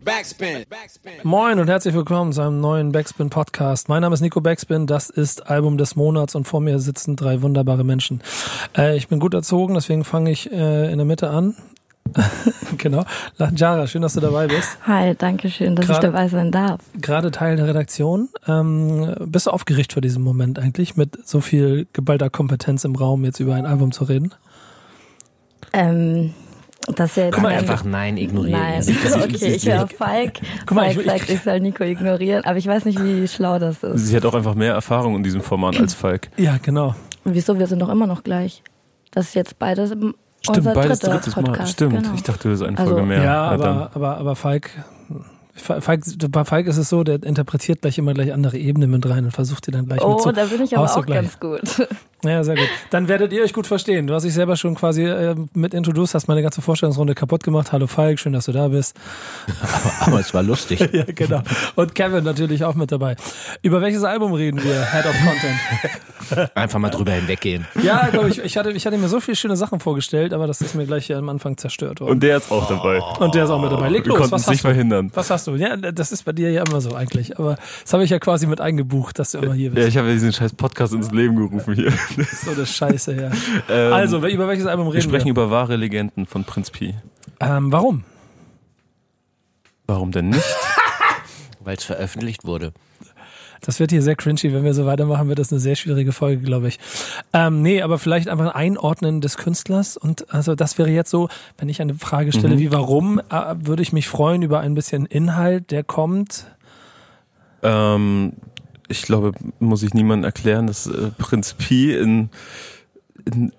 Backspin. Moin und herzlich willkommen zu einem neuen Backspin Podcast. Mein Name ist Nico Backspin, das ist Album des Monats und vor mir sitzen drei wunderbare Menschen. Äh, ich bin gut erzogen, deswegen fange ich äh, in der Mitte an. genau. Jara, schön, dass du dabei bist. Hi, danke schön, dass grade, ich dabei sein darf. Gerade Teil der Redaktion. Ähm, bist du aufgeregt vor diesem Moment eigentlich, mit so viel geballter Kompetenz im Raum jetzt über ein Album zu reden? Ähm, das ja Guck mal, einfach Nein ignorieren. Nein, okay, ich höre Falk. Guck mal, Falk ich, sagt, ich soll Nico ignorieren, aber ich weiß nicht, wie schlau das ist. Sie hat auch einfach mehr Erfahrung in diesem Format als Falk. Ja, genau. Wieso? Wir sind doch immer noch gleich. Das ist jetzt beides Stimmt, unser beides drittes Podcast. Mal. Stimmt, genau. ich dachte, wir sind eine also, Folge mehr. Ja, aber, aber, aber Falk Falk, bei Falk ist es so, der interpretiert gleich immer gleich andere Ebenen mit rein und versucht die dann gleich oh, mit zu Oh, da bin ich aber auch ganz gut. Ja, sehr gut. Dann werdet ihr euch gut verstehen. Du hast dich selber schon quasi äh, mit introduced, hast meine ganze Vorstellungsrunde kaputt gemacht. Hallo Falk, schön, dass du da bist. Aber, es war lustig. ja, genau. Und Kevin natürlich auch mit dabei. Über welches Album reden wir? Head of Content. Einfach mal drüber hinweggehen. Ja, glaube ich. Ich hatte, ich hatte mir so viele schöne Sachen vorgestellt, aber das ist mir gleich hier am Anfang zerstört worden. Und der ist auch dabei. Und der ist auch mit dabei. Leg los, wir was hast nicht du? verhindern. Was hast du? Ja, das ist bei dir ja immer so eigentlich. Aber das habe ich ja quasi mit eingebucht, dass du immer hier bist. Ja, ich habe ja diesen scheiß Podcast ins Leben gerufen hier. So eine Scheiße. Ja. Ähm, also, über welches Album reden wir? sprechen wir? über wahre Legenden von Prinz Pi. Ähm, warum? Warum denn nicht? Weil es veröffentlicht wurde. Das wird hier sehr cringy. Wenn wir so weitermachen, wird das eine sehr schwierige Folge, glaube ich. Ähm, nee, aber vielleicht einfach ein Einordnen des Künstlers. Und also das wäre jetzt so, wenn ich eine Frage stelle, mhm. wie warum, äh, würde ich mich freuen über ein bisschen Inhalt, der kommt. Ähm, ich glaube, muss ich niemandem erklären, dass äh, Prinz Pi in in,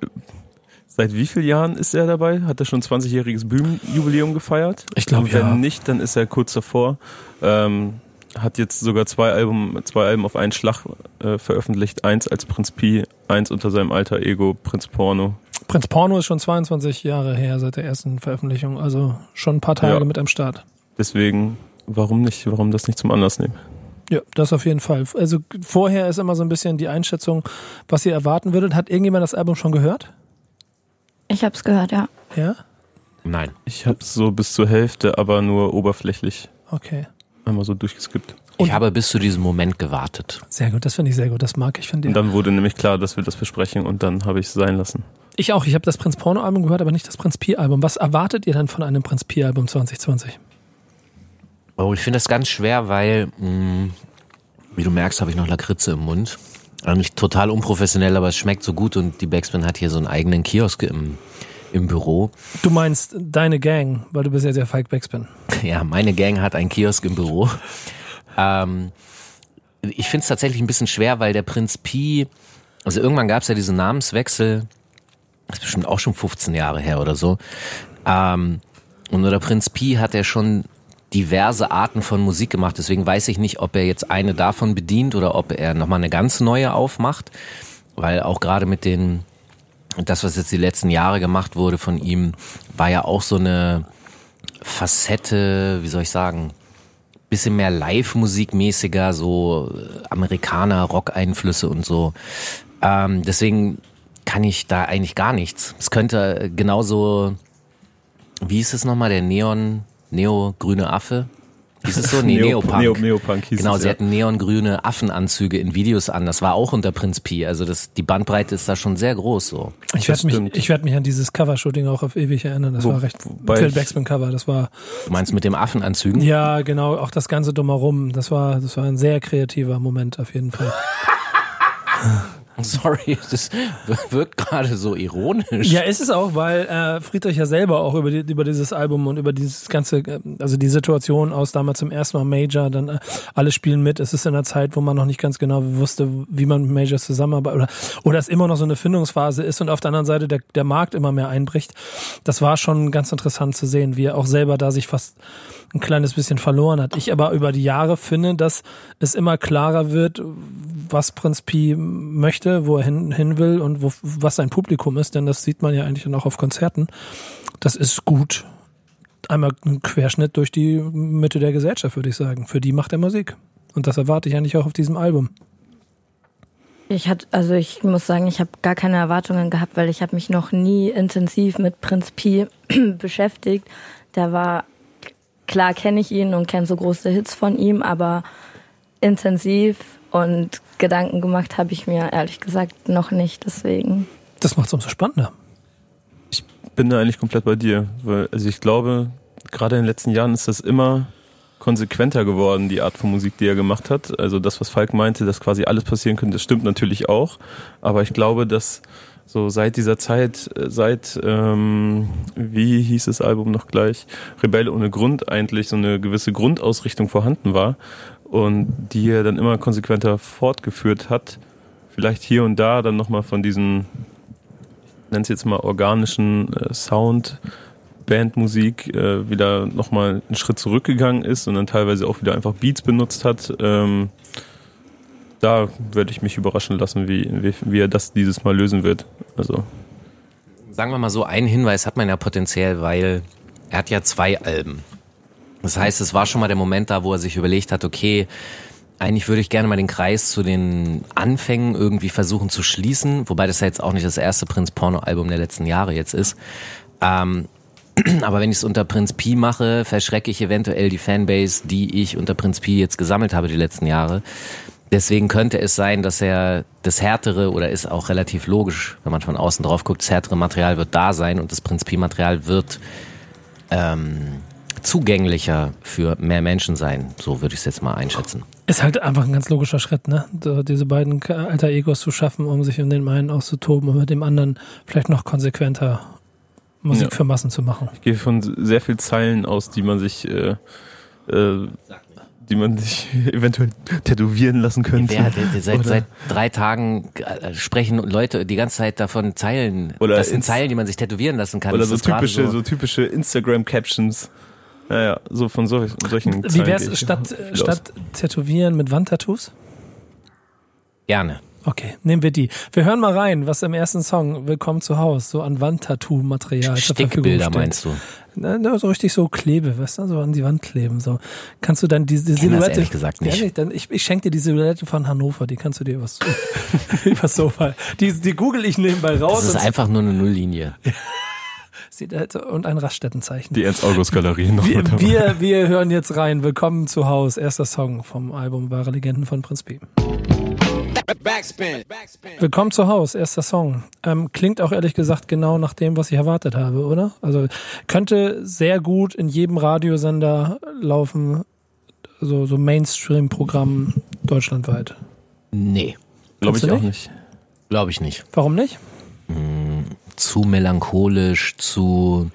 seit wie vielen Jahren ist er dabei? Hat er schon 20-jähriges Bühnenjubiläum gefeiert? Ich glaube, ja. Wenn nicht, dann ist er kurz davor. Ähm, hat jetzt sogar zwei Alben, zwei Alben auf einen Schlag äh, veröffentlicht. Eins als Prinz Pi, eins unter seinem alter Ego, Prinz Porno. Prinz Porno ist schon 22 Jahre her seit der ersten Veröffentlichung, also schon ein paar Tage ja. mit am Start. Deswegen, warum nicht, warum das nicht zum Anlass nehmen? Ja, das auf jeden Fall. Also vorher ist immer so ein bisschen die Einschätzung, was ihr erwarten würdet. Hat irgendjemand das Album schon gehört? Ich habe es gehört, ja. Ja? Nein. Ich habe es so bis zur Hälfte, aber nur oberflächlich. Okay. Einmal so durchgeskippt. Und ich habe bis zu diesem Moment gewartet. Sehr gut, das finde ich sehr gut. Das mag ich von dir. Und dann wurde nämlich klar, dass wir das besprechen und dann habe ich es sein lassen. Ich auch. Ich habe das Prinz Porno Album gehört, aber nicht das Prinz Pi Album. Was erwartet ihr denn von einem Prinz Pi Album 2020? Oh, ich finde das ganz schwer, weil, mh, mm, wie du merkst, habe ich noch Lakritze im Mund. Eigentlich total unprofessionell, aber es schmeckt so gut und die Backspin hat hier so einen eigenen Kiosk im, im Büro. Du meinst deine Gang, weil du bist ja sehr Falk Backspin. Ja, meine Gang hat einen Kiosk im Büro. Ähm, ich finde es tatsächlich ein bisschen schwer, weil der Prinz Pi, also irgendwann gab es ja diesen Namenswechsel, das ist bestimmt auch schon 15 Jahre her oder so. Ähm, und nur der Prinz Pi hat ja schon diverse Arten von Musik gemacht. Deswegen weiß ich nicht, ob er jetzt eine davon bedient oder ob er nochmal eine ganz neue aufmacht. Weil auch gerade mit den, das, was jetzt die letzten Jahre gemacht wurde von ihm, war ja auch so eine Facette, wie soll ich sagen, bisschen mehr Live-Musik-mäßiger, so äh, Amerikaner, Rock-Einflüsse und so. Ähm, deswegen kann ich da eigentlich gar nichts. Es könnte genauso, wie ist es nochmal, der Neon, Neo-grüne Affe. Hieß es so? Nee, Neo, Neopunk. Neo, Neopunk hieß genau, es, sie ja. hatten neongrüne Affenanzüge in Videos an. Das war auch unter Prinz Pi. Also das, die Bandbreite ist da schon sehr groß so. Ich werde mich, ich werde mich an dieses Cover-Shooting auch auf ewig erinnern. Das Wo, war recht Phil Backspin Cover. Das war. Du meinst mit dem Affenanzügen? Ja, genau. Auch das ganze drumherum. Das war, das war ein sehr kreativer Moment auf jeden Fall. Sorry, das wirkt gerade so ironisch. Ja, ist es auch, weil äh, Friedrich ja selber auch über, die, über dieses Album und über dieses ganze, äh, also die Situation aus damals zum ersten Mal Major, dann äh, alle spielen mit. Es ist in einer Zeit, wo man noch nicht ganz genau wusste, wie man mit Majors zusammenarbeitet oder, oder es immer noch so eine Findungsphase ist und auf der anderen Seite der, der Markt immer mehr einbricht. Das war schon ganz interessant zu sehen, wie er auch selber da sich fast ein kleines bisschen verloren hat. Ich aber über die Jahre finde, dass es immer klarer wird, was Prinz Pi möchte, wo er hin, hin will und wo, was sein Publikum ist, denn das sieht man ja eigentlich auch auf Konzerten. Das ist gut. Einmal ein Querschnitt durch die Mitte der Gesellschaft, würde ich sagen. Für die macht er Musik. Und das erwarte ich eigentlich auch auf diesem Album. Ich hatte, also ich muss sagen, ich habe gar keine Erwartungen gehabt, weil ich habe mich noch nie intensiv mit Prinz Pi beschäftigt. Der war klar kenne ich ihn und kenne so große Hits von ihm, aber intensiv und Gedanken gemacht habe ich mir ehrlich gesagt noch nicht. Deswegen. Das macht es umso spannender. Ich bin da eigentlich komplett bei dir, weil also ich glaube, gerade in den letzten Jahren ist das immer konsequenter geworden, die Art von Musik, die er gemacht hat. Also das, was Falk meinte, dass quasi alles passieren könnte, das stimmt natürlich auch. Aber ich glaube, dass so seit dieser Zeit, äh, seit, ähm, wie hieß das Album noch gleich, Rebelle ohne Grund eigentlich so eine gewisse Grundausrichtung vorhanden war und die er dann immer konsequenter fortgeführt hat. Vielleicht hier und da dann nochmal von diesen, nenn es jetzt mal organischen äh, Sound, Bandmusik äh, wieder nochmal einen Schritt zurückgegangen ist und dann teilweise auch wieder einfach Beats benutzt hat. Ähm, da werde ich mich überraschen lassen, wie, wie, wie er das dieses Mal lösen wird. Also. Sagen wir mal so, einen Hinweis hat man ja potenziell, weil er hat ja zwei Alben. Das heißt, es war schon mal der Moment da, wo er sich überlegt hat, okay, eigentlich würde ich gerne mal den Kreis zu den Anfängen irgendwie versuchen zu schließen, wobei das ja jetzt auch nicht das erste Prinz Porno Album der letzten Jahre jetzt ist. Ähm, aber wenn ich es unter Prinz Pi mache, verschrecke ich eventuell die Fanbase, die ich unter Prinz Pi jetzt gesammelt habe die letzten Jahre. Deswegen könnte es sein, dass er das härtere oder ist auch relativ logisch, wenn man von außen drauf guckt, das härtere Material wird da sein und das Prinz Pi Material wird ähm, zugänglicher für mehr Menschen sein. So würde ich es jetzt mal einschätzen. Ist halt einfach ein ganz logischer Schritt, ne? Diese beiden alter Egos zu schaffen, um sich in den einen auszutoben und mit dem anderen vielleicht noch konsequenter Musik ja. für Massen zu machen. Ich gehe von sehr vielen Zeilen aus, die man sich, äh, äh, die man sich eventuell tätowieren lassen könnte. Ja, seit, seit drei Tagen äh, sprechen Leute die ganze Zeit davon Zeilen. Oder das sind Zeilen, die man sich tätowieren lassen kann. Oder so typische, so, so typische Instagram-Captions. Naja, so von so, solchen Wie wär's statt, statt Tätowieren mit Wandtattoos? Gerne. Okay, nehmen wir die. Wir hören mal rein, was im ersten Song Willkommen zu Haus so an Wandtattoo-Material zur Verfügung steht. meinst du? Na, na, so richtig so Klebe, weißt du, so an die Wand kleben. So kannst du dann diese Silhouette. Das ehrlich gesagt nicht. Ja, dann, ich, ich schenke dir die Silhouette von Hannover, die kannst du dir was übers Sofa. Die, die google ich nebenbei raus. Das ist einfach nur eine Nulllinie. und ein Raststättenzeichen. Die Ernst-August-Galerie noch wir, mit wir, wir hören jetzt rein. Willkommen zu Haus, erster Song vom Album Wahre Legenden von Prinz P. Backspin. Willkommen zu Haus, erster Song. Ähm, klingt auch ehrlich gesagt genau nach dem, was ich erwartet habe, oder? Also könnte sehr gut in jedem Radiosender laufen, so, so Mainstream-Programm deutschlandweit. Nee. Glaube ich nicht? auch nicht. Glaube ich nicht. Warum nicht? Hm, zu melancholisch, zu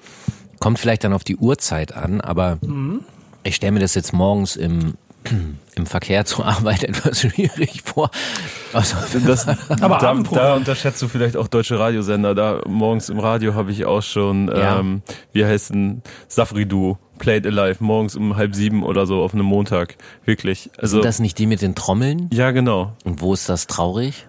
kommt vielleicht dann auf die Uhrzeit an, aber mhm. ich stelle mir das jetzt morgens im im Verkehr zur Arbeit etwas schwierig vor. Also, das, aber da, da unterschätzt du vielleicht auch deutsche Radiosender. Da morgens im Radio habe ich auch schon, ja. ähm, wie heißt ein Safri-Duo, Played Alive, morgens um halb sieben oder so auf einem Montag. Wirklich. Also, Sind das nicht die mit den Trommeln? Ja, genau. Und wo ist das traurig?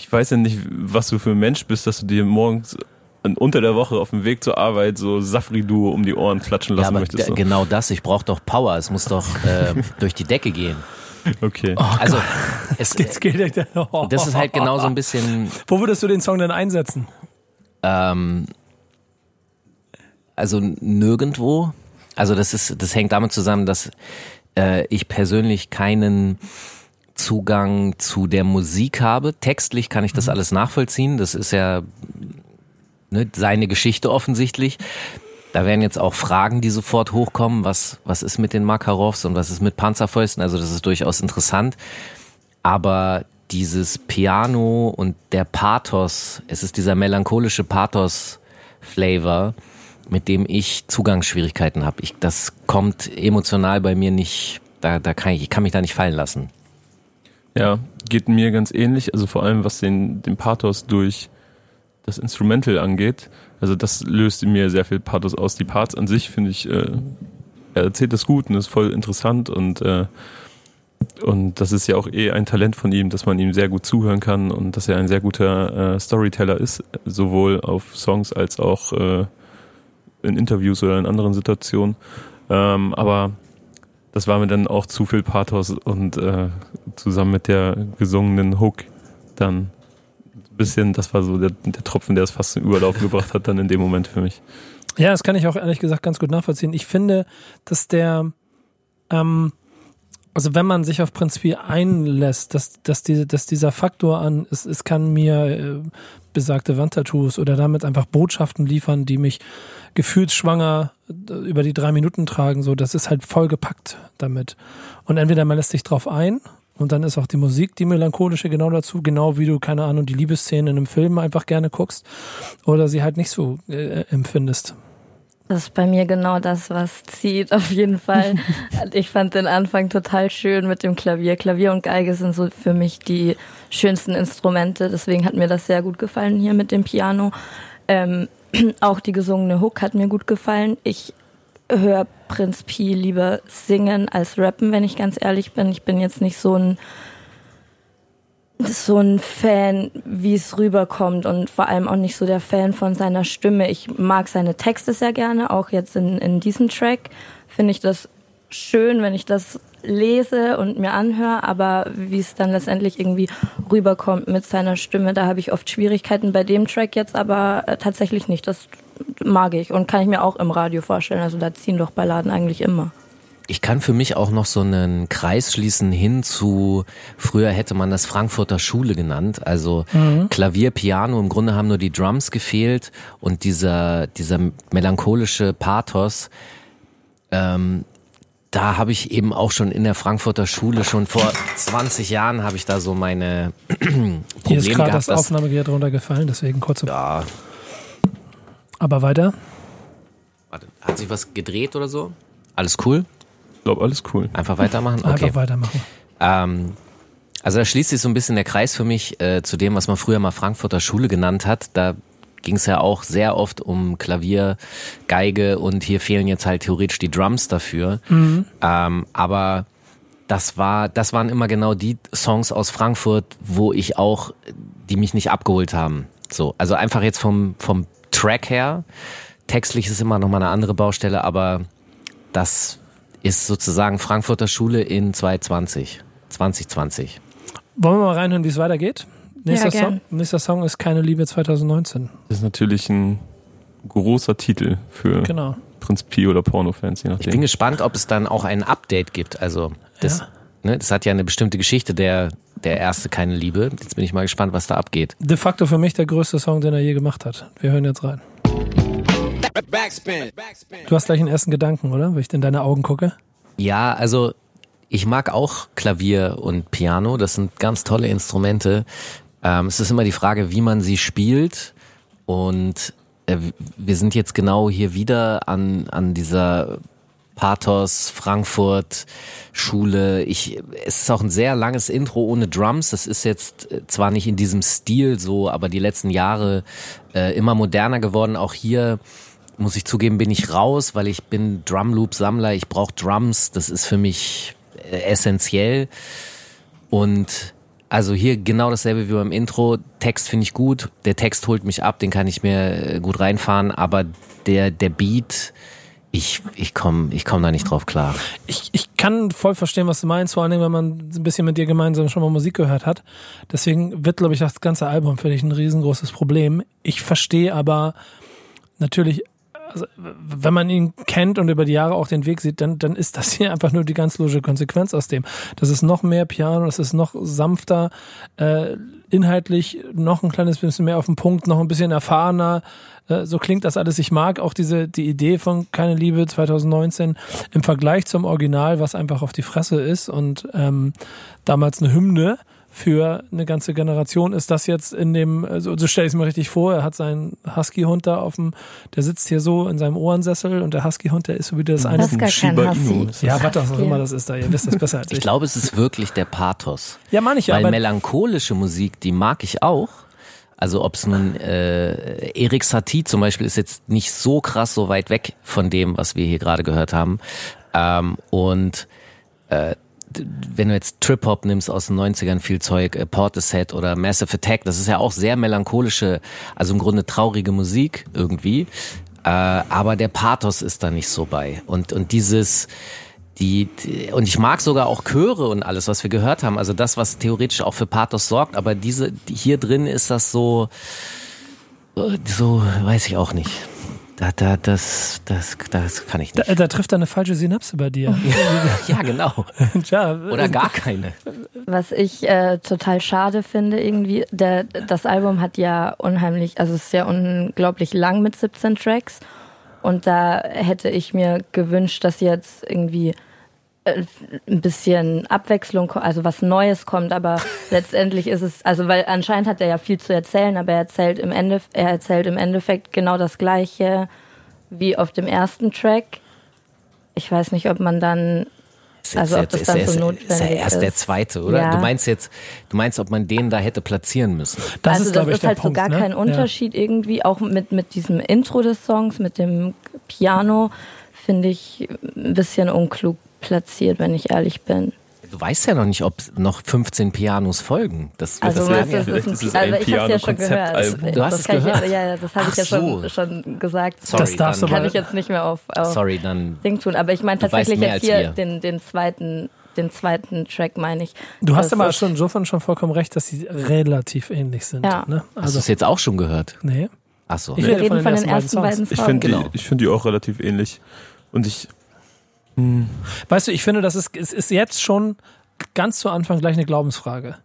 Ich weiß ja nicht, was du für ein Mensch bist, dass du dir morgens unter der Woche auf dem Weg zur Arbeit so Safri-Duo um die Ohren klatschen lassen ja, aber möchtest. So. Genau das, ich brauche doch Power, es muss doch äh, durch die Decke gehen. Okay. Oh also es, Jetzt geht oh. das ist halt genau so ein bisschen. Wo würdest du den Song denn einsetzen? Ähm, also nirgendwo. Also das ist, das hängt damit zusammen, dass äh, ich persönlich keinen Zugang zu der Musik habe. Textlich kann ich das mhm. alles nachvollziehen. Das ist ja ne, seine Geschichte offensichtlich. Da werden jetzt auch Fragen, die sofort hochkommen. Was, was ist mit den Makarovs und was ist mit Panzerfäusten? Also das ist durchaus interessant. Aber dieses Piano und der Pathos, es ist dieser melancholische Pathos-Flavor, mit dem ich Zugangsschwierigkeiten habe. Ich, das kommt emotional bei mir nicht, da, da kann ich, ich kann mich da nicht fallen lassen. Ja, geht mir ganz ähnlich. Also vor allem was den, den Pathos durch das Instrumental angeht. Also das löst in mir sehr viel Pathos aus. Die Parts an sich finde ich, äh, er erzählt das gut und ist voll interessant und äh, und das ist ja auch eh ein Talent von ihm, dass man ihm sehr gut zuhören kann und dass er ein sehr guter äh, Storyteller ist, sowohl auf Songs als auch äh, in Interviews oder in anderen Situationen. Ähm, aber das war mir dann auch zu viel Pathos und äh, zusammen mit der gesungenen Hook dann bisschen, das war so der, der Tropfen, der es fast zum Überlaufen gebracht hat, dann in dem Moment für mich. Ja, das kann ich auch ehrlich gesagt ganz gut nachvollziehen. Ich finde, dass der, ähm, also wenn man sich auf Prinz Pi einlässt, dass, dass, diese, dass dieser Faktor an, es, es kann mir äh, besagte Wandtattoos oder damit einfach Botschaften liefern, die mich gefühlsschwanger äh, über die drei Minuten tragen, so, das ist halt vollgepackt damit. Und entweder man lässt sich drauf ein und dann ist auch die Musik, die melancholische genau dazu, genau wie du, keine Ahnung, die Liebesszenen in einem Film einfach gerne guckst oder sie halt nicht so äh, empfindest. Das ist bei mir genau das, was zieht, auf jeden Fall. ich fand den Anfang total schön mit dem Klavier. Klavier und Geige sind so für mich die schönsten Instrumente. Deswegen hat mir das sehr gut gefallen hier mit dem Piano. Ähm, auch die gesungene Hook hat mir gut gefallen. Ich höre Prinz Pi lieber singen als rappen, wenn ich ganz ehrlich bin. Ich bin jetzt nicht so ein so ein Fan, wie es rüberkommt und vor allem auch nicht so der Fan von seiner Stimme. Ich mag seine Texte sehr gerne, auch jetzt in, in diesem Track finde ich das schön, wenn ich das lese und mir anhöre, aber wie es dann letztendlich irgendwie rüberkommt mit seiner Stimme, da habe ich oft Schwierigkeiten bei dem Track jetzt, aber äh, tatsächlich nicht. Das mag ich und kann ich mir auch im Radio vorstellen. Also da ziehen doch Balladen eigentlich immer. Ich kann für mich auch noch so einen Kreis schließen hin zu, früher hätte man das Frankfurter Schule genannt, also mhm. Klavier, Piano, im Grunde haben nur die Drums gefehlt und dieser, dieser melancholische Pathos, ähm, da habe ich eben auch schon in der Frankfurter Schule, schon vor 20 Jahren habe ich da so meine Probleme Hier ist gerade das Aufnahmegerät runtergefallen, deswegen kurz. Ja. Aber weiter. Warte, hat sich was gedreht oder so? Alles cool? Ich glaube, alles cool. Einfach weitermachen? Okay. Einfach weitermachen. Ähm, also da schließt sich so ein bisschen der Kreis für mich äh, zu dem, was man früher mal Frankfurter Schule genannt hat. Da ging es ja auch sehr oft um Klavier, Geige und hier fehlen jetzt halt theoretisch die Drums dafür. Mhm. Ähm, aber das war, das waren immer genau die Songs aus Frankfurt, wo ich auch, die mich nicht abgeholt haben. So, also einfach jetzt vom vom Track her. Textlich ist immer noch mal eine andere Baustelle, aber das ist sozusagen Frankfurter Schule in 2020. 2020. Wollen wir mal reinhören, wie es weitergeht? Nächster, ja, Song, nächster Song ist Keine Liebe 2019. Das ist natürlich ein großer Titel für genau. Prinz Pi oder Pornofans, je nachdem. Ich bin gespannt, ob es dann auch ein Update gibt. Also das, ja. ne, das hat ja eine bestimmte Geschichte, der, der erste Keine Liebe. Jetzt bin ich mal gespannt, was da abgeht. De facto für mich der größte Song, den er je gemacht hat. Wir hören jetzt rein. Backspin. Du hast gleich einen ersten Gedanken, oder? Wenn ich in deine Augen gucke. Ja, also ich mag auch Klavier und Piano. Das sind ganz tolle Instrumente. Ähm, es ist immer die Frage, wie man sie spielt. Und äh, wir sind jetzt genau hier wieder an, an dieser Pathos, Frankfurt, Schule. Ich, es ist auch ein sehr langes Intro ohne Drums. Das ist jetzt äh, zwar nicht in diesem Stil so, aber die letzten Jahre äh, immer moderner geworden. Auch hier muss ich zugeben, bin ich raus, weil ich bin Drumloop-Sammler. Ich brauche Drums. Das ist für mich äh, essentiell. Und also hier genau dasselbe wie beim Intro. Text finde ich gut. Der Text holt mich ab, den kann ich mir äh, gut reinfahren. Aber der, der Beat, ich, ich komme ich komm da nicht drauf klar. Ich, ich kann voll verstehen, was du meinst, vor allem, wenn man ein bisschen mit dir gemeinsam schon mal Musik gehört hat. Deswegen wird, glaube ich, das ganze Album für dich ein riesengroßes Problem. Ich verstehe aber natürlich also, wenn man ihn kennt und über die Jahre auch den Weg sieht, dann, dann ist das hier einfach nur die ganz logische Konsequenz aus dem. Das ist noch mehr Piano, das ist noch sanfter, äh, inhaltlich noch ein kleines bisschen mehr auf den Punkt, noch ein bisschen erfahrener. Äh, so klingt das alles. Ich mag auch diese die Idee von Keine Liebe 2019 im Vergleich zum Original, was einfach auf die Fresse ist und ähm, damals eine Hymne für eine ganze Generation ist das jetzt in dem, also so stelle ich es mir richtig vor, er hat seinen Husky-Hund da auf dem, der sitzt hier so in seinem Ohrensessel und der Husky-Hund, der ist so wie das eine. Das ist gar kein Husky. Ja, was auch immer das ist da, ihr wisst das besser als ich. Ich glaube, es ist wirklich der Pathos. Ja, meine ich ja. Weil melancholische Musik, die mag ich auch. Also ob es nun äh, Erik Satie zum Beispiel ist jetzt nicht so krass so weit weg von dem, was wir hier gerade gehört haben. Ähm, und äh, wenn du jetzt Trip Hop nimmst aus den 90ern, viel Zeug, äh, Portishead oder Massive Attack, das ist ja auch sehr melancholische, also im Grunde traurige Musik irgendwie. Äh, aber der Pathos ist da nicht so bei. Und, und dieses, die, die, und ich mag sogar auch Chöre und alles, was wir gehört haben. Also das, was theoretisch auch für Pathos sorgt. Aber diese, die, hier drin ist das so, äh, so, weiß ich auch nicht. Da, da, das, das, das kann ich nicht. Da, da trifft er eine falsche Synapse bei dir. ja, genau. Tja, Oder gar keine. Was ich äh, total schade finde, irgendwie, der, das Album hat ja unheimlich, also es ist ja unglaublich lang mit 17 Tracks. Und da hätte ich mir gewünscht, dass jetzt irgendwie äh, ein bisschen Abwechslung, also was Neues kommt, aber letztendlich ist es, also weil anscheinend hat er ja viel zu erzählen, aber er erzählt im Ende, er erzählt im Endeffekt genau das Gleiche wie auf dem ersten Track. Ich weiß nicht, ob man dann Ist Also ob das ist, dann ist, so ist ja notwendig erst der ist. zweite, oder? Ja. Du meinst jetzt, du meinst, ob man den da hätte platzieren müssen? das also ist, glaube das ich, ist der halt Punkt. so gar ne? kein Unterschied irgendwie, auch mit, mit diesem Intro des Songs, mit dem Piano, finde ich ein bisschen unklug platziert, wenn ich ehrlich bin. Du weißt ja noch nicht, ob noch 15 Pianos folgen. Das, Also, das das, ist, ein, ist es also ein ich habe ja schon gehört. Piano-Konzeptalbum. Du hast das es kann ich gehört? Ja, das habe ich ja schon, so. schon gesagt. Sorry, Das darfst dann, aber- kann ich jetzt nicht mehr auf, auf sorry, dann Ding tun. Aber ich meine tatsächlich jetzt hier den, den zweiten, den zweiten Track meine ich. Du hast Das aber schon insofern schon vollkommen recht, dass sie relativ ähnlich sind. Ja. Ne? hast du Also, es jetzt auch schon gehört. nee. Ach so. Ich Wir rede von von den ersten ersten beiden beiden Songs. Ich Songs. finde Genau. die, ich finde die auch relativ ähnlich. Und ich, Weißt du, ich finde, das ist, es ist jetzt schon ganz zu Anfang gleich eine Glaubensfrage.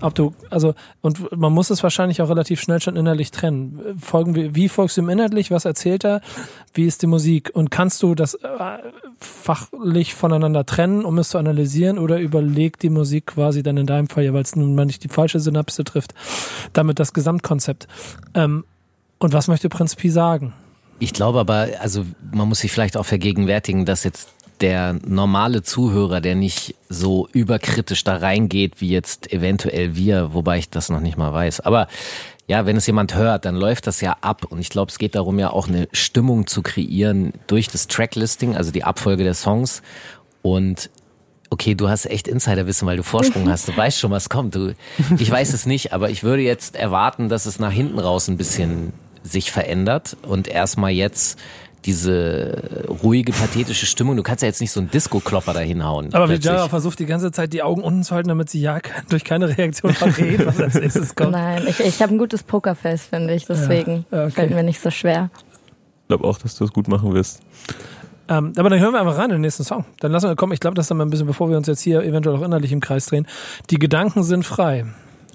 Ob du, also, und man muss es wahrscheinlich auch relativ schnell schon innerlich trennen. Folgen wir, wie folgst du ihm inhaltlich? Was erzählt er? Wie ist die Musik? Und kannst du das äh, fachlich voneinander trennen, um es zu analysieren? Oder überlegt die Musik quasi dann in deinem Fall, ja, weil es nun mal nicht die falsche Synapse trifft, damit das Gesamtkonzept? Ähm, und was möchte Prinz Pi sagen? Ich glaube aber, also man muss sich vielleicht auch vergegenwärtigen, dass jetzt der normale Zuhörer, der nicht so überkritisch da reingeht, wie jetzt eventuell wir, wobei ich das noch nicht mal weiß. Aber ja, wenn es jemand hört, dann läuft das ja ab. Und ich glaube, es geht darum, ja auch eine Stimmung zu kreieren durch das Tracklisting, also die Abfolge der Songs. Und okay, du hast echt Insiderwissen, weil du Vorsprung hast. Du weißt schon, was kommt. Du, ich weiß es nicht, aber ich würde jetzt erwarten, dass es nach hinten raus ein bisschen sich verändert und erstmal jetzt diese ruhige, pathetische Stimmung. Du kannst ja jetzt nicht so einen Disco-Klopper da hinhauen. Aber. Jara versucht die ganze Zeit die Augen unten zu halten, damit sie ja durch keine Reaktion verdreht, was als nächstes kommt. Nein, ich, ich habe ein gutes Pokerface, finde ich. Deswegen Ja, okay. fällt mir nicht so schwer. glaube auch, dass du es gut machen wirst. Ähm, aber dann hören wir einfach rein in den nächsten Song. Dann lassen wir, komm, ich glaube, das dann mal ein bisschen, bevor wir uns jetzt hier eventuell auch innerlich im Kreis drehen. Die Gedanken sind frei.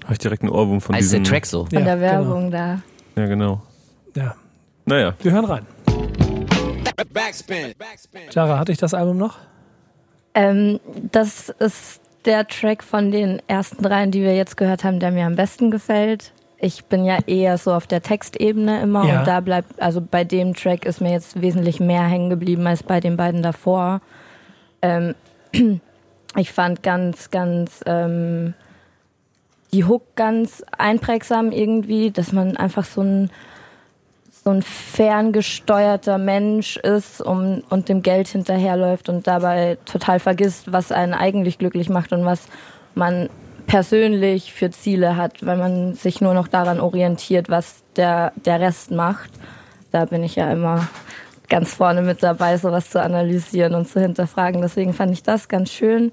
Habe ich direkt einen Ohrwurm von der diesem. Track so. Von Ja, der Werbung da. Ja, genau. Genau. Ja, Naja, wir hören rein. Jara, hatte ich das Album noch? Ähm, das ist der Track von den ersten dreien, die wir jetzt gehört haben, der mir am besten gefällt. Ich bin ja eher so auf der Textebene immer Ja. und da bleibt, also bei dem Track ist mir jetzt wesentlich mehr hängen geblieben als bei den beiden davor. Ähm, ich fand ganz, ganz ähm, die Hook ganz einprägsam irgendwie, dass man einfach so ein so ein ferngesteuerter Mensch ist um, und dem Geld hinterherläuft und dabei total vergisst, was einen eigentlich glücklich macht und was man persönlich für Ziele hat, weil man sich nur noch daran orientiert, was der, der Rest macht. Da bin ich ja immer ganz vorne mit dabei, sowas zu analysieren und zu hinterfragen. Deswegen fand ich das ganz schön.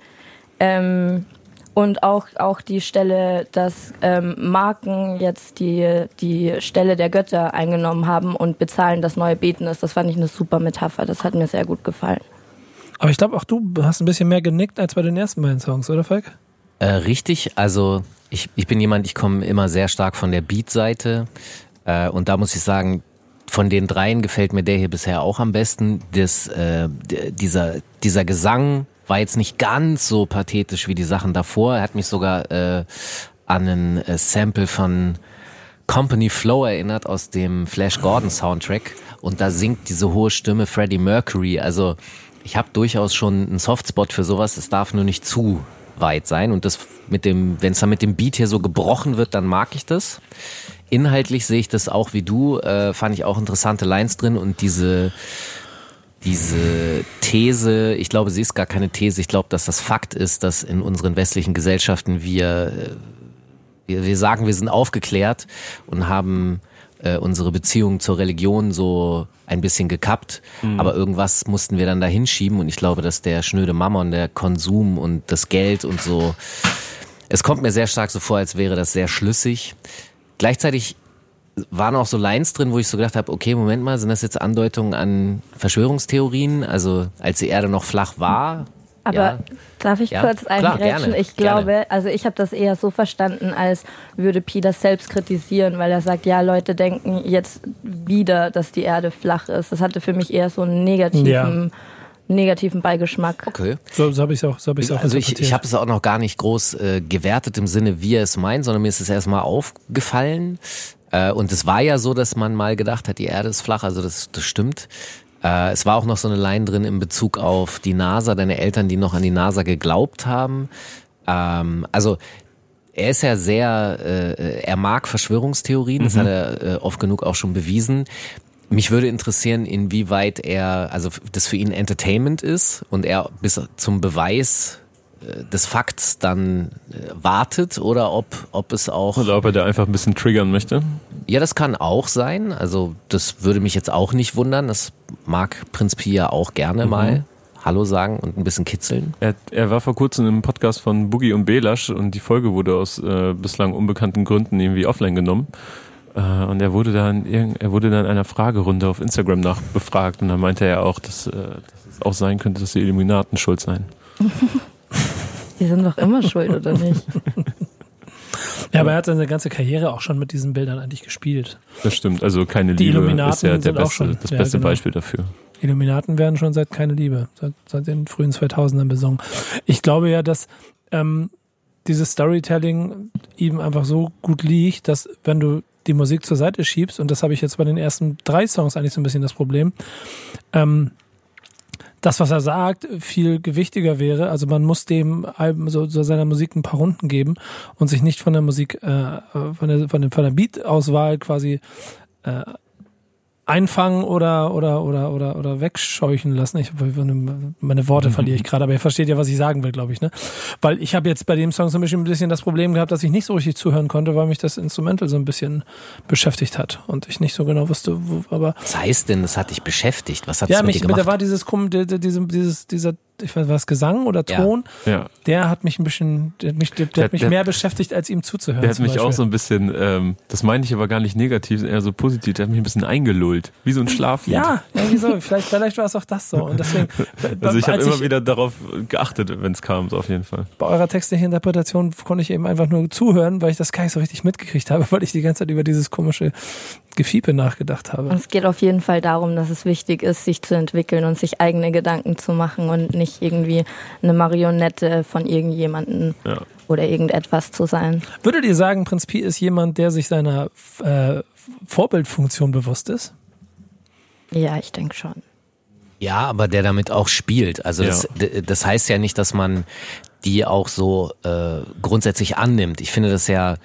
Ähm, und auch, auch die Stelle, dass ähm, Marken jetzt die, die Stelle der Götter eingenommen haben und bezahlen das neue Beten ist, das fand ich eine super Metapher. Das hat mir sehr gut gefallen. Aber ich glaube, auch du hast ein bisschen mehr genickt als bei den ersten beiden Songs, oder Falk? Äh, richtig, also ich, ich bin jemand, ich komme immer sehr stark von der Beat-Seite äh, und da muss ich sagen, von den dreien gefällt mir der hier bisher auch am besten. Das, äh, dieser, dieser Gesang war jetzt nicht ganz so pathetisch wie die Sachen davor. Er hat mich sogar äh, an ein äh, Sample von Company Flow erinnert aus dem Flash Gordon Soundtrack und da singt diese hohe Stimme Freddie Mercury. Also ich habe durchaus schon einen Softspot für sowas. Es darf nur nicht zu weit sein und das mit dem, wenn es dann mit dem Beat hier so gebrochen wird, dann mag ich das. Inhaltlich sehe ich das auch wie du, äh, fand ich auch interessante Lines drin und diese diese These, ich glaube, sie ist gar keine These, ich glaube, dass das Fakt ist, dass in unseren westlichen Gesellschaften wir äh, wir, wir sagen, wir sind aufgeklärt und haben äh, unsere Beziehung zur Religion so ein bisschen gekappt, aber irgendwas mussten wir dann da hinschieben und ich glaube, dass der schnöde Mammon, der Konsum und das Geld und so, es kommt mir sehr stark so vor, als wäre das sehr schlüssig. Gleichzeitig waren auch so Lines drin, wo ich so gedacht habe, okay, Moment mal, sind das jetzt Andeutungen an Verschwörungstheorien? Also als die Erde noch flach war, Aber Ja. darf ich Ja, kurz eingrätschen? gerne, Ich gerne. glaube, also ich habe das eher so verstanden, als würde Pi das selbst kritisieren, weil er sagt, ja, Leute denken jetzt wieder, dass die Erde flach ist. Das hatte für mich eher so einen negativen, negativen Beigeschmack. okay. So, so habe ich es auch, so hab ich's auch Also ich, ich habe es auch noch gar nicht groß äh, gewertet im Sinne, wie er es meint, sondern mir ist es erstmal aufgefallen. Äh, und es war ja so, dass man mal gedacht hat, die Erde ist flach, also das, das stimmt. Äh, es war auch noch so eine Line drin in Bezug auf die NASA, deine Eltern, die noch an die NASA geglaubt haben. Ähm, also er ist ja sehr, äh, er mag Verschwörungstheorien, das hat er äh, oft genug auch schon bewiesen. Mich würde interessieren, inwieweit er, also das für ihn Entertainment ist und er bis zum Beweis des Fakts dann äh, wartet oder ob, ob es auch. Oder ob er da einfach ein bisschen triggern möchte. Ja, das kann auch sein. Also das würde mich jetzt auch nicht wundern. Das mag Prinz Pi ja auch gerne mal Hallo sagen und ein bisschen kitzeln. Er, er war vor kurzem im Podcast von Boogie und Belasch und die Folge wurde aus äh, bislang unbekannten Gründen irgendwie offline genommen. Äh, und er wurde dann irgend- er wurde dann in einer Fragerunde auf Instagram nach befragt und da meinte er auch, dass, äh, dass es auch sein könnte, dass die Illuminaten schuld seien. Die sind doch immer schuld, oder nicht? ja, aber er hat seine ganze Karriere auch schon mit diesen Bildern eigentlich gespielt. Das stimmt. Also keine Die Liebe Illuminaten ist ja der sind auch beste, schon- das ja, beste genau. Beispiel dafür. Illuminaten werden schon seit keine Liebe, seit, seit den frühen 2000ern besungen. Ich glaube ja, dass ähm, dieses Storytelling ihm einfach so gut liegt, dass wenn du die Musik zur Seite schiebst, und das habe ich jetzt bei den ersten drei Songs eigentlich so ein bisschen das Problem, ähm, das, was er sagt, viel gewichtiger wäre. Also man muss dem so, so seiner Musik ein paar Runden geben und sich nicht von der Musik, äh, von der, von, der, von der Beat-Auswahl quasi äh, einfangen oder oder oder oder oder wegscheuchen lassen. Ich meine Worte verliere ich gerade, aber ihr versteht ja, was ich sagen will, glaube ich, ne? Weil ich habe jetzt bei dem Song so ein bisschen, ein bisschen das Problem gehabt, dass ich nicht so richtig zuhören konnte, weil mich das Instrumental so ein bisschen beschäftigt hat und ich nicht so genau wusste, wo, aber Was heißt denn, das hat dich beschäftigt? Was hat ja, es mit mich dir gemacht? da war dieses Kum- die- die- diese dieses dieser ich weiß was Gesang oder Ja. Ton, Ja. der hat mich ein bisschen der hat mich der, der hat mich der- mehr beschäftigt als ihm zuzuhören. Der hat mich auch Beispiel. so ein bisschen, ähm, das meine ich aber gar nicht negativ, eher so positiv, der hat mich ein bisschen eingelullt, wie so ein Schlaflied. ja, irgendwie so. Vielleicht, vielleicht war es auch das so. Und deswegen, Also ich habe als immer wieder darauf geachtet, wenn es kam, so auf jeden Fall. bei eurer textlichen Interpretation konnte ich eben einfach nur zuhören, weil ich das gar nicht so richtig mitgekriegt habe, weil ich die ganze Zeit über dieses komische Gefiepe nachgedacht Und habe. es geht auf jeden Fall darum, dass es wichtig ist, sich zu entwickeln und sich eigene Gedanken zu machen und nicht irgendwie eine Marionette von irgendjemandem Ja. oder irgendetwas zu sein. Würdet ihr sagen, Prinz Pi ist jemand, der sich seiner äh, Vorbildfunktion bewusst ist? Ja, ich denke schon. Ja, aber der damit auch spielt. Also das, d- das heißt ja nicht, dass man die auch so äh, grundsätzlich annimmt. Ich finde das ja,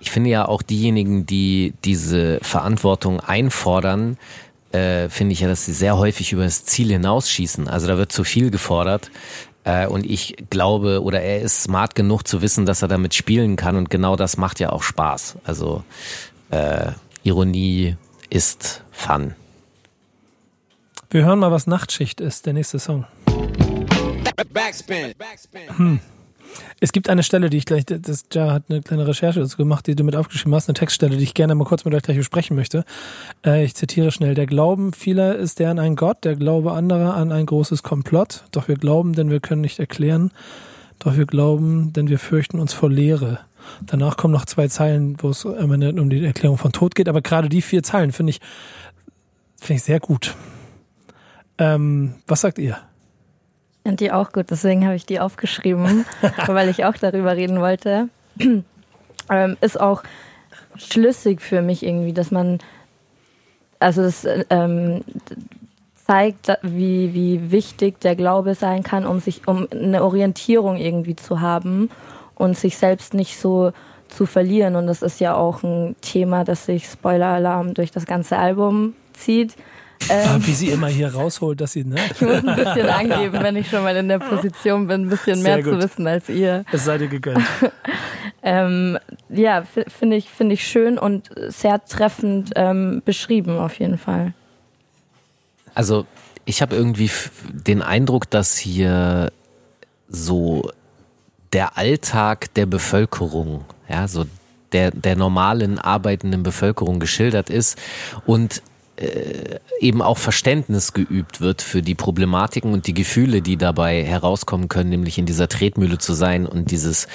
ich finde ja auch diejenigen, die diese Verantwortung einfordern, äh, finde ich ja, dass sie sehr häufig über das Ziel hinausschießen. Also da wird zu viel gefordert. Äh, und ich glaube, oder er ist smart genug zu wissen, dass er damit spielen kann. Und genau das macht ja auch Spaß. Also äh, Ironie ist Fun. Wir hören mal, was Nachtschicht ist, der nächste Song. Backspin. Backspin. Es gibt eine Stelle, die ich gleich, das Ja hat eine kleine Recherche dazu gemacht, die du mit aufgeschrieben hast, eine Textstelle, die ich gerne mal kurz mit euch gleich besprechen möchte. Äh, ich zitiere schnell. Der Glauben vieler ist der an einen Gott, der Glaube anderer an ein großes Komplott. Doch wir glauben, denn wir können nicht erklären. Doch wir glauben, denn wir fürchten uns vor Leere. Danach kommen noch zwei Zeilen, wo es um die Erklärung von Tod geht, aber gerade die vier Zeilen finde ich, finde ich sehr gut. Ähm, was sagt ihr? Finde die auch gut, deswegen habe ich die aufgeschrieben, weil ich auch darüber reden wollte. ähm, ist auch schlüssig für mich irgendwie, dass man, also das ähm, zeigt, wie, wie wichtig der Glaube sein kann, um sich, um eine Orientierung irgendwie zu haben und sich selbst nicht so zu verlieren. Und das ist ja auch ein Thema, das sich Spoiler-Alarm durch das ganze Album zieht. Ah, wie sie immer hier rausholt, dass sie, ne? Ich muss ein bisschen angeben, wenn ich schon mal in der Position bin, ein bisschen Sehr mehr zu wissen als ihr. Es sei dir gegönnt. Ähm, ja, finde ich, finde ich schön und sehr treffend ähm, beschrieben auf jeden Fall. Also ich habe irgendwie den Eindruck, dass hier so der Alltag der Bevölkerung, ja, so der, der normalen arbeitenden Bevölkerung geschildert ist und äh, eben auch Verständnis geübt wird für die Problematiken und die Gefühle, die dabei herauskommen können, nämlich in dieser Tretmühle zu sein und dieses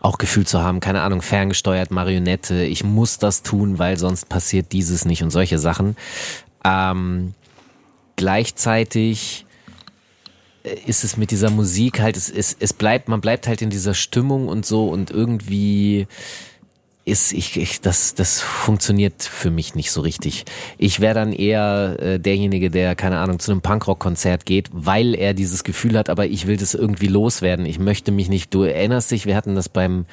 auch Gefühl zu haben, keine Ahnung, ferngesteuert, Marionette, ich muss das tun, weil sonst passiert dieses nicht und solche Sachen. Ähm, gleichzeitig äh, ist es mit dieser Musik halt, es, es, es bleibt, man bleibt halt in dieser Stimmung und so und irgendwie ist ich, ich das das funktioniert für mich nicht so richtig. Ich wäre dann eher äh, derjenige, der keine Ahnung zu einem Punkrock Konzert geht, weil er dieses Gefühl hat, aber ich will das irgendwie loswerden. Ich möchte mich nicht. Du erinnerst dich, wir hatten das beim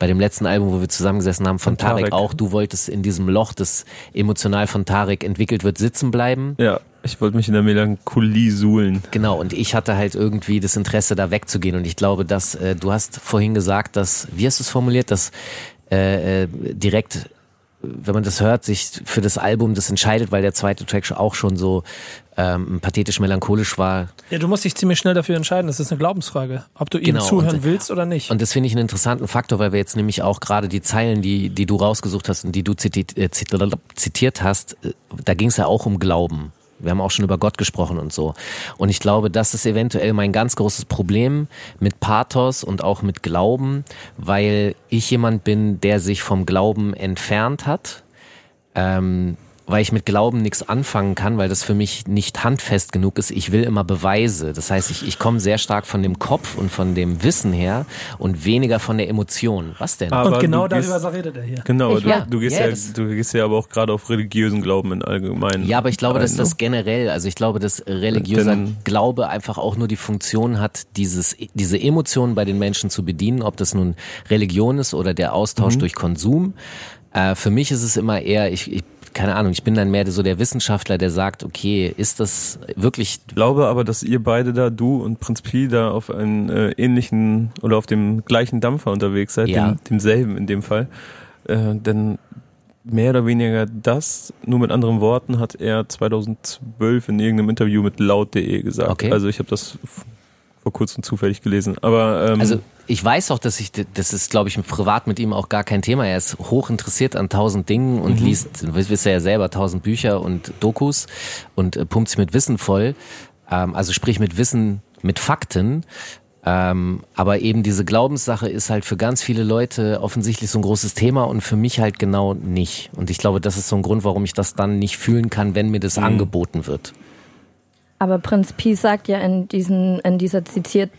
bei dem letzten Album, wo wir zusammengesessen haben von, von Tarek. Tarek auch. Du wolltest in diesem Loch, das emotional von Tarek entwickelt wird, sitzen bleiben. Ja. Ich wollte mich in der Melancholie suhlen. Genau, und ich hatte halt irgendwie das Interesse, da wegzugehen. Und ich glaube, dass äh, du hast vorhin gesagt, dass, wie hast du es formuliert, dass äh, äh, direkt wenn man das hört, sich für das Album das entscheidet, weil der zweite Track auch schon so ähm, pathetisch melancholisch war. Ja, du musst dich ziemlich schnell dafür entscheiden. Das ist eine Glaubensfrage, ob du ihm genau. zuhören und, willst oder nicht. Und das finde ich einen interessanten Faktor, weil wir jetzt nämlich auch gerade die Zeilen, die, die du rausgesucht hast und die du zitiert, äh, zitiert hast, äh, da ging es ja auch um Glauben. Wir haben auch schon über Gott gesprochen und so. Und ich glaube, das ist eventuell mein ganz großes Problem mit Pathos und auch mit Glauben, weil ich jemand bin, der sich vom Glauben entfernt hat. Ähm, weil ich mit Glauben nichts anfangen kann, weil das für mich nicht handfest genug ist. Ich will immer Beweise. Das heißt, ich, ich komme sehr stark von dem Kopf und von dem Wissen her und weniger von der Emotion. Was denn? Aber und genau darüber gehst, redet er hier. Genau, ich, du, ja, du, gehst ja, ja du gehst ja aber auch gerade auf religiösen Glauben in allgemein. Ja, aber ich glaube, dass das generell, also ich glaube, dass religiöser Denn, Glaube einfach auch nur die Funktion hat, dieses, diese Emotionen bei den Menschen zu bedienen, ob das nun Religion ist oder der Austausch mhm. durch Konsum. Äh, für mich ist es immer eher, ich, ich keine Ahnung, ich bin dann mehr so der Wissenschaftler, der sagt, okay, ist das wirklich. Ich glaube aber, dass ihr beide da, du und Prinz Pi, da auf einen äh, ähnlichen oder auf dem gleichen Dampfer unterwegs seid, ja. dem, demselben in dem Fall. Äh, denn mehr oder weniger das, nur mit anderen Worten, hat er 2012 in irgendeinem Interview mit laut.de gesagt. Okay. Also ich habe das vor kurzem zufällig gelesen. Aber ähm, also ich weiß auch, dass ich, das ist, glaube ich, privat mit ihm auch gar kein Thema. Er ist hoch interessiert an tausend Dingen und mhm. liest, wisst ja selber, tausend Bücher und Dokus und äh, pumpt sich mit Wissen voll. Ähm, also sprich mit Wissen, mit Fakten. Ähm, aber eben diese Glaubenssache ist halt für ganz viele Leute offensichtlich so ein großes Thema und für mich halt genau nicht. Und ich glaube, das ist so ein Grund, warum ich das dann nicht fühlen kann, wenn mir das mhm. angeboten wird. Aber Prinz Pi sagt ja in, diesen, in dieser zitiert,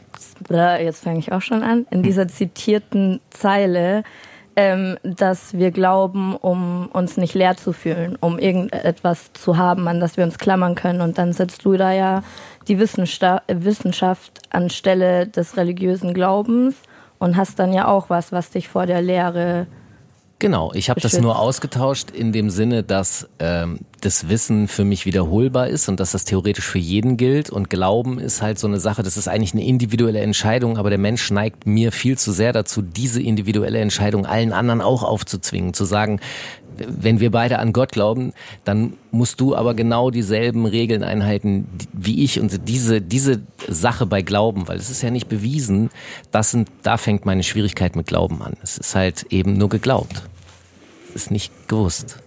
jetzt fange ich auch schon an, in dieser zitierten Zeile, ähm, dass wir glauben, um uns nicht leer zu fühlen, um irgendetwas zu haben, an das wir uns klammern können. Und dann setzt du da ja die Wissenschaft anstelle des religiösen Glaubens und hast dann ja auch was, was dich vor der Lehre Genau, ich habe das nur ausgetauscht in dem Sinne, dass ähm, das Wissen für mich wiederholbar ist und dass das theoretisch für jeden gilt. Und Glauben ist halt so eine Sache, das ist eigentlich eine individuelle Entscheidung, aber der Mensch neigt mir viel zu sehr dazu, diese individuelle Entscheidung allen anderen auch aufzuzwingen, zu sagen, wenn wir beide an Gott glauben, dann musst du aber genau dieselben Regeln einhalten wie ich und diese diese Sache bei Glauben, weil es ist ja nicht bewiesen, das sind da fängt meine Schwierigkeit mit Glauben an. Es ist halt eben nur geglaubt ist nicht gewusst.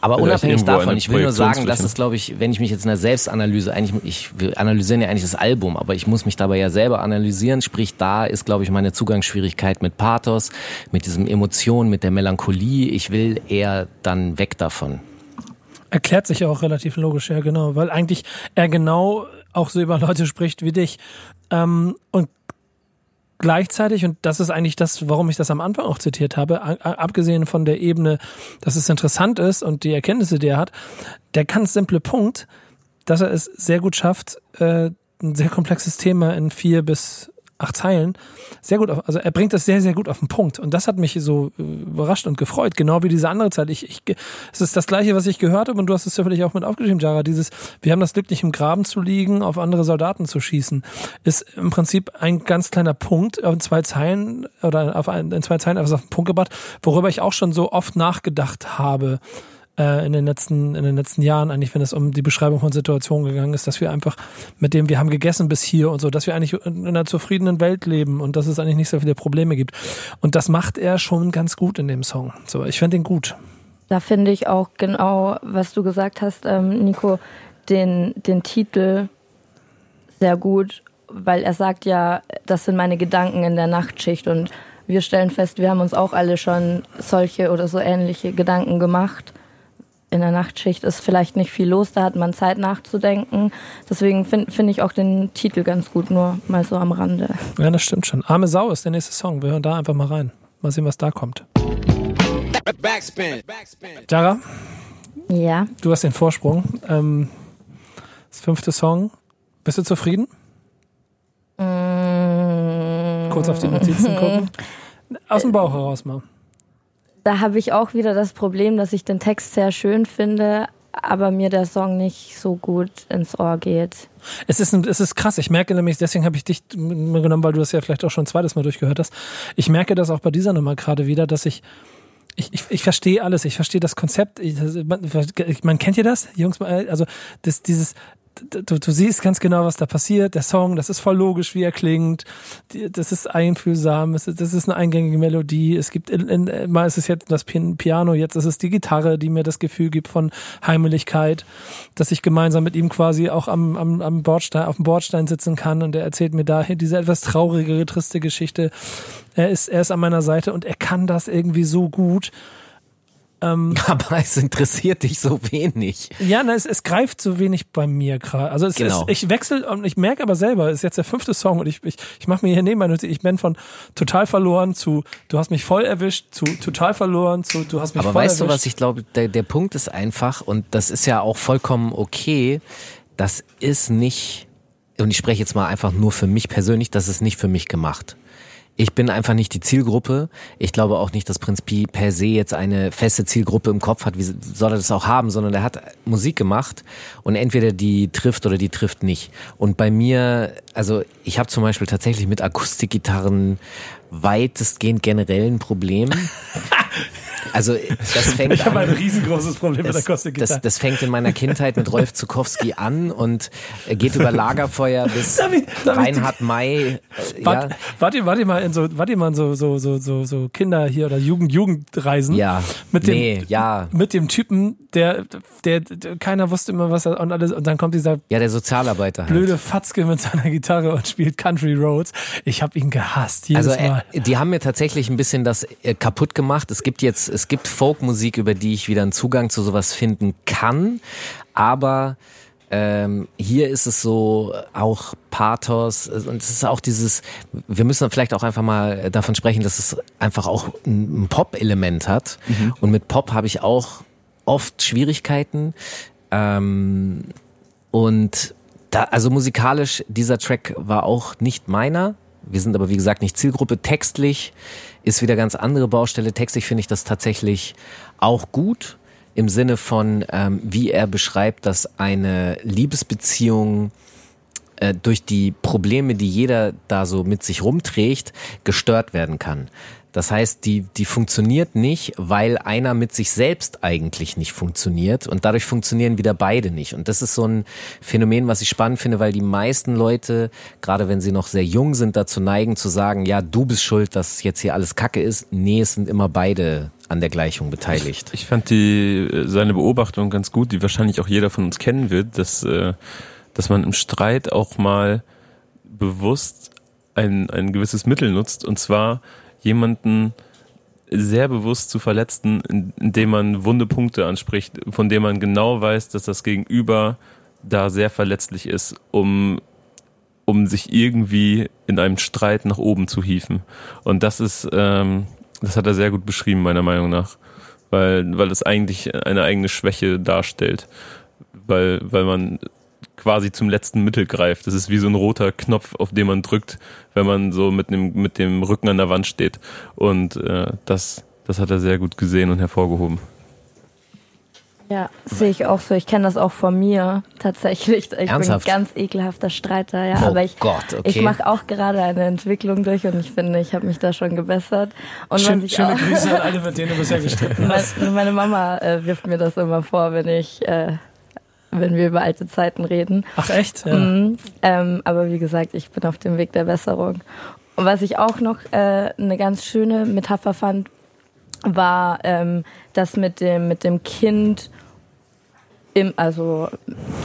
Aber unabhängig davon, ich will nur sagen, dass es, glaube ich, wenn ich mich jetzt in der Selbstanalyse, eigentlich, ich, wir analysieren ja eigentlich das Album, aber ich muss mich dabei ja selber analysieren, sprich, da ist, glaube ich, meine Zugangsschwierigkeit mit Pathos, mit diesem Emotion, mit der Melancholie. Ich will eher dann weg davon. Erklärt sich ja auch relativ logisch, ja, genau, weil eigentlich er genau auch so über Leute spricht wie dich. Ähm, und gleichzeitig, und das ist eigentlich das, warum ich das am Anfang auch zitiert habe, abgesehen von der Ebene, dass es interessant ist und die Erkenntnisse, die er hat, der ganz simple Punkt, dass er es sehr gut schafft, äh, ein sehr komplexes Thema in vier bis acht Zeilen sehr gut auf, also er bringt das sehr, sehr gut auf den Punkt. Und das hat mich so äh, überrascht und gefreut, genau wie diese andere Zeit. Ich, ich, es ist das Gleiche, was ich gehört habe und du hast es ja vielleicht auch mit aufgeschrieben, Jara. Dieses, wir haben das Glück, nicht im Graben zu liegen, auf andere Soldaten zu schießen, ist im Prinzip ein ganz kleiner Punkt in zwei Zeilen oder auf ein, in zwei Zeilen etwas auf den Punkt gebracht, worüber ich auch schon so oft nachgedacht habe in den letzten in den letzten Jahren eigentlich, wenn es um die Beschreibung von Situationen gegangen ist, dass wir einfach mit dem wir haben gegessen bis hier und so, dass wir eigentlich in einer zufriedenen Welt leben und dass es eigentlich nicht so viele Probleme gibt. Und das macht er schon ganz gut in dem Song. So, ich finde ihn gut. Da finde ich auch genau, was du gesagt hast, ähm, Nico, den, den Titel sehr gut, weil er sagt ja, das sind meine Gedanken in der Nachtschicht und wir stellen fest, wir haben uns auch alle schon solche oder so ähnliche Gedanken gemacht. In der Nachtschicht ist vielleicht nicht viel los, da hat man Zeit nachzudenken. Deswegen finde find ich auch den Titel ganz gut, nur mal so am Rande. Ja, das stimmt schon. Arme Sau ist der nächste Song. Wir hören da einfach mal rein. Mal sehen, was da kommt. Backspin. Backspin. Jara, Ja, du hast den Vorsprung. Ähm, das fünfte Song. Bist du zufrieden? Kurz auf die Notizen gucken. Aus dem Bauch heraus mal. Da habe ich auch wieder das Problem, dass ich den Text sehr schön finde, aber mir der Song nicht so gut ins Ohr geht. Es ist, es ist krass. Ich merke nämlich, deswegen habe ich dich genommen, weil du das ja vielleicht auch schon ein zweites Mal durchgehört hast. Ich merke das auch bei dieser Nummer gerade wieder, dass ich ich, ich, ich verstehe alles, ich verstehe das Konzept. Ich, man, man kennt ihr das, Jungs? Also das, dieses, du, du siehst ganz genau, was da passiert. Der Song, das ist voll logisch, wie er klingt. Das ist einfühlsam. Das ist eine eingängige Melodie. Es gibt, mal ist es jetzt das Pi- Piano, jetzt ist es die Gitarre, die mir das Gefühl gibt von Heimeligkeit, dass ich gemeinsam mit ihm quasi auch am, am, am Bordstein, auf dem Bordstein sitzen kann und er erzählt mir da diese etwas traurigere, triste Geschichte. Er ist, er ist an meiner Seite und er kann das irgendwie so gut. Aber es interessiert dich so wenig. Ja, na, es, es greift so wenig bei mir gerade. Also es, Genau. es, ich wechsle und ich merke aber selber, es ist jetzt der fünfte Song und ich, ich, ich mache mir hier neben meine Notizen, ich bin von total verloren zu du hast mich voll erwischt, zu total verloren, zu du hast mich Aber voll weißt du, erwischt. was ich glaube, der, der Punkt ist einfach, und das ist ja auch vollkommen okay, das ist nicht, und ich spreche jetzt mal einfach nur für mich persönlich, das ist nicht für mich gemacht. Ich bin einfach nicht die Zielgruppe. Ich glaube auch nicht, dass Prinz Pi per se jetzt eine feste Zielgruppe im Kopf hat. Wie soll er das auch haben? Sondern er hat Musik gemacht und entweder die trifft oder die trifft nicht. Und bei mir, also ich habe zum Beispiel tatsächlich mit Akustikgitarren weitestgehend generell ein Problem. Also das fängt ich habe ein riesengroßes Problem mit der das, Akustikgitarre. das, das fängt in meiner Kindheit mit Rolf Zukowski an und äh, geht über Lagerfeuer bis Darf ich- darf Reinhard May. Äh, Wart, ja, wart ihr, wart ihr mal in so, wart ihr mal in so, so, so, so, so Kinder hier oder Jugend, Jugendreisen? ja, Mit dem, nee, ja, mit dem Typen, der, der, der, keiner wusste immer was er, und alles, und dann kommt dieser ja, der Sozialarbeiter. Halt. blöde Fatzke mit seiner Gitarre und spielt Country Roads. Ich habe ihn gehasst, jedes Also Mal. äh, die haben mir tatsächlich ein bisschen das äh, kaputt gemacht. Es gibt jetzt, es gibt Folkmusik, über die ich wieder einen Zugang zu sowas finden kann, aber ähm, hier ist es so auch Pathos äh, und es ist auch dieses, wir müssen vielleicht auch einfach mal davon sprechen, dass es einfach auch ein, Pop-Element hat und mit Pop habe ich auch oft Schwierigkeiten ähm, und da, also musikalisch, dieser Track war auch nicht meiner. Wir sind aber, wie gesagt, nicht Zielgruppe. Textlich ist wieder ganz andere Baustelle. Textlich finde ich das tatsächlich auch gut. Im Sinne von, ähm, wie er beschreibt, dass eine Liebesbeziehung äh, durch die Probleme, die jeder da so mit sich rumträgt, gestört werden kann. Das heißt, die, die funktioniert nicht, weil einer mit sich selbst eigentlich nicht funktioniert und dadurch funktionieren wieder beide nicht. Und das ist so ein Phänomen, was ich spannend finde, weil die meisten Leute, gerade wenn sie noch sehr jung sind, dazu neigen zu sagen, ja, du bist schuld, dass jetzt hier alles Kacke ist. Nee, es sind immer beide an der Gleichung beteiligt. Ich fand die äh, seine Beobachtung ganz gut, die wahrscheinlich auch jeder von uns kennen wird, dass äh, dass man im Streit auch mal bewusst ein ein gewisses Mittel nutzt und zwar jemanden sehr bewusst zu verletzen, in- indem man wunde Punkte anspricht, von denen man genau weiß, dass das Gegenüber da sehr verletzlich ist, um um sich irgendwie in einem Streit nach oben zu hieven. Und das ist, ähm, das hat er sehr gut beschrieben, meiner Meinung nach. Weil, weil das eigentlich eine eigene Schwäche darstellt. Weil, weil man quasi zum letzten Mittel greift. Das ist wie so ein roter Knopf, auf den man drückt, wenn man so mit dem, mit dem Rücken an der Wand steht. Und äh, das, das hat er sehr gut gesehen und hervorgehoben. Ja, sehe ich auch so. Ich kenne das auch von mir tatsächlich. Ich Ernsthaft? bin ein ganz ekelhafter Streiter, ja. Oh aber ich, Gott, okay. ich mache auch gerade eine Entwicklung durch und ich finde, ich habe mich da schon gebessert. Und Schön, ich schöne auch, Grüße an alle, mit denen du bisher gestritten hast. meine, meine Mama äh, wirft mir das immer vor, wenn ich, äh, wenn wir über alte Zeiten reden. Ach echt? Ja. Mhm. Ähm, aber wie gesagt, ich bin auf dem Weg der Besserung. Und was ich auch noch äh, eine ganz schöne Metapher fand, war ähm, das mit dem, mit dem Kind im, also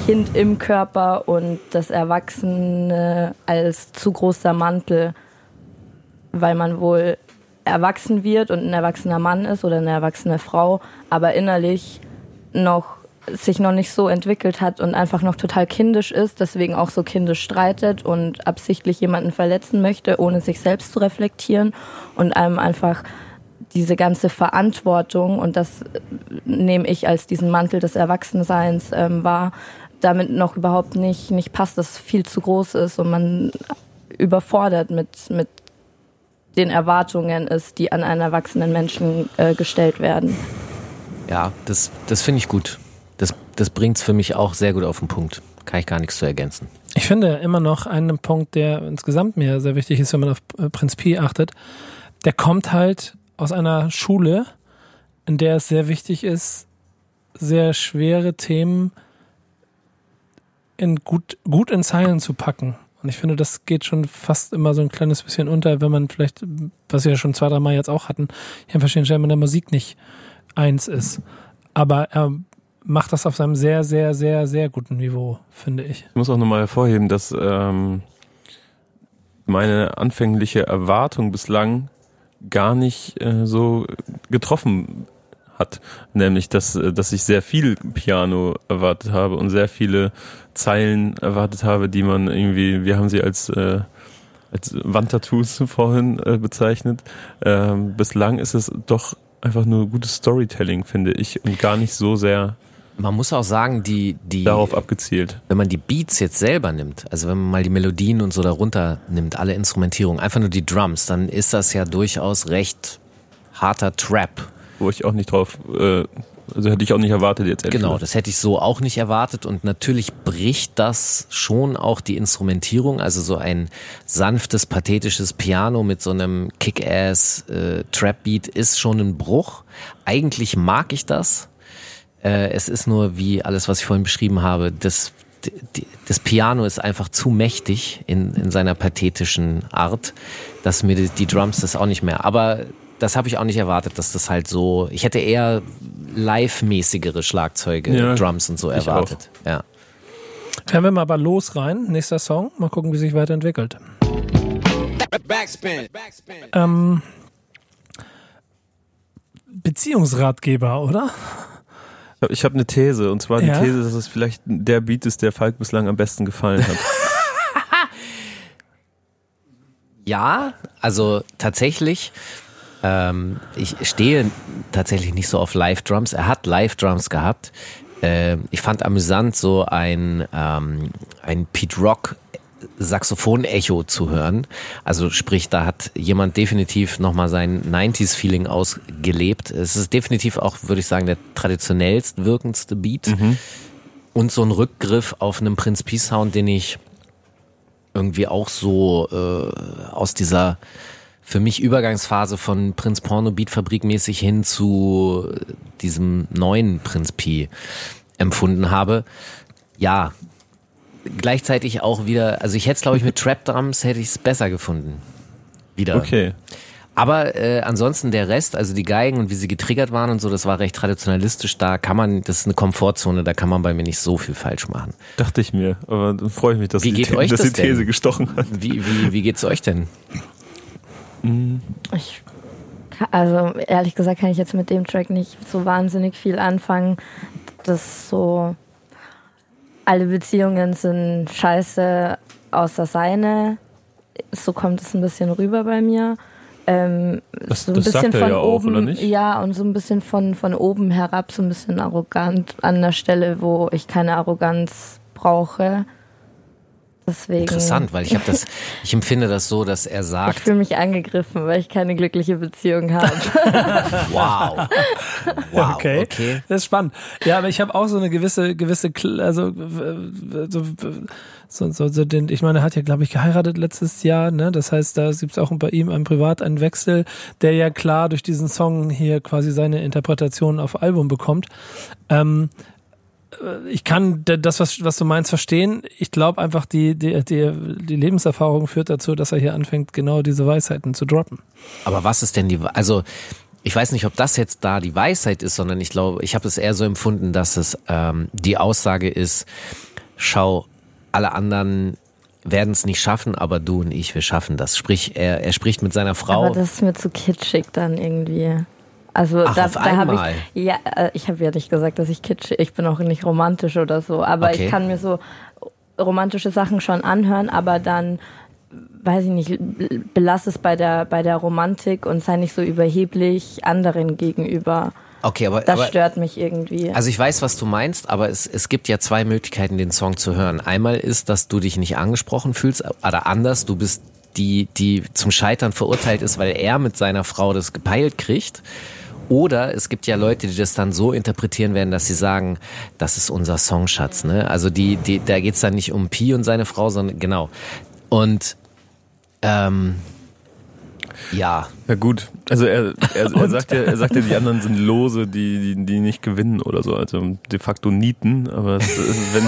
Kind im Körper und das Erwachsene als zu großer Mantel, weil man wohl erwachsen wird und ein erwachsener Mann ist oder eine erwachsene Frau, aber innerlich noch sich noch nicht so entwickelt hat und einfach noch total kindisch ist, deswegen auch so kindisch streitet und absichtlich jemanden verletzen möchte, ohne sich selbst zu reflektieren und einem einfach diese ganze Verantwortung und das äh, nehme ich als diesen Mantel des Erwachsenseins ähm, wahr, damit noch überhaupt nicht, nicht passt, dass viel zu groß ist und man überfordert mit, mit den Erwartungen ist, die an einen erwachsenen Menschen äh, gestellt werden. Ja, das, das finde ich gut. Das, das bringt es für mich auch sehr gut auf den Punkt. Kann ich gar nichts zu ergänzen. Ich finde immer noch einen Punkt, der insgesamt mir sehr wichtig ist, wenn man auf äh, Prinz Pi achtet. Der kommt halt aus einer Schule, in der es sehr wichtig ist, sehr schwere Themen in gut, gut in Zeilen zu packen. Und ich finde, das geht schon fast immer so ein kleines bisschen unter, wenn man vielleicht, was wir ja schon zwei, drei Mal jetzt auch hatten, hier an verschiedenen Stellen mit der Musik nicht eins ist. Aber er macht das auf seinem sehr, sehr, sehr, sehr guten Niveau, finde ich. Ich muss auch nochmal hervorheben, dass ähm, meine anfängliche Erwartung bislang gar nicht äh, so getroffen hat. Nämlich, dass, äh, dass ich sehr viel Piano erwartet habe und sehr viele Zeilen erwartet habe, die man irgendwie, wir haben sie als, äh, als Wandtattoos vorhin äh, bezeichnet. Ähm, bislang ist es doch einfach nur gutes Storytelling, finde ich, und gar nicht so sehr Man muss auch sagen, die, die, darauf abgezielt. wenn man die Beats jetzt selber nimmt, also wenn man mal die Melodien und so darunter nimmt, alle Instrumentierung, einfach nur die Drums, dann ist das ja durchaus recht harter Trap. Wo ich auch nicht drauf, äh, also hätte ich auch nicht erwartet jetzt. Genau, das hätte ich so auch nicht erwartet und natürlich bricht das schon auch die Instrumentierung, also so ein sanftes, pathetisches Piano mit so einem Kick-Ass äh, Trap-Beat ist schon ein Bruch. Eigentlich mag ich das. Äh, es ist nur wie alles, was ich vorhin beschrieben habe, das die- das Piano ist einfach zu mächtig in, in seiner pathetischen Art, dass mir die, die Drums das auch nicht mehr. Aber das habe ich auch nicht erwartet, dass das halt so. Ich hätte eher live-mäßigere Schlagzeuge, Ja, Drums und so erwartet. Ja. Hören wir mal aber los rein. Nächster Song. Mal gucken, wie sich weiterentwickelt. Backspin. Backspin. Ähm, Beziehungsratgeber, oder? Ich habe ich hab eine These, und zwar die Ja? These, dass es vielleicht der Beat ist, der Falk bislang am besten gefallen hat. Ja, also tatsächlich. Ähm, ich stehe tatsächlich nicht so auf Live-Drums. Er hat Live-Drums gehabt. Ähm, ich fand amüsant, so ein, ähm, ein Pete Rock Saxophon-Echo zu hören. Also sprich, da hat jemand definitiv nochmal sein 90s-Feeling ausgelebt. Es ist definitiv auch, würde ich sagen, der traditionellst wirkendste Beat. Und so ein Rückgriff auf einen Prince P Sound, den ich irgendwie auch so äh, aus dieser für mich Übergangsphase von Prinz Porno Beat Fabrik mäßig hin zu diesem neuen Prinz P empfunden habe. Ja, gleichzeitig auch wieder, also ich hätte es glaube ich mit Trap Drums hätte ich es besser gefunden. Wieder. Okay. Aber äh, ansonsten der Rest, also die Geigen und wie sie getriggert waren und so, das war recht traditionalistisch. Da kann man, das ist eine Komfortzone, da kann man bei mir nicht so viel falsch machen. Dachte ich mir, aber dann freue ich mich, dass, Wie die, geht euch dass das die These denn? gestochen hat. Wie, wie, wie geht's euch denn? Ich, also ehrlich gesagt kann ich jetzt mit dem Track nicht so wahnsinnig viel anfangen. Das so, alle Beziehungen sind scheiße, außer seine. So kommt es ein bisschen rüber bei mir. Ähm, Das- so ein das bisschen sagt er von ja auch, oben, oder nicht? ja, und so ein bisschen von, von oben herab, so ein bisschen arrogant an der Stelle, wo ich keine Arroganz brauche. Deswegen. Interessant, weil ich habe das, ich empfinde das so, dass er Ich sagt, fühle mich angegriffen, weil ich keine glückliche Beziehung habe. wow, wow, okay. okay. Das ist spannend. Ja, aber ich habe auch so eine gewisse, gewisse, also so, so, so, so den, ich meine, er hat ja, glaube ich, geheiratet letztes Jahr, ne? Das heißt, da gibt es auch bei ihm im Privat einen Wechsel, der ja klar durch diesen Song hier quasi seine Interpretation auf Album bekommt. Ähm, äh, ich kann das, was, was du meinst, verstehen. Ich glaube einfach, die, die, die, die Lebenserfahrung führt dazu, dass er hier anfängt, genau diese Weisheiten zu droppen. Aber was ist denn die, also ich weiß nicht, ob das jetzt da die Weisheit ist, sondern ich glaube, ich habe es eher so empfunden, dass es ähm, die Aussage ist, schau, alle anderen werden es nicht schaffen, aber du und ich, wir schaffen das. Sprich, er, er spricht mit seiner Frau. Aber das ist mir zu kitschig dann irgendwie. Also Ach, da, da habe ich ja, äh, ich habe ja nicht gesagt, dass ich kitschig, ich bin auch nicht romantisch oder so, aber Okay. ich kann mir so romantische Sachen schon anhören, aber dann weiß ich nicht, belass es bei der bei der Romantik und sei nicht so überheblich anderen gegenüber. okay, aber, Das aber stört mich irgendwie. Also ich weiß, was du meinst, aber es, es gibt ja zwei Möglichkeiten, den Song zu hören. Einmal ist, dass du dich nicht angesprochen fühlst, oder anders, du bist die, die zum Scheitern verurteilt ist, weil er mit seiner Frau das gepeilt kriegt. Oder es gibt ja Leute, die das dann so interpretieren werden, dass sie sagen, das ist unser Songschatz. Ne? Also die, die, da geht's dann nicht um Pi und seine Frau, sondern genau. Und ähm, ja, Ja gut, also er, er, er sagt ja, er sagt ja, die anderen sind Lose, die, die, die nicht gewinnen oder so, also de facto Nieten, aber es, es, äh,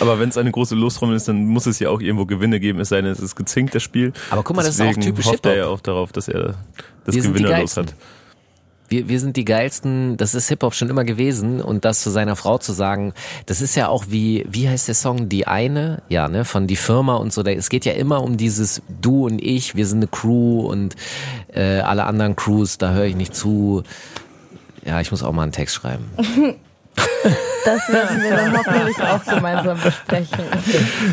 aber wenn es eine große Lostrommel ist, dann muss es ja auch irgendwo Gewinne geben, es sei denn, es ist gezinkt, das Spiel. Aber guck mal, das ist auch Deswegen typisch hofft er ja auch darauf, dass er das Gewinnerlos Geilsten. hat. Wir, wir sind die geilsten, das ist Hip-Hop schon immer gewesen. Und das zu seiner Frau zu sagen, das ist ja auch wie, wie heißt der Song, die eine, ja, ne, von die Firma und so, da- es geht ja immer um dieses du und ich, wir sind eine Crew und äh, alle anderen Crews, da höre ich nicht zu. Ja, ich muss auch mal einen Text schreiben. Das werden wir dann hoffentlich auch gemeinsam besprechen.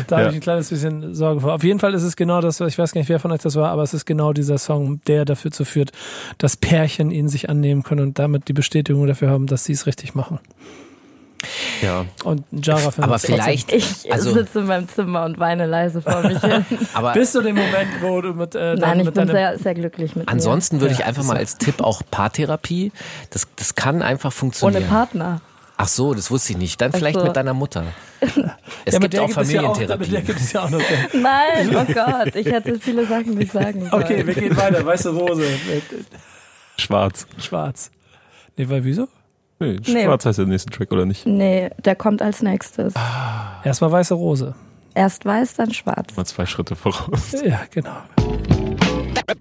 Da habe Ja. ich ein kleines bisschen Sorge vor. Auf jeden Fall ist es genau das, ich weiß gar nicht, wer von euch das war, aber es ist genau dieser Song, der dafür zu führt, dass Pärchen ihn sich annehmen können und damit die Bestätigung dafür haben, dass sie es richtig machen. Ja. Und Jara findet Aber vielleicht, Ich also, sitze in meinem Zimmer und weine leise vor mich hin. aber Bis zu dem Moment, wo du mit, äh, Nein, ich mit bin sehr, sehr glücklich mit ansonsten würde ich einfach mal als Tipp auch Paartherapie, das, das kann einfach mir. funktionieren. Ohne Partner. Ach so, das wusste ich nicht. Dann Ach vielleicht so. mit deiner Mutter. Es ja, mit gibt der auch es ja auch, Familientherapie. gibt es ja auch noch. Nein, oh Gott, ich hätte viele Sachen nicht sagen sollen. Okay, wir gehen weiter. Weiße Rose, Schwarz. schwarz. Nee, weil wieso? Nee, Nee. Schwarz heißt der nächste Track, oder nicht? Nee, der kommt als nächstes. Erstmal weiße Rose. Erst weiß, dann schwarz. Mal zwei Schritte voraus. Ja, genau.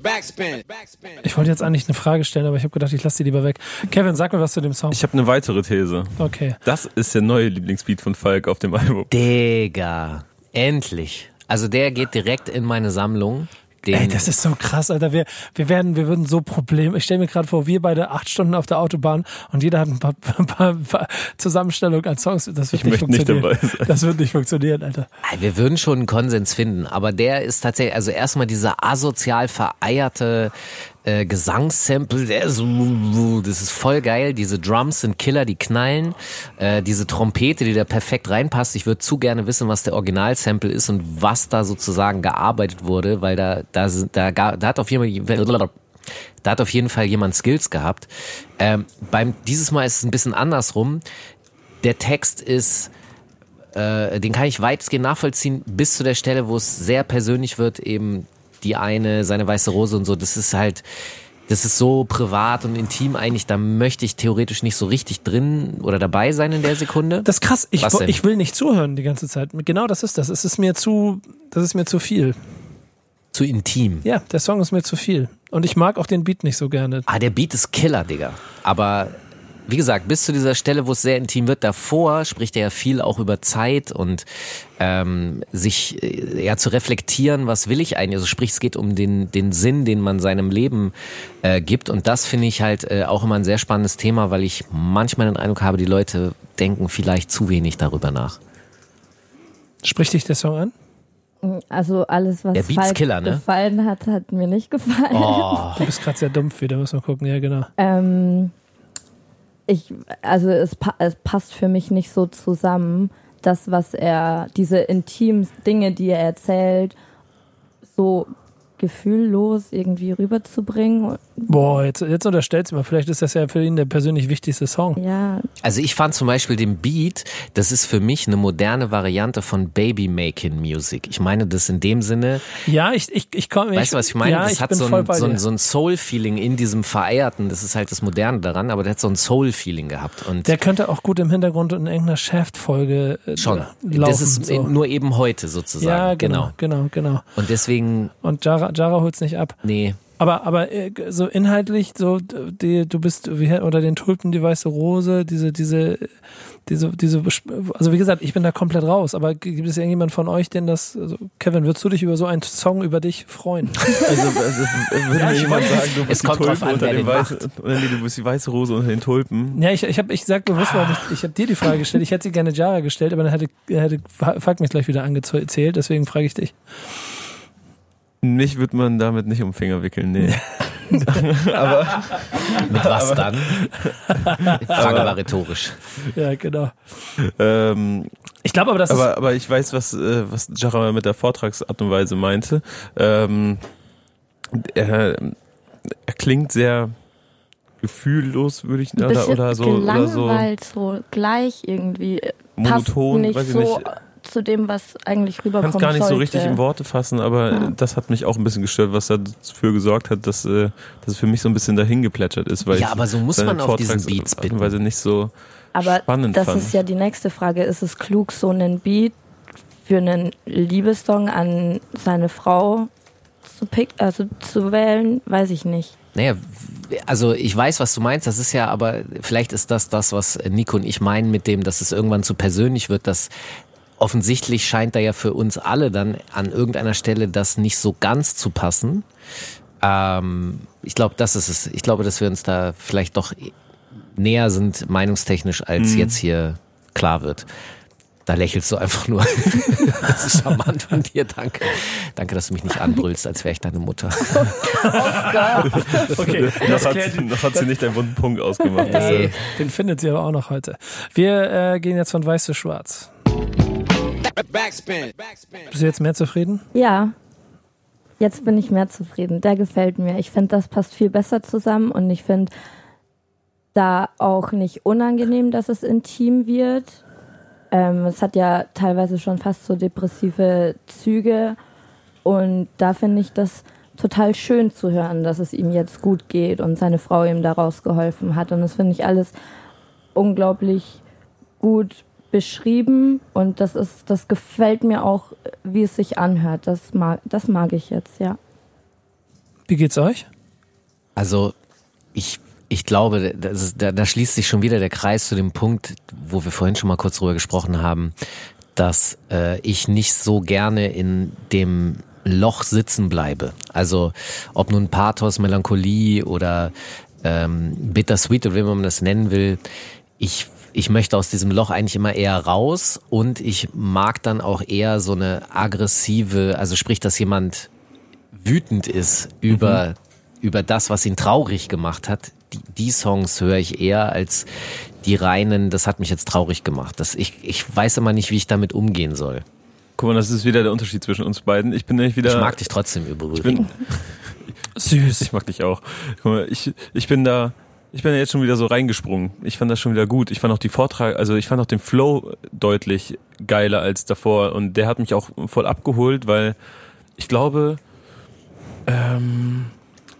Backspin. Backspin. Ich wollte jetzt eigentlich eine Frage stellen, aber ich habe gedacht, ich lasse die lieber weg. Kevin, sag mir was zu dem Song. Ich habe eine weitere These. Okay. Das ist der neue Lieblingsbeat von Falk auf dem Album. Digga, endlich. Also der geht direkt in meine Sammlung. Den, Ey, das ist so krass, Alter. Wir, wir werden, wir würden so Probleme. Ich stelle mir gerade vor, wir beide acht Stunden auf der Autobahn und jeder hat ein paar, paar, ein paar Zusammenstellungen an Songs. Das wird Ich nicht nicht funktionieren. sein. Das wird nicht funktionieren, Alter. wir würden schon einen Konsens finden, aber der ist tatsächlich, also erstmal dieser asozial vereierte äh, Gesangssample, das ist voll geil. Diese Drums sind Killer, die knallen. Äh, diese Trompete, die da perfekt reinpasst. Ich würde zu gerne wissen, was der Originalsample ist und was da sozusagen gearbeitet wurde, weil da, da, da, da hat auf jeden Fall da hat auf jeden Fall jemand Skills gehabt. Ähm, beim dieses Mal ist es ein bisschen andersrum. Der Text ist äh, den kann ich weitestgehend nachvollziehen, bis zu der Stelle, wo es sehr persönlich wird, eben die eine, seine weiße Rose und so, das ist halt, das ist so privat und intim eigentlich, da möchte ich theoretisch nicht so richtig drin oder dabei sein in der Sekunde. Das ist krass. Ich, ich will nicht zuhören die ganze Zeit. Genau das ist das. Es ist mir zu, das ist mir zu viel. Zu intim. Ja, der Song ist mir zu viel. Und ich mag auch den Beat nicht so gerne. Ah, der Beat ist Killer, Digga. Aber wie gesagt, bis zu dieser Stelle, wo es sehr intim wird, davor spricht er ja viel auch über Zeit und ähm, sich äh, ja zu reflektieren, was will ich eigentlich. Also sprich, es geht um den, den Sinn, den man seinem Leben äh, gibt. Und das finde ich halt äh, auch immer ein sehr spannendes Thema, weil ich manchmal den Eindruck habe, die Leute denken vielleicht zu wenig darüber nach. Spricht dich der Song an? Also alles, was Der Beats Falk Killer, ne? gefallen hat, hat mir nicht gefallen. Oh, Du bist gerade sehr dumpf wieder, müssen wir gucken. Ja, genau. Ähm, ich, also es, es passt für mich nicht so zusammen. das, was er, diese intimen Dinge, die er erzählt, so gefühllos irgendwie rüberzubringen. Boah, jetzt, jetzt unterstellst du mal, vielleicht ist das ja für ihn der persönlich wichtigste Song. Ja, Also ich fand zum Beispiel den Beat, das ist für mich eine moderne Variante von Baby-Making Music. Ich meine das in dem Sinne, Ja, ich, ich, ich komme. weißt du, was ich meine? Ja, das ich hat so ein, so ein, so ein Soul-Feeling in diesem Vereierten. Das ist halt das Moderne daran, aber der hat so ein Soul-Feeling gehabt. Und Der könnte auch gut im Hintergrund in irgendeiner Shaft-Folge äh, schon. laufen. das ist so. nur eben heute sozusagen. ja, genau, genau, genau. Und deswegen, Und Jara, Jara holt's nicht ab. nee, Aber, aber äh, so inhaltlich, so die, du bist wie unter den Tulpen die weiße Rose, diese, diese, diese, diese, also wie gesagt, ich bin da komplett raus. Aber gibt es irgendjemand von euch, den das, also Kevin, würdest du dich über so einen Song über dich freuen? Also, also würde Ja, mir ich jemand sagen, du Es bist die Tulpe an, unter den den weißen, oder nee, du bist die weiße Rose unter den Tulpen. Ja, ich, ich habe, ich sag bewusst, warum ich, ich habe dir die Frage gestellt. Ich hätte sie gerne Jara gestellt, aber dann hätte, hätte Falk mich gleich wieder angezählt. Deswegen frage ich dich. Mich wird man damit nicht um den Finger wickeln, nee. mit was dann? Die Frage war rhetorisch. Ja, genau. ähm, Ich glaube aber, das ist aber, aber ich weiß, was, äh, was Jara mit der Vortragsart und Weise meinte. Ähm, er, er klingt sehr gefühllos, würde ich oder, oder so oder so gelangweilt, so. gleich irgendwie. monoton, Passt nicht weiß ich so nicht. Zu dem, was eigentlich Ich kann rüberkommt es gar nicht so sollte. richtig in Worte fassen, aber Ja. das hat mich auch ein bisschen gestört, was dafür gesorgt hat, dass, äh, dass es für mich so ein bisschen dahin geplätschert ist. Weil Ja, aber so muss man auf diesen Beats bitten. Weise nicht so Aber spannend das fand. ist ja die nächste Frage. Ist es klug, so einen Beat für einen Liebessong an seine Frau zu pick, also zu wählen? Weiß ich nicht. Naja, also ich weiß, was du meinst. Das ist ja, aber vielleicht ist das das, was Nico und ich meinen mit dem, dass es irgendwann zu persönlich wird, dass offensichtlich scheint da ja für uns alle dann an irgendeiner Stelle das nicht so ganz zu passen. Ähm, ich glaube, das ist es. Ich glaube, dass wir uns da vielleicht doch näher sind, meinungstechnisch, als Mhm. jetzt hier klar wird. Da lächelst du einfach nur. Das ist charmant von dir, danke. Danke, dass du mich nicht anbrüllst, als wäre ich deine Mutter. okay. noch, hat sie, noch hat sie nicht einen wunden Punkt ausgemacht. Das, Ey. äh, Den findet sie aber auch noch heute. Wir äh, gehen jetzt von weiß zu schwarz. Backspin. Backspin. Bist du jetzt mehr zufrieden? Ja, jetzt bin ich mehr zufrieden. Der gefällt mir. Ich finde, das passt viel besser zusammen und ich finde da auch nicht unangenehm, dass es intim wird. Ähm, es hat ja teilweise schon fast so depressive Züge und da finde ich das total schön zu hören, dass es ihm jetzt gut geht und seine Frau ihm daraus geholfen hat und das finde ich alles unglaublich gut beschrieben und das ist, das gefällt mir auch, wie es sich anhört. Das mag, das mag ich jetzt, ja. Wie geht's euch? Also ich, ich glaube, das ist, da, da schließt sich schon wieder der Kreis zu dem Punkt, wo wir vorhin schon mal kurz drüber gesprochen haben, dass äh, ich nicht so gerne in dem Loch sitzen bleibe. Also ob nun Pathos, Melancholie oder ähm, Bittersweet oder wie man das nennen will, ich ich möchte aus diesem Loch eigentlich immer eher raus und ich mag dann auch eher so eine aggressive, also sprich, dass jemand wütend ist über, über das, was ihn traurig gemacht hat. Die, die Songs höre ich eher als die reinen, das hat mich jetzt traurig gemacht. Das, ich, ich weiß immer nicht, wie ich damit umgehen soll. guck mal, das ist wieder der Unterschied zwischen uns beiden. Ich bin nämlich wieder. Ich mag dich trotzdem ich bin, übrigens. Süß. Ich mag dich auch. Guck mal, ich, ich bin da, ich bin da jetzt schon wieder so reingesprungen. Ich fand das schon wieder gut. Ich fand auch die Vortrag, also ich fand auch den Flow deutlich geiler als davor und der hat mich auch voll abgeholt, weil ich glaube, ähm,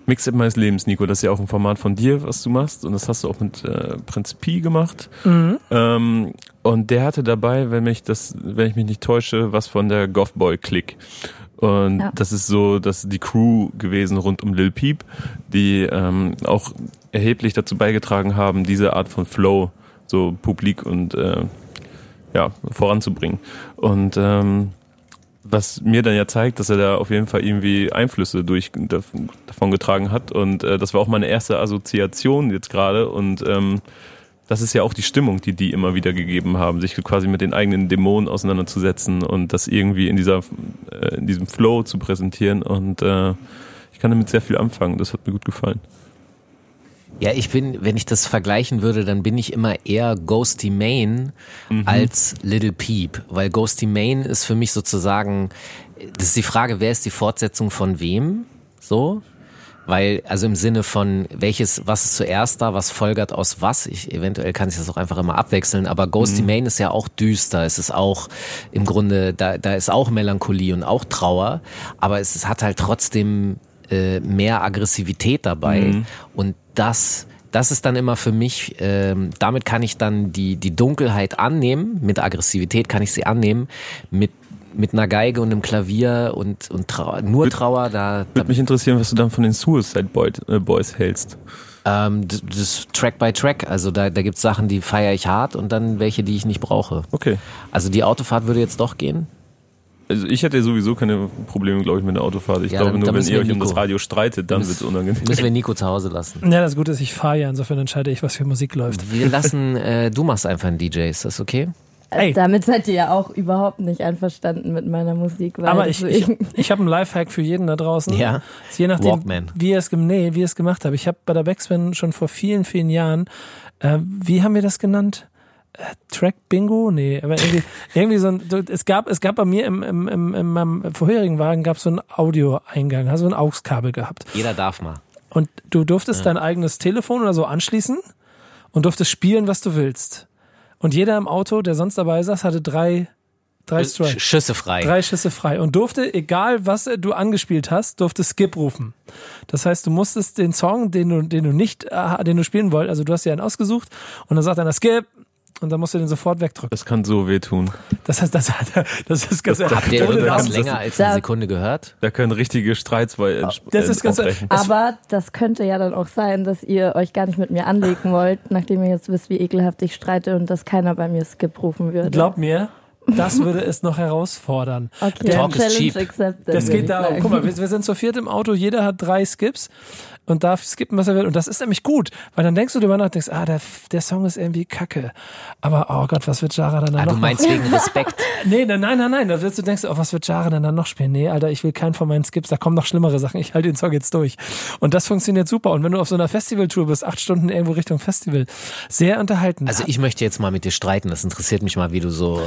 Mixtape meines Lebens, Nico, das ist ja auch ein Format von dir, was du machst und das hast du auch mit äh, Prinz Pi gemacht. Mhm. Ähm, und der hatte dabei, wenn mich das, wenn ich mich nicht täusche, was von der Gothboy Click. Und Ja. das ist so, dass die Crew gewesen rund um Lil Peep, die ähm, auch erheblich dazu beigetragen haben, diese Art von Flow so publik und äh, ja voranzubringen. Und ähm, was mir dann ja zeigt, dass er da auf jeden Fall irgendwie Einflüsse durch davon, getragen hat. Und äh, das war auch meine erste Assoziation jetzt gerade. Und ähm, das ist ja auch die Stimmung, die die immer wieder gegeben haben, sich quasi mit den eigenen Dämonen auseinanderzusetzen und das irgendwie in dieser äh, in diesem Flow zu präsentieren. Und äh, ich kann damit sehr viel anfangen. Das hat mir gut gefallen. Ja, ich bin, wenn ich das vergleichen würde, dann bin ich immer eher Ghosty Main als Little Peep, weil Ghosty Main ist für mich sozusagen, das ist die Frage, wer ist die Fortsetzung von wem? So? Weil, also im Sinne von, welches, was ist zuerst da, was folgert aus was? Ich, eventuell kann sich das auch einfach immer abwechseln, aber Ghosty Main ist ja auch düster. Es ist auch, im Grunde, da, da ist auch Melancholie und auch Trauer, aber es, es hat halt trotzdem äh, mehr Aggressivität dabei und das das ist dann immer für mich, ähm, damit kann ich dann die, die Dunkelheit annehmen, mit Aggressivität kann ich sie annehmen, mit, mit einer Geige und einem Klavier und, und Trauer, nur Trauer, da, da Würde mich interessieren, was du dann von den Suicide äh, Boys hältst. ähm, das ist Track by Track, also da, da gibt's Sachen, die feiere ich hart und dann welche, die ich nicht brauche. Okay. Also die Autofahrt würde jetzt doch gehen. Also ich hätte sowieso keine Probleme, glaube ich, mit der Autofahrt. Ich Ja, glaube dann- nur, dann wenn ihr euch um das Radio streitet, dann wird es unangenehm. Müssen wir Nico zu Hause lassen. Ja, das Gute ist, ich fahre ja, insofern entscheide ich, was für Musik läuft. Wir lassen, äh, du machst einfach einen DJ, ist das okay? Ey. Damit seid ihr ja auch überhaupt nicht einverstanden mit meiner Musik. Weil Aber ich, ich, ich habe einen Lifehack für jeden da draußen. Ja. Ist Je nachdem, Walkman. wie ihr es, gem- nee, wie es gemacht habt. Ich habe bei der Backspin schon vor vielen, vielen Jahren, äh, wie haben wir das genannt? Äh, Track Bingo? Nee, aber irgendwie, irgendwie so ein, so, es gab, es gab bei mir im, im, im, in meinem vorherigen Wagen gab es so einen Audioeingang, also ein AUX-Kabel gehabt. Jeder darf mal. Und du durftest dein eigenes Telefon oder so anschließen und durftest spielen, was du willst. Und jeder im Auto, der sonst dabei saß, hatte drei, drei Strikes. Schüsse frei. Drei Schüsse frei und durfte, egal was du angespielt hast, durfte Skip rufen. Das heißt, du musstest den Song, den du, den du nicht, äh, den du spielen wolltest, also du hast dir einen ausgesucht und dann sagt einer Skip und dann musst du den sofort wegdrücken. Das kann so wehtun. Das heißt, das, das ist ganz Habt ihr Namen. länger als eine Da- Sekunde gehört? Da können richtige Streits bei äh, Das ist ganz-. Aber das könnte ja dann auch sein, dass ihr euch gar nicht mit mir anlegen wollt, nachdem ihr jetzt wisst, wie ekelhaft ich streite und dass keiner bei mir Skip rufen würde. Glaub mir, das würde es noch herausfordern. okay, Talk is Challenge cheap. accepted. Das geht darum, guck mal, wir, wir sind zu viert im Auto, jeder hat drei Skips und darf skippen, was er will. Und das ist nämlich gut, weil dann denkst du drüber nach denkst, ah, der, der Song ist irgendwie kacke. Aber, oh Gott, was wird Jara dann Ah, noch du meinst wegen Respekt. Nee, nein, nein, nein, nein. Da wirst du denkst, oh, was wird Jara denn dann noch spielen? Nee, Alter, ich will keinen von meinen Skips, da kommen noch schlimmere Sachen. Ich halte den Song jetzt durch. Und das funktioniert super. Und wenn du auf so einer Festivaltour bist, acht Stunden irgendwo Richtung Festival, sehr unterhalten. Also ich möchte jetzt mal mit dir streiten. Das interessiert mich mal, wie du so.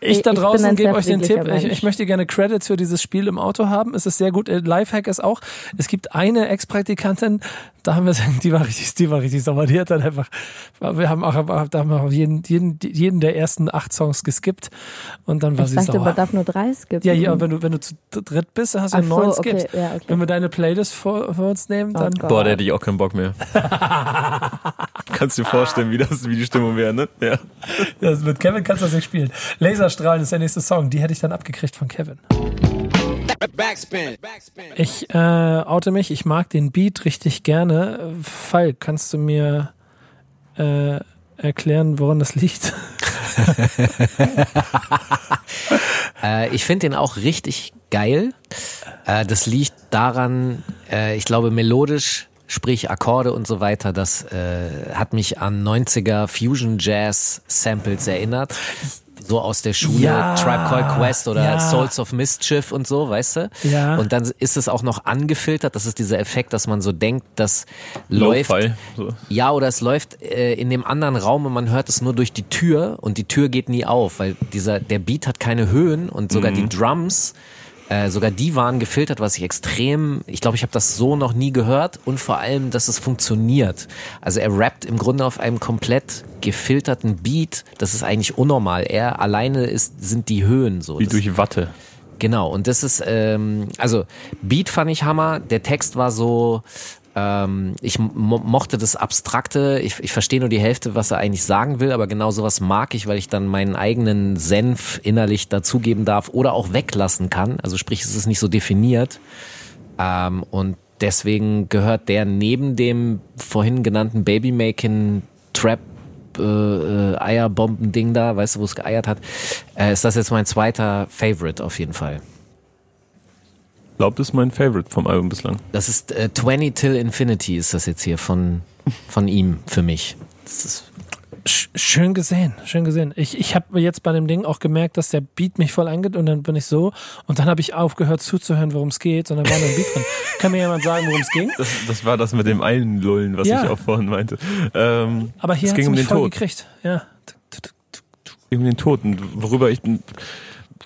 Ich da draußen gebe euch den Tipp. Ich, ich möchte gerne Credits für dieses Spiel im Auto haben. Es ist sehr gut. Äh, Lifehack ist auch. Es gibt eine Ex-Praktikantin, da haben wir, die war richtig, die war richtig sauer. Die hat dann einfach, wir haben auch, da haben wir auch jeden, jeden, jeden der ersten acht Songs geskippt und dann war Ich sie dachte, sauer. man darf nur drei skippen. Ja, ja, wenn du, wenn du zu dritt bist, dann hast du Ach so, neun okay, Skips. ja, okay. Wenn wir deine Playlist vor, vor uns nehmen, Oh dann. Gott. Boah, da hätte ich auch keinen Bock mehr. Kannst dir vorstellen, wie das, wie die Stimmung wäre, ne? Ja. Das mit Kevin kannst du das nicht spielen. Laserstrahlen ist der nächste Song. Die hätte ich dann abgekriegt von Kevin. Backspin. Backspin. Ich äh, oute mich, ich mag den Beat richtig gerne. Falk, kannst du mir äh, erklären, woran das liegt? Äh, ich finde den auch richtig geil. Äh, das liegt daran, äh, ich glaube, melodisch, sprich Akkorde und so weiter, das äh, hat mich an 90er Fusion Jazz Samples erinnert. So aus der Schule, Ja, Tribe Called Quest oder ja. Souls of Mischief und so, weißt du? Ja. Und dann ist es auch noch angefiltert. Das ist dieser Effekt, dass man so denkt, das läuft. So. Ja, oder es läuft äh, in dem anderen Raum und man hört es nur durch die Tür und die Tür geht nie auf, weil dieser der Beat hat keine Höhen und sogar die Drums, äh, sogar die waren gefiltert, was ich extrem, ich glaube, ich habe das so noch nie gehört und vor allem, dass es funktioniert. Also er rappt im Grunde auf einem komplett gefilterten Beat, das ist eigentlich unnormal. Er alleine ist sind die Höhen so. Wie Das- durch Watte. Genau, und das ist, ähm, also Beat fand ich Hammer, der Text war so, ähm, ich mo mochte das Abstrakte, ich, ich verstehe nur die Hälfte, was er eigentlich sagen will, aber genau sowas mag ich, weil ich dann meinen eigenen Senf innerlich dazugeben darf oder auch weglassen kann. Also sprich, es ist nicht so definiert. Ähm, und deswegen gehört der neben dem vorhin genannten Babymaking Trap äh, äh, Eierbomben-Ding da, weißt du, wo es geeiert hat, äh, ist das jetzt mein zweiter Favorite auf jeden Fall. Glaubt, das ist mein Favorite vom Album bislang. Das ist äh, 20 Till Infinity ist das jetzt hier von, von ihm für mich. Das ist Sch- Schön gesehen, schön gesehen. Ich, ich habe jetzt bei dem Ding auch gemerkt, dass der Beat mich voll angeht und dann bin ich so und dann habe ich aufgehört zuzuhören, worum es geht, sondern war nur ein Beat drin. Kann mir jemand sagen, worum es ging? Das, das war das mit dem Einlullen, was Ja. ich auch vorhin meinte. Ähm, Aber hier es hat ging es um den voll Tod. gekriegt. Ja. um den Tod. Und worüber ich.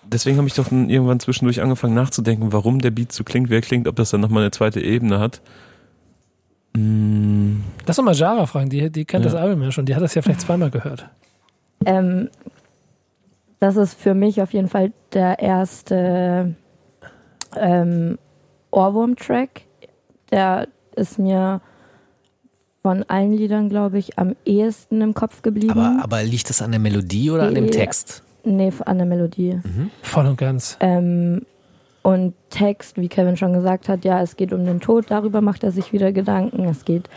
Deswegen habe ich doch irgendwann zwischendurch angefangen nachzudenken, warum der Beat so klingt, wer klingt, ob das dann nochmal eine zweite Ebene hat. Mm, Lass doch mal Jara fragen, die, die kennt Ja. das Album ja schon, die hat das ja vielleicht zweimal gehört. Ähm, das ist für mich auf jeden Fall der erste ähm, Ohrwurm-Track. Der ist mir von allen Liedern, glaube ich, am ehesten im Kopf geblieben. Aber, aber liegt das an der Melodie oder an dem. Text? Nee, an der Melodie. Voll und ganz. Ähm, und Text, wie Kevin schon gesagt hat, ja, es geht um den Tod, darüber macht er sich wieder Gedanken. Es geht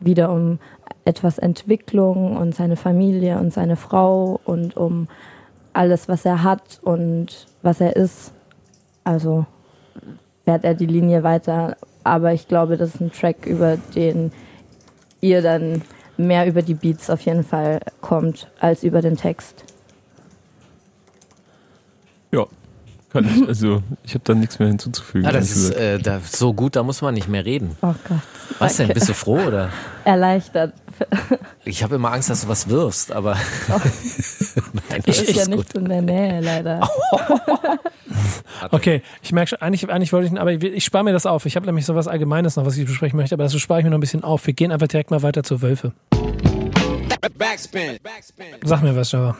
wieder um etwas Entwicklung und seine Familie und seine Frau und um alles, was er hat und was er ist. Also fährt er die Linie weiter. Aber ich glaube, das ist ein Track, über den ihr dann mehr über die Beats auf jeden Fall kommt, als über den Text. ja, kann ich. Also, ich habe da nichts mehr hinzuzufügen. Ah, das ist äh, da, so gut, da muss man nicht mehr reden. Oh Gott. Was denn? Danke. Bist du froh oder? Erleichtert. Ich habe immer Angst, dass du was wirfst, aber Nein, Das das ist ja gut. nichts in der Nähe, leider. Okay, ich merke schon, eigentlich, eigentlich wollte ich, aber ich, ich spare mir das auf. Ich habe nämlich sowas Allgemeines noch, was ich besprechen möchte, aber das spare ich mir noch ein bisschen auf. Wir gehen einfach direkt mal weiter zur Wölfe. Backspin. Backspin. Sag mir was, Java.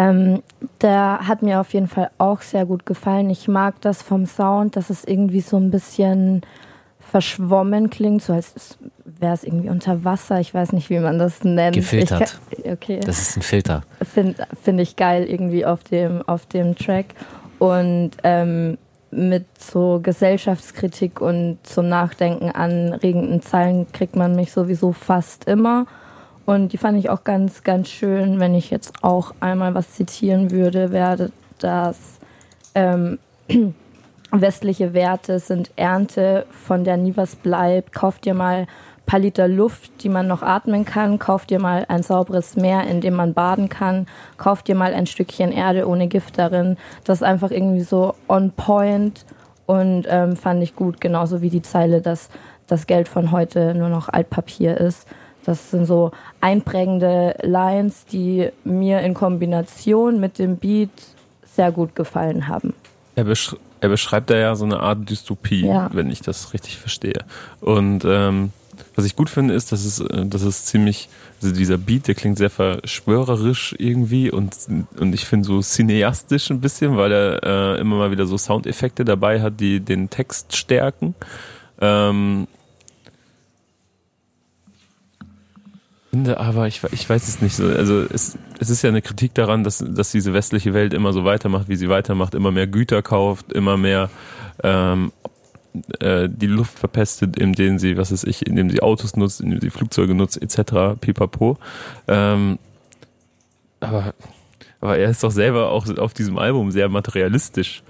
Ähm, der hat mir auf jeden Fall auch sehr gut gefallen. Ich mag das vom Sound, dass es irgendwie so ein bisschen verschwommen klingt, so als wäre es irgendwie unter Wasser. Ich weiß nicht, wie man das nennt. Gefiltert. Kann, okay. Das ist ein Filter. finde find ich geil irgendwie auf dem, auf dem Track. Und ähm, mit so Gesellschaftskritik und zum Nachdenken anregenden Zeilen kriegt man mich sowieso fast immer. Und die fand ich auch ganz, ganz schön. Wenn ich jetzt auch einmal was zitieren würde, wäre das ähm, westliche Werte sind Ernte, von der nie was bleibt. Kauft dir mal ein paar Liter Luft, die man noch atmen kann. Kauft dir mal ein sauberes Meer, in dem man baden kann. Kauft dir mal ein Stückchen Erde ohne Gift darin. Das ist einfach irgendwie so on point und ähm, fand ich gut. Genauso wie die Zeile, dass das Geld von heute nur noch Altpapier ist. Das sind so einprägende Lines, die mir in Kombination mit dem Beat sehr gut gefallen haben. Er, besch er beschreibt da ja so eine Art Dystopie, Ja. wenn ich das richtig verstehe. Und ähm, was ich gut finde, ist, dass es, äh, dass es ziemlich, also dieser Beat, der klingt sehr verschwörerisch irgendwie und, und ich finde so cineastisch ein bisschen, weil er äh, immer mal wieder so Soundeffekte dabei hat, die den Text stärken. Ähm, finde aber, ich, ich weiß es nicht so. Also es, es ist ja eine Kritik daran, dass, dass diese westliche Welt immer so weitermacht, wie sie weitermacht, immer mehr Güter kauft, immer mehr ähm, äh, die Luft verpestet, indem sie, was weiß ich, indem sie Autos nutzt, indem sie Flugzeuge nutzt, etc. Pipapo. Ähm, aber, aber er ist doch selber auch auf diesem Album sehr materialistisch.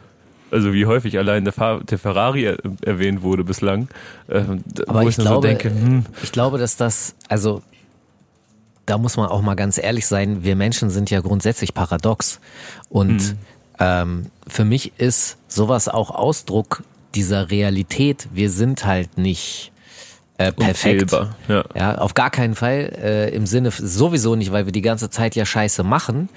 Also wie häufig allein der, Fa der Ferrari er erwähnt wurde bislang. Ähm, Aber wo ich dann glaube, so denke, hm, ich glaube, dass das, also da muss man auch mal ganz ehrlich sein, wir Menschen sind ja grundsätzlich paradox. Und ähm, für mich ist sowas auch Ausdruck dieser Realität. Wir sind halt nicht äh, perfekt. Ja. Ja, auf gar keinen Fall. Äh, Im Sinne sowieso nicht, weil wir die ganze Zeit ja Scheiße machen.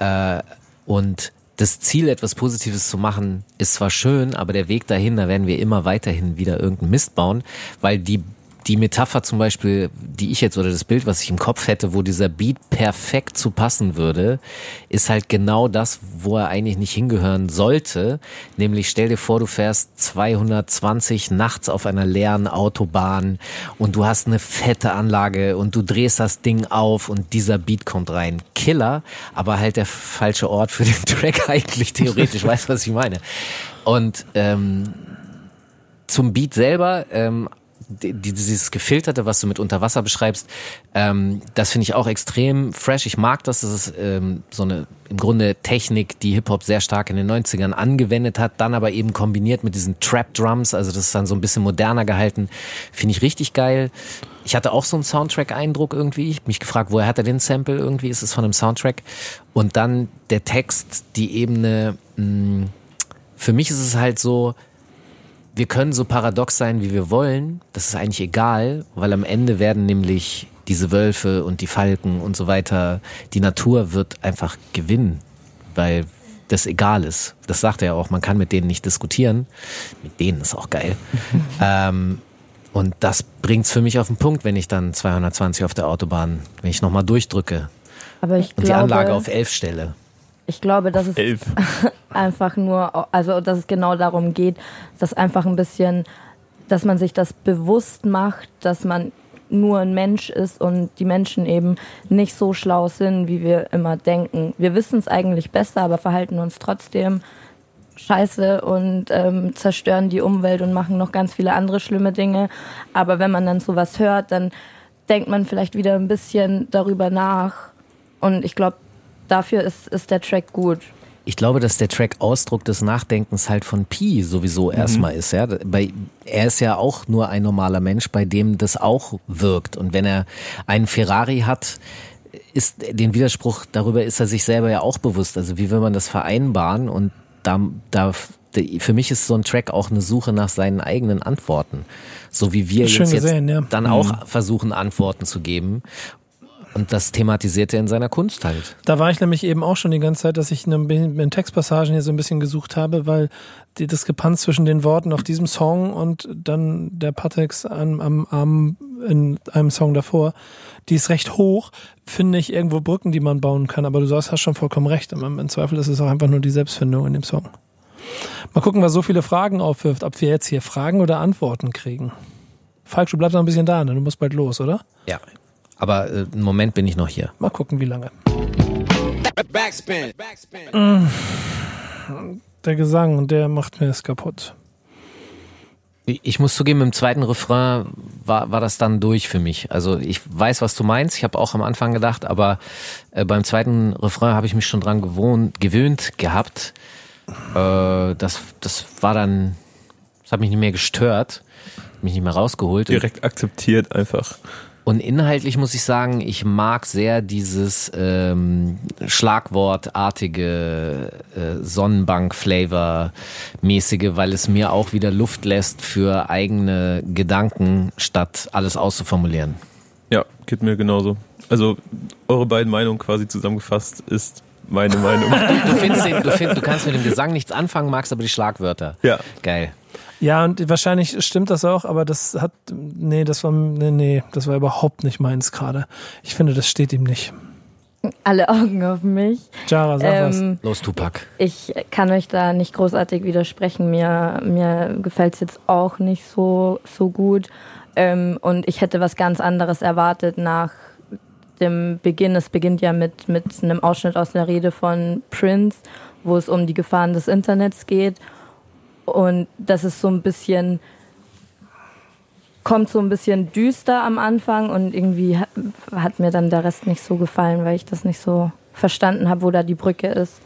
Äh, und das Ziel, etwas Positives zu machen, ist zwar schön, aber der Weg dahin, da werden wir immer weiterhin wieder irgendeinen Mist bauen, weil die die Metapher zum Beispiel, die ich jetzt oder das Bild, was ich im Kopf hätte, wo dieser Beat perfekt zu passen würde, ist halt genau das, wo er eigentlich nicht hingehören sollte. Nämlich stell dir vor, du fährst 220 nachts auf einer leeren Autobahn und du hast eine fette Anlage und du drehst das Ding auf und dieser Beat kommt rein. Killer, aber halt der falsche Ort für den Track eigentlich theoretisch. weißt du, was ich meine? Und ähm, zum Beat selber, ähm, dieses Gefilterte, was du mit Unterwasser beschreibst, ähm, das finde ich auch extrem fresh. Ich mag das. Das ist ähm, so eine im Grunde Technik, die Hip-Hop sehr stark in den 90ern angewendet hat, dann aber eben kombiniert mit diesen Trap-Drums, also das ist dann so ein bisschen moderner gehalten. Finde ich richtig geil. Ich hatte auch so einen Soundtrack-Eindruck irgendwie. Ich mich gefragt, woher hat er den Sample irgendwie? Ist es von einem Soundtrack? Und dann der Text, die Ebene, mh, für mich ist es halt so, wir können so paradox sein, wie wir wollen. Das ist eigentlich egal, weil am Ende werden nämlich diese Wölfe und die Falken und so weiter, die Natur wird einfach gewinnen, weil das egal ist. Das sagt er ja auch, man kann mit denen nicht diskutieren. Mit denen ist auch geil. ähm, und das bringt's für mich auf den Punkt, wenn ich dann 220 auf der Autobahn, wenn ich nochmal durchdrücke Aber ich und die glaube, Anlage auf 11 stelle. Ich glaube, dass es Elf. einfach nur, also dass es genau darum geht, dass einfach ein bisschen, dass man sich das bewusst macht, dass man nur ein Mensch ist und die Menschen eben nicht so schlau sind, wie wir immer denken. Wir wissen es eigentlich besser, aber verhalten uns trotzdem scheiße und ähm, zerstören die Umwelt und machen noch ganz viele andere schlimme Dinge. Aber wenn man dann sowas hört, dann denkt man vielleicht wieder ein bisschen darüber nach. Und ich glaube, dafür ist, ist der Track gut. Ich glaube, dass der Track Ausdruck des Nachdenkens halt von Pi sowieso erstmal ist. Ja? Bei, er ist ja auch nur ein normaler Mensch, bei dem das auch wirkt. Und wenn er einen Ferrari hat, ist den Widerspruch darüber ist er sich selber ja auch bewusst. Also wie will man das vereinbaren? Und da, da für mich ist so ein Track auch eine Suche nach seinen eigenen Antworten. So wie wir Schön jetzt, gesehen, ja. jetzt dann auch versuchen, Antworten zu geben. Und das thematisiert er in seiner Kunst halt. Da war ich nämlich eben auch schon die ganze Zeit, dass ich in Textpassagen hier so ein bisschen gesucht habe, weil die Diskrepanz zwischen den Worten auf diesem Song und dann der Patex am, am, am, in einem Song davor, die ist recht hoch, finde ich irgendwo Brücken, die man bauen kann. Aber du sagst, hast schon vollkommen recht. Im, im Zweifel ist es auch einfach nur die Selbstfindung in dem Song. Mal gucken, was so viele Fragen aufwirft, ob wir jetzt hier Fragen oder Antworten kriegen. Falk, du bleibst noch ein bisschen da, ne? Du musst bald los, oder? Ja. Aber äh, einen Moment bin ich noch hier. Mal gucken, wie lange. Backspin. Backspin. Der Gesang, der macht mir es kaputt. Ich muss zugeben, im zweiten Refrain war, war das dann durch für mich. Also ich weiß, was du meinst. Ich habe auch am Anfang gedacht, aber äh, beim zweiten Refrain habe ich mich schon dran gewohnt, gewöhnt gehabt. Äh, das, das war dann, das hat mich nicht mehr gestört, mich nicht mehr rausgeholt. Direkt akzeptiert einfach. Und inhaltlich muss ich sagen, ich mag sehr dieses ähm, Schlagwortartige äh, Sonnenbank-Flavor-mäßige, weil es mir auch wieder Luft lässt für eigene Gedanken, statt alles auszuformulieren. Ja, geht mir genauso. Also eure beiden Meinungen quasi zusammengefasst ist meine Meinung. Du, findest den, du, find, du kannst mit dem Gesang nichts anfangen, magst aber die Schlagwörter. ja. Geil. Ja, und wahrscheinlich stimmt das auch, aber das hat, nee, das war, nee, nee, das war überhaupt nicht meins gerade. Ich finde, das steht ihm nicht. Alle Augen auf mich. Jara, sag was. Ähm, Los, Tupac. ich kann euch da nicht großartig widersprechen. Mir, mir gefällt es jetzt auch nicht so, so gut. Ähm, und ich hätte was ganz anderes erwartet nach dem Beginn. Es beginnt ja mit, mit einem Ausschnitt aus einer Rede von Prince, wo es um die Gefahren des Internets geht. Und das ist so ein bisschen, kommt so ein bisschen düster am Anfang und irgendwie hat, hat mir dann der Rest nicht so gefallen, weil ich das nicht so verstanden habe, wo da die Brücke ist.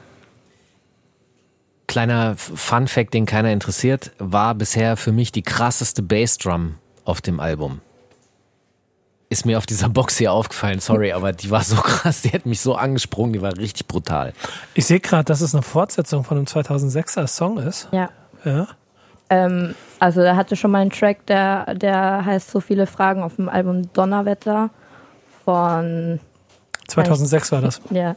Kleiner Fun Fact, den keiner interessiert, war bisher für mich die krasseste Bassdrum auf dem Album. Ist mir auf dieser Box hier aufgefallen, sorry, aber die war so krass, die hat mich so angesprungen, die war richtig brutal. Ich sehe gerade, dass es eine Fortsetzung von einem 2006er Song ist. Ja. Ja. Ähm, also er hatte schon mal einen Track, der, der heißt So viele Fragen auf dem Album Donnerwetter von 2006 war das. ja.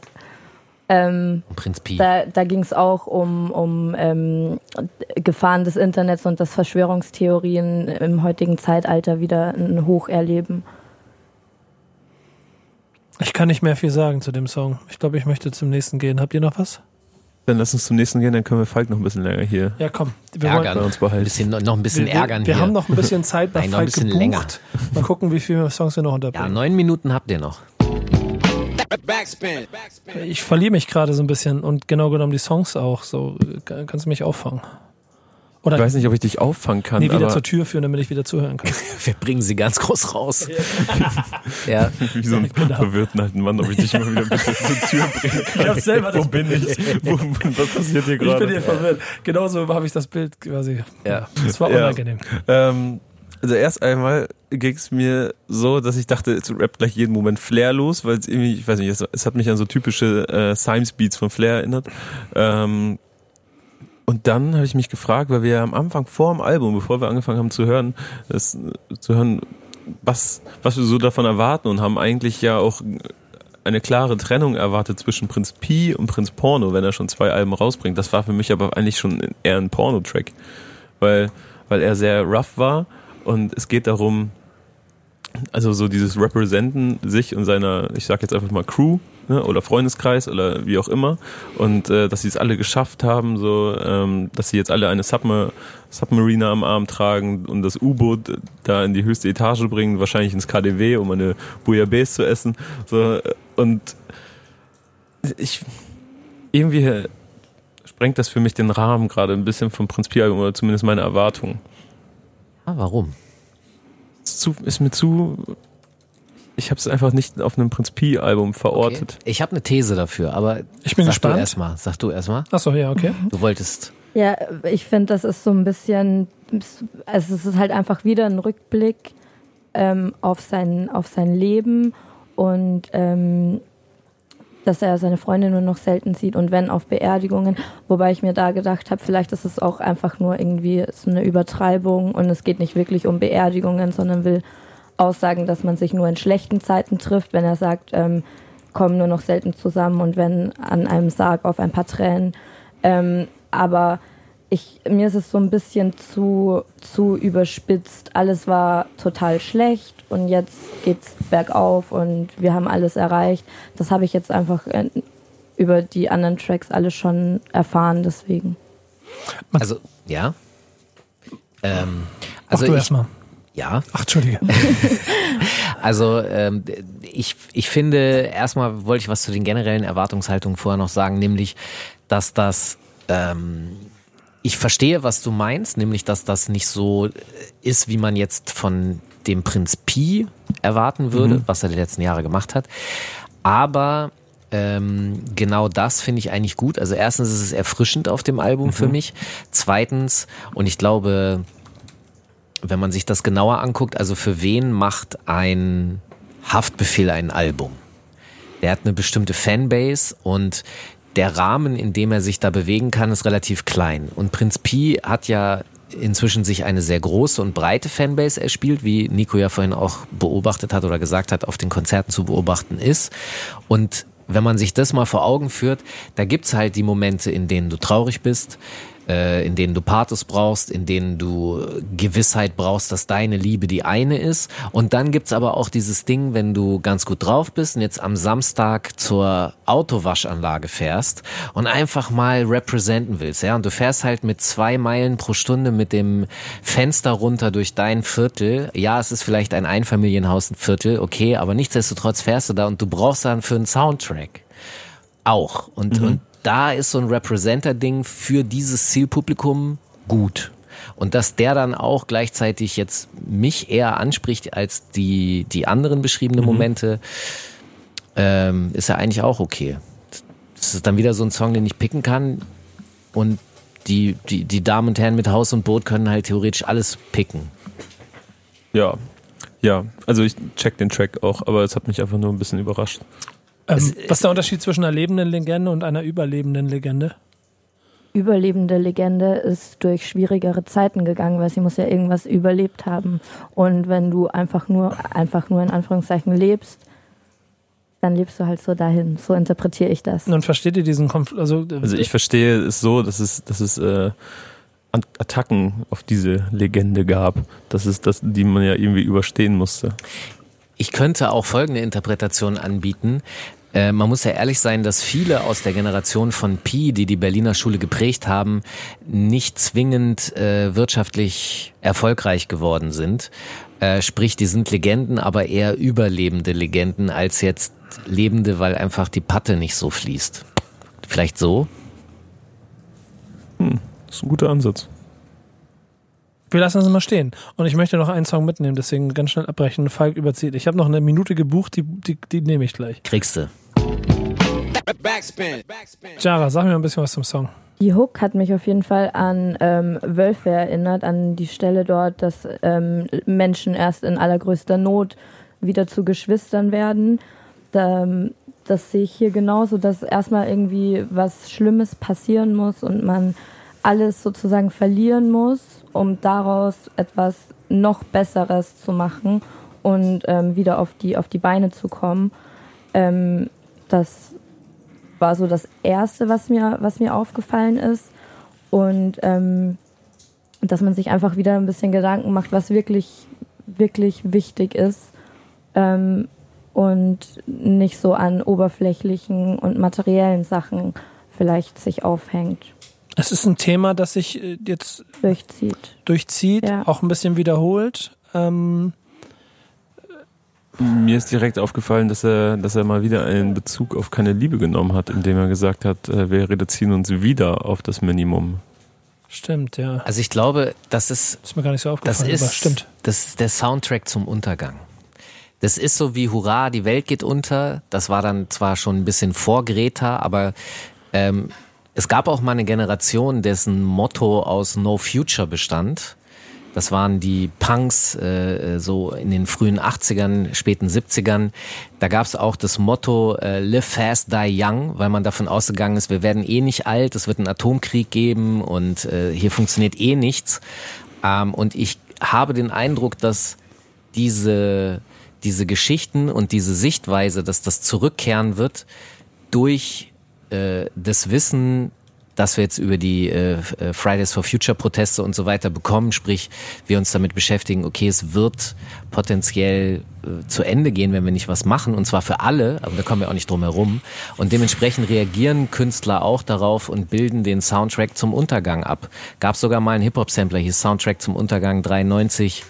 Ähm, Prinz Pi. da da ging es auch um, um ähm, Gefahren des Internets und dass Verschwörungstheorien im heutigen Zeitalter wieder ein Hoch erleben. Ich kann nicht mehr viel sagen zu dem Song. Ich glaube, ich möchte zum nächsten gehen. Habt ihr noch was? Dann lass uns zum nächsten gehen, dann können wir Falk noch ein bisschen länger hier Ja, komm. Wir ärgern. bei uns behalten. Ein bisschen, noch ein bisschen wir, ärgern wir hier. haben noch ein bisschen Zeit bei Nein, noch ein Falk bisschen gebucht. länger. Mal gucken, wie viele Songs wir noch ja, unterbringen. neun Minuten habt ihr noch. Backspin. Backspin. ich verliere mich gerade so ein bisschen und genau genommen die Songs auch. So äh, kannst du mich auffangen. Oder Ich weiß nicht, ob ich dich auffangen kann, nee, wieder aber zur Tür führen, damit ich wieder zuhören kann. Wir bringen sie ganz groß raus. ja. wie so ein Ich bin da. verwirrten alten Mann, ob ich dich immer wieder bitte zur Tür bringen kann. Ich hab selber das Wo bin ich? Wo, was passiert hier Ich bin gerade? hier verwirrt. Genauso habe ich das Bild quasi. Ja. Das war Ja. unangenehm. Ähm, also erst einmal ging es mir so, dass ich dachte, es rappt gleich jeden Moment Flair los, weil es irgendwie, ich weiß nicht, es, es hat mich an so typische äh, Simes Beats von Flair erinnert. Ähm, und dann habe ich mich gefragt, weil wir ja am Anfang vor dem Album, bevor wir angefangen haben zu hören, das, zu hören, was, was wir so davon erwarten und haben eigentlich ja auch eine klare Trennung erwartet zwischen Prinz Pi und Prinz Porno, wenn er schon zwei Alben rausbringt. Das war für mich aber eigentlich schon eher ein Porno-Track, weil, weil er sehr rough war und es geht darum, also so dieses Representen sich und seiner, ich sag jetzt einfach mal Crew ne, oder Freundeskreis oder wie auch immer und äh, dass sie es alle geschafft haben, so ähm, dass sie jetzt alle eine Subma Submariner am Arm tragen und das U-Boot da in die höchste Etage bringen, wahrscheinlich ins KDW, um eine Bouillabaisse zu essen. So, äh, und ich irgendwie äh, sprengt das für mich den Rahmen gerade ein bisschen vom Prinz oder zumindest meine Erwartungen. Ah, warum? Ist, zu, ist mir zu. Ich habe es einfach nicht auf einem Prinz Pi Album Okay. verortet. Ich habe eine These dafür, aber Ich bin sag gespannt. du erstmal. Sag du erstmal. Achso, ja, okay. Du wolltest. Ja, ich finde, das ist so ein bisschen, also es ist halt einfach wieder ein Rückblick ähm, auf, sein, auf sein Leben und ähm, dass er seine Freundin nur noch selten sieht und wenn auf Beerdigungen, wobei ich mir da gedacht habe, vielleicht ist es auch einfach nur irgendwie so eine Übertreibung und es geht nicht wirklich um Beerdigungen, sondern will aussagen, dass man sich nur in schlechten Zeiten trifft, wenn er sagt, ähm, kommen nur noch selten zusammen und wenn an einem Sarg auf ein paar Tränen. Ähm, aber ich, mir ist es so ein bisschen zu, zu überspitzt. Alles war total schlecht und jetzt geht's bergauf und wir haben alles erreicht. Das habe ich jetzt einfach äh, über die anderen Tracks alles schon erfahren, deswegen. Also, ja. Ähm, Mach also ich, erstmal. Ja, Ach, Entschuldige. Also ähm, ich, ich finde, erstmal wollte ich was zu den generellen Erwartungshaltungen vorher noch sagen, nämlich, dass das, ähm, ich verstehe, was du meinst, nämlich, dass das nicht so ist, wie man jetzt von dem Prinz Pi erwarten würde, was er die letzten Jahre gemacht hat. Aber ähm, genau das finde ich eigentlich gut. Also erstens ist es erfrischend auf dem Album für mich. Zweitens, und ich glaube, wenn man sich das genauer anguckt, also für wen macht ein Haftbefehl ein Album? Der hat eine bestimmte Fanbase und der Rahmen, in dem er sich da bewegen kann, ist relativ klein. Und Prinz Pi hat ja inzwischen sich eine sehr große und breite Fanbase erspielt, wie Nico ja vorhin auch beobachtet hat oder gesagt hat, auf den Konzerten zu beobachten ist. Und wenn man sich das mal vor Augen führt, da gibt's halt die Momente, in denen du traurig bist, äh, in denen du Pathos brauchst, in denen du Gewissheit brauchst, dass deine Liebe die eine ist. Und dann gibt's aber auch dieses Ding, wenn du ganz gut drauf bist und jetzt am Samstag zur Autowaschanlage fährst und einfach mal representen willst, ja, und du fährst halt mit zwei Meilen pro Stunde mit dem Fenster runter durch dein Viertel. Ja, es ist vielleicht ein Einfamilienhaus, ein Viertel, okay, aber nichtsdestotrotz fährst du da und du brauchst dann für einen Soundtrack auch. Und, und da ist so ein Representer-Ding für dieses Zielpublikum gut. Und dass der dann auch gleichzeitig jetzt mich eher anspricht als die, die anderen beschriebenen Momente, ähm, ist ja eigentlich auch okay. Das ist dann wieder so ein Song, den ich picken kann und die, die, die Damen und Herren mit Haus und Boot können halt theoretisch alles picken. Ja. Ja, also ich check den Track auch, aber es hat mich einfach nur ein bisschen überrascht. Ähm, Es- was ist der Unterschied zwischen einer lebenden Legende und einer überlebenden Legende? Überlebende Legende ist durch schwierigere Zeiten gegangen, weil sie muss ja irgendwas überlebt haben. Und wenn du einfach nur, einfach nur in Anführungszeichen lebst, dann lebst du halt so dahin. So interpretiere ich das. Und versteht ihr diesen Konflikt? Also, Also ich verstehe es so, dass es, dass es äh, Attacken auf diese Legende gab. Das ist das, die man ja irgendwie überstehen musste. Ich könnte auch folgende Interpretation anbieten. Äh, man muss ja ehrlich sein, dass viele aus der Generation von Pi, die die Berliner Schule geprägt haben, nicht zwingend äh, wirtschaftlich erfolgreich geworden sind. Äh, sprich, die sind Legenden, aber eher überlebende Legenden als jetzt lebende, weil einfach die Patte nicht so fließt. Vielleicht so? Das ist ein guter Ansatz. Wir lassen es mal stehen. Und ich möchte noch einen Song mitnehmen, deswegen ganz schnell abbrechen. Falk überzieht. Ich habe noch eine Minute gebucht, die, die, die nehme ich gleich. Kriegst du. Backspin. Backspin. Jara, sag mir mal ein bisschen was zum Song. Die Hook hat mich auf jeden Fall an ähm, Wölfe erinnert, an die Stelle dort, dass ähm, Menschen erst in allergrößter Not wieder zu Geschwistern werden. Da, ähm, das sehe ich hier genauso, dass erstmal irgendwie was Schlimmes passieren muss und man alles sozusagen verlieren muss, um daraus etwas noch Besseres zu machen und ähm, wieder auf die, auf die Beine zu kommen. Ähm, das war so das Erste, was mir, was mir aufgefallen ist. Und ähm, dass man sich einfach wieder ein bisschen Gedanken macht, was wirklich, wirklich wichtig ist. Ähm, und nicht so an oberflächlichen und materiellen Sachen vielleicht sich aufhängt, Es ist ein Thema, das sich äh, jetzt durchzieht. durchzieht, Ja. auch ein bisschen wiederholt. Ähm, Mir ist direkt aufgefallen, dass er, dass er mal wieder einen Bezug auf keine Liebe genommen hat, indem er gesagt hat, äh, wir reduzieren uns wieder auf das Minimum. stimmt, ja. Also ich glaube, das ist Ist mir gar nicht so Das aufgefallen, aber ist, stimmt. das ist der Soundtrack zum Untergang. Das ist so wie Hurra, die Welt geht unter. Das war dann zwar schon ein bisschen vor Greta, aber ähm, es gab auch mal eine Generation, dessen Motto aus No Future bestand. Das waren die Punks äh, so in den frühen 80ern, späten 70ern. Da gab es auch das Motto äh, Live Fast, Die Young, weil man davon ausgegangen ist, wir werden eh nicht alt, es wird einen Atomkrieg geben und äh, hier funktioniert eh nichts. Ähm, und ich habe den Eindruck, dass diese, diese Geschichten und diese Sichtweise, dass das zurückkehren wird, durch äh, das Wissen, dass wir jetzt über die äh, äh, Fridays for Future Proteste und so weiter bekommen, sprich wir uns damit beschäftigen, okay, es wird potenziell äh, zu Ende gehen, wenn wir nicht was machen und zwar für alle, aber da kommen wir auch nicht drum herum und dementsprechend reagieren Künstler auch darauf und bilden den Soundtrack zum Untergang ab. Gab sogar mal einen Hip-Hop-Sampler, hieß Soundtrack zum Untergang 93.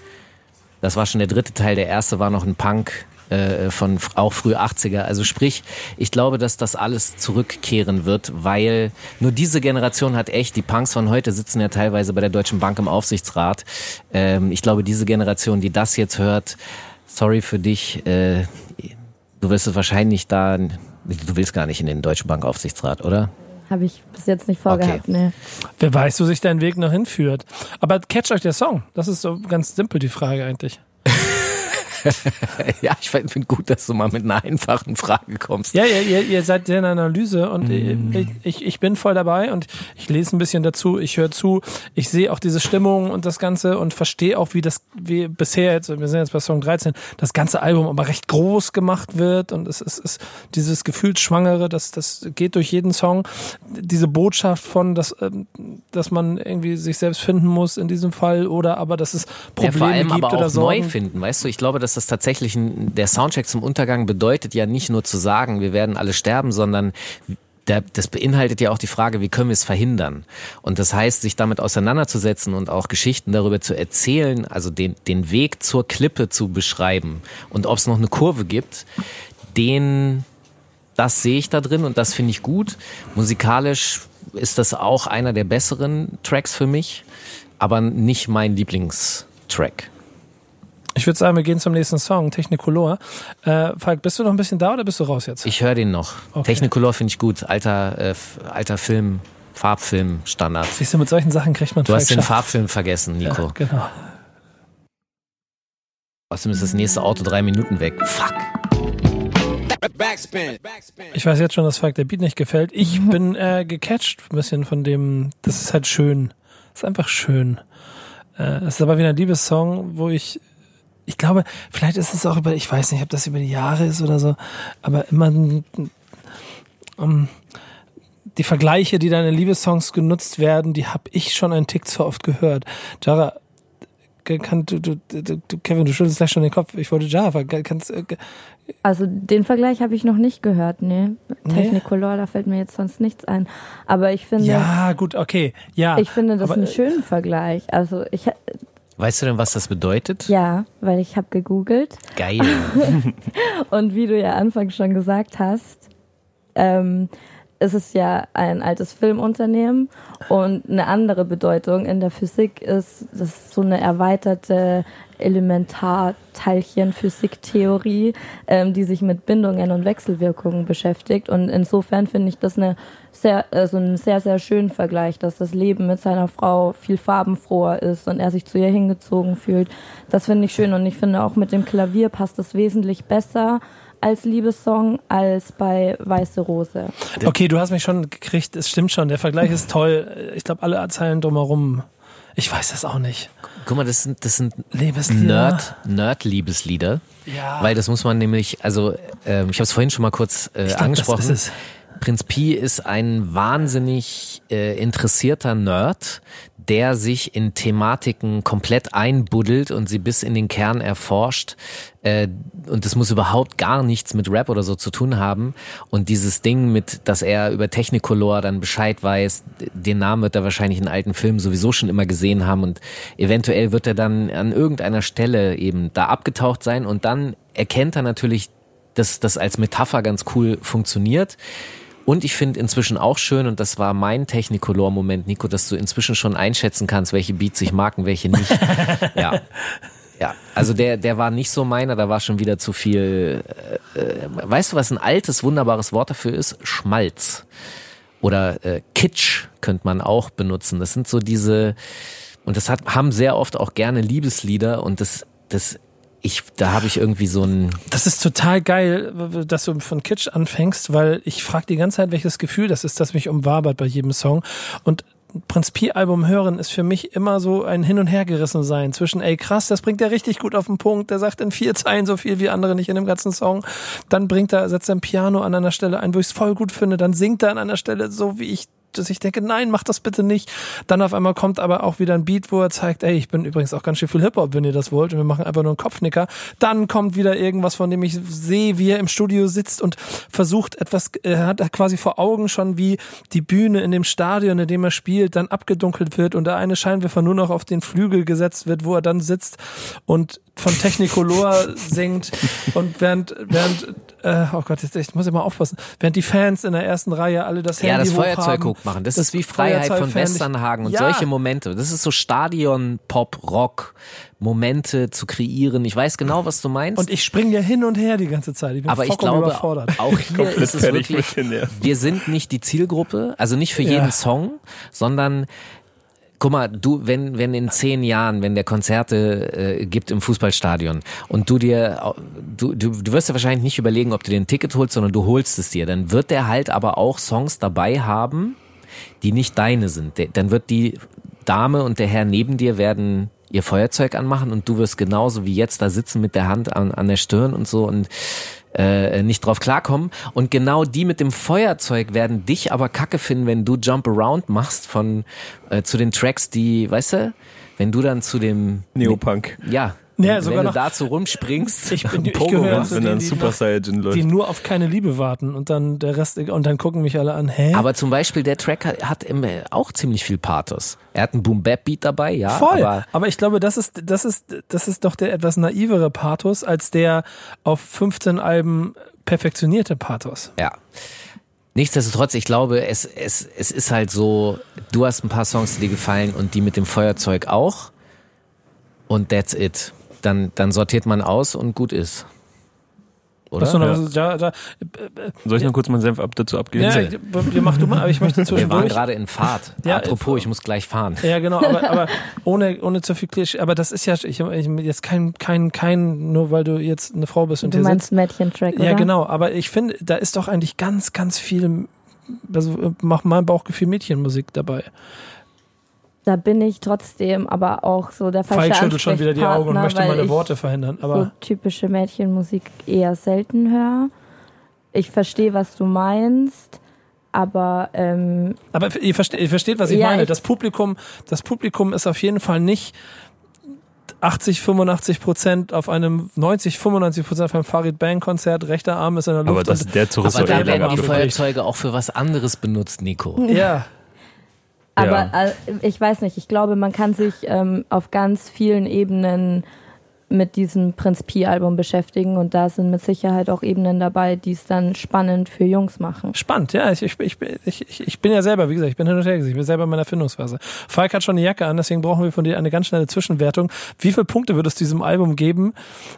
Das war schon der dritte Teil, der erste war noch ein Punk äh, von auch früh 80er. Also sprich, ich glaube, dass das alles zurückkehren wird, weil nur diese Generation hat echt, die Punks von heute sitzen ja teilweise bei der Deutschen Bank im Aufsichtsrat. Ähm, ich glaube, diese Generation, die das jetzt hört, sorry für dich, äh, du wirst es wahrscheinlich da, du willst gar nicht in den Deutschen Bank Aufsichtsrat, oder? Habe ich bis jetzt nicht vorgehabt. Nee. Wer weiß, wo sich dein Weg noch hinführt. Aber catch euch der Song. Das ist so ganz simpel die Frage eigentlich. ja, ich finde gut, dass du mal mit einer einfachen Frage kommst. Ja, ihr, ihr, ihr seid sehr in der Analyse und ich, ich, ich bin voll dabei und ich lese ein bisschen dazu, ich höre zu, ich sehe auch diese Stimmung und das Ganze und verstehe auch, wie das, wie bisher jetzt, wir sind jetzt bei Song 13, das ganze Album aber recht groß gemacht wird und es ist, ist dieses Gefühlsschwangere, das, das geht durch jeden Song. Diese Botschaft von, dass, ähm, dass man irgendwie sich selbst finden muss in diesem Fall oder aber, dass es Probleme ja, vor allem gibt aber oder Sorgen. neu finden, weißt du? Ich glaube, dass das tatsächlich ein, der Soundtrack zum Untergang bedeutet ja nicht nur zu sagen, wir werden alle sterben, sondern der, das beinhaltet ja auch die Frage, wie können wir es verhindern? Und das heißt, sich damit auseinanderzusetzen und auch Geschichten darüber zu erzählen, also den, den Weg zur Klippe zu beschreiben und ob es noch eine Kurve gibt, den, das sehe ich da drin und das finde ich gut. Musikalisch ist das auch einer der besseren Tracks für mich, aber nicht mein Lieblingstrack. Ich würde sagen, wir gehen zum nächsten Song, Technicolor. Äh, Falk, bist du noch ein bisschen da oder bist du raus jetzt? Ich höre den noch. Okay. Technicolor finde ich gut. Alter, äh, alter Film, Farbfilm, Standard. Siehst du, mit solchen Sachen kriegt man Du hast Falk den Schacht. Farbfilm vergessen, Nico. Ja, genau. Außerdem ist das nächste Auto drei Minuten weg. Fuck. Backspin. Backspin. Ich weiß jetzt schon, dass Falk der Beat nicht gefällt. Ich bin äh, gecatcht ein bisschen von dem, das ist halt schön. Das ist einfach schön. Äh, Es ist aber wieder ein Liebessong, wo ich, ich glaube, vielleicht ist es auch über, ich weiß nicht, ob das über die Jahre ist oder so, aber immer um, die Vergleiche, die in Liebessongs genutzt werden, die habe ich schon einen Tick zu oft gehört. Jara, kann, du, du, du, Kevin, du schüttelst gleich schon den Kopf. Ich wollte fragen. kannst, äh, Also den Vergleich habe ich noch nicht gehört, nee. Nee? Technicolor, da fällt mir jetzt sonst nichts ein. Aber ich finde, ja, gut, okay, ja. ich finde das aber, einen äh, schönen Vergleich. Also ich, Weißt du denn, was das bedeutet? ja, weil ich habe gegoogelt Geil. und wie du ja anfangs schon gesagt hast, ähm, es ist ja ein altes Filmunternehmen und eine andere Bedeutung in der Physik ist, das ist so eine erweiterte Elementarteilchen-Physiktheorie, ähm, die sich mit Bindungen und Wechselwirkungen beschäftigt. Und insofern finde ich das eine sehr, also einen sehr, sehr schönen Vergleich, dass das Leben mit seiner Frau viel farbenfroher ist und er sich zu ihr hingezogen fühlt. Das finde ich schön und ich finde auch mit dem Klavier passt es wesentlich besser als Liebessong als bei Weiße Rose. Okay, du hast mich schon gekriegt. Es stimmt schon. Der Vergleich ist toll. Ich glaube, alle Zeilen drumherum. Ich weiß das auch nicht. Guck mal, das sind, das sind. Nerd, Nerd-Liebeslieder. Ja. Weil das muss man nämlich, also ähm, ich habe es vorhin schon mal kurz äh, glaub, angesprochen. Prinz Pi ist ein wahnsinnig äh, interessierter Nerd, der sich in Thematiken komplett einbuddelt und sie bis in den Kern erforscht. Äh, und das muss überhaupt gar nichts mit Rap oder so zu tun haben. Und dieses Ding mit, dass er über Technicolor dann Bescheid weiß, den Namen wird er wahrscheinlich in alten Filmen sowieso schon immer gesehen haben und eventuell wird er dann an irgendeiner Stelle eben da abgetaucht sein und dann erkennt er natürlich, dass das als Metapher ganz cool funktioniert. Und ich finde inzwischen auch schön, und das war mein Technicolor-Moment, Nico, dass du inzwischen schon einschätzen kannst, welche Beats ich mag und welche nicht. ja. Ja, also der, der war nicht so meiner, da war schon wieder zu viel. Äh, äh, weißt du, was ein altes, wunderbares Wort dafür ist? Schmalz. Oder äh, Kitsch könnte man auch benutzen. Das sind so diese, und das hat, haben sehr oft auch gerne Liebeslieder und das, das, ich, da habe ich irgendwie so ein, Das ist total geil, dass du von Kitsch anfängst, weil ich frage die ganze Zeit, welches Gefühl das ist, das mich umwabert bei jedem Song. Und Prinz Pi Album hören ist für mich immer so ein Hin und Her gerissen sein zwischen, ey krass, das bringt er richtig gut auf den Punkt, der sagt in vier Zeilen so viel wie andere nicht in dem ganzen Song. Dann bringt er, setzt er ein Piano an einer Stelle ein, wo ich es voll gut finde, dann singt er an einer Stelle so, wie ich dass ich denke, nein, mach das bitte nicht. Dann auf einmal kommt aber auch wieder ein Beat, wo er zeigt, ey, ich bin übrigens auch ganz schön viel Hip-Hop, wenn ihr das wollt. Und wir machen einfach nur einen Kopfnicker. Dann kommt wieder irgendwas, von dem ich sehe, wie er im Studio sitzt und versucht etwas, er hat quasi vor Augen schon, wie die Bühne in dem Stadion, in dem er spielt, dann abgedunkelt wird und der eine Scheinwerfer nur noch auf den Flügel gesetzt wird, wo er dann sitzt und von Technicolor singt und während, während, äh, oh Gott, jetzt echt, muss ich mal aufpassen, während die Fans in der ersten Reihe alle das Handy ja, das. Feuerzeug hochmachen. Das, Das ist wie Freiheit von ich- Westernhagen und Ja. solche Momente. Das ist so Stadion, Pop, Rock, Momente zu kreieren. Ich weiß genau, was du meinst. Und ich springe ja hin und her die ganze Zeit. Ich bin aber ich glaube, überfordert. auch hier ist es wirklich, wir sind nicht die Zielgruppe, also nicht für Ja. jeden Song, sondern Guck mal, du, wenn, wenn in zehn Jahren, wenn der Konzerte äh, gibt im Fußballstadion und du dir, du, du, du wirst ja wahrscheinlich nicht überlegen, ob du dir ein Ticket holst, sondern du holst es dir, dann wird der halt aber auch Songs dabei haben, die nicht deine sind. Dann wird die Dame und der Herr neben dir werden ihr Feuerzeug anmachen und du wirst genauso wie jetzt da sitzen mit der Hand an, an der Stirn und so und äh, nicht drauf klarkommen. Und genau die mit dem Feuerzeug werden dich aber kacke finden, wenn du Jump Around machst von äh, zu den Tracks, die, weißt du, wenn du dann zu dem Neopunk. ja, Ja, wenn sogar du noch- dazu rumspringst, Ich bin- ich Pogo gehöre zu Wenn denen, dann die Super Saiyan läuft. die nur auf keine Liebe warten und dann der Rest und dann gucken mich alle an, hä? Aber zum Beispiel der Track hat, hat immer auch ziemlich viel Pathos. Er hat einen Boom Bap Beat dabei, ja, Voll. aber Aber, ich glaube, das ist, das ist, das ist doch der etwas naivere Pathos als der auf 15 Alben perfektionierte Pathos. Ja. Nichtsdestotrotz, ich glaube, es, es, es ist halt so, du hast ein paar Songs, die dir gefallen und die mit dem Feuerzeug auch. Und that's it. Dann, dann sortiert man aus und gut ist. Oder? Noch Ja. was- ja, da, Soll ich noch kurz meinen Senf ab dazu abgeben? ja, ja, mach du mal, aber ich möchte Wir waren zwischendurch. gerade in Fahrt. Ja, Apropos, ich muss gleich fahren. Ja, genau, aber, aber ohne, ohne zu viel Klischee. Aber das ist ja, ich, ich jetzt kein, kein, kein, nur weil du jetzt eine Frau bist und Du hier meinst sitzt. Mädchentrack, oder? Ja, genau, aber ich finde, da ist doch eigentlich ganz, ganz viel, also macht mein Bauchgefühl Mädchenmusik dabei. Da bin ich trotzdem aber auch so der falsche Falk schüttelt schon wieder die Augen und möchte meine ich Worte verhindern. so Aber typische Mädchenmusik eher selten höre. Ich verstehe, was du meinst, aber ähm, Aber ihr versteht, ihr versteht was ich Ja, meine. ich- Das Publikum, das Publikum ist auf jeden Fall nicht 80, 85 Prozent auf einem 90, 95 Prozent auf einem Farid Bang Konzert, rechter Arm ist in der Luft. Aber das, und, der Zug ist Aber doch da eh werden die. Feuerzeuge auch für was anderes benutzt, Nico. ja, Aber äh, ich weiß nicht, ich glaube, man kann sich ähm, auf ganz vielen Ebenen mit diesem Prinz Pi-Album beschäftigen und da sind mit Sicherheit auch Ebenen dabei, die es dann spannend für Jungs machen. Spannend, ja. Ich, ich, ich, ich, ich bin ja selber, wie gesagt, ich bin hin und her, ich bin selber in meiner Findungsphase. Falk hat schon eine Jacke an, deswegen brauchen wir von dir eine ganz schnelle Zwischenwertung. Wie viele Punkte wird es diesem Album geben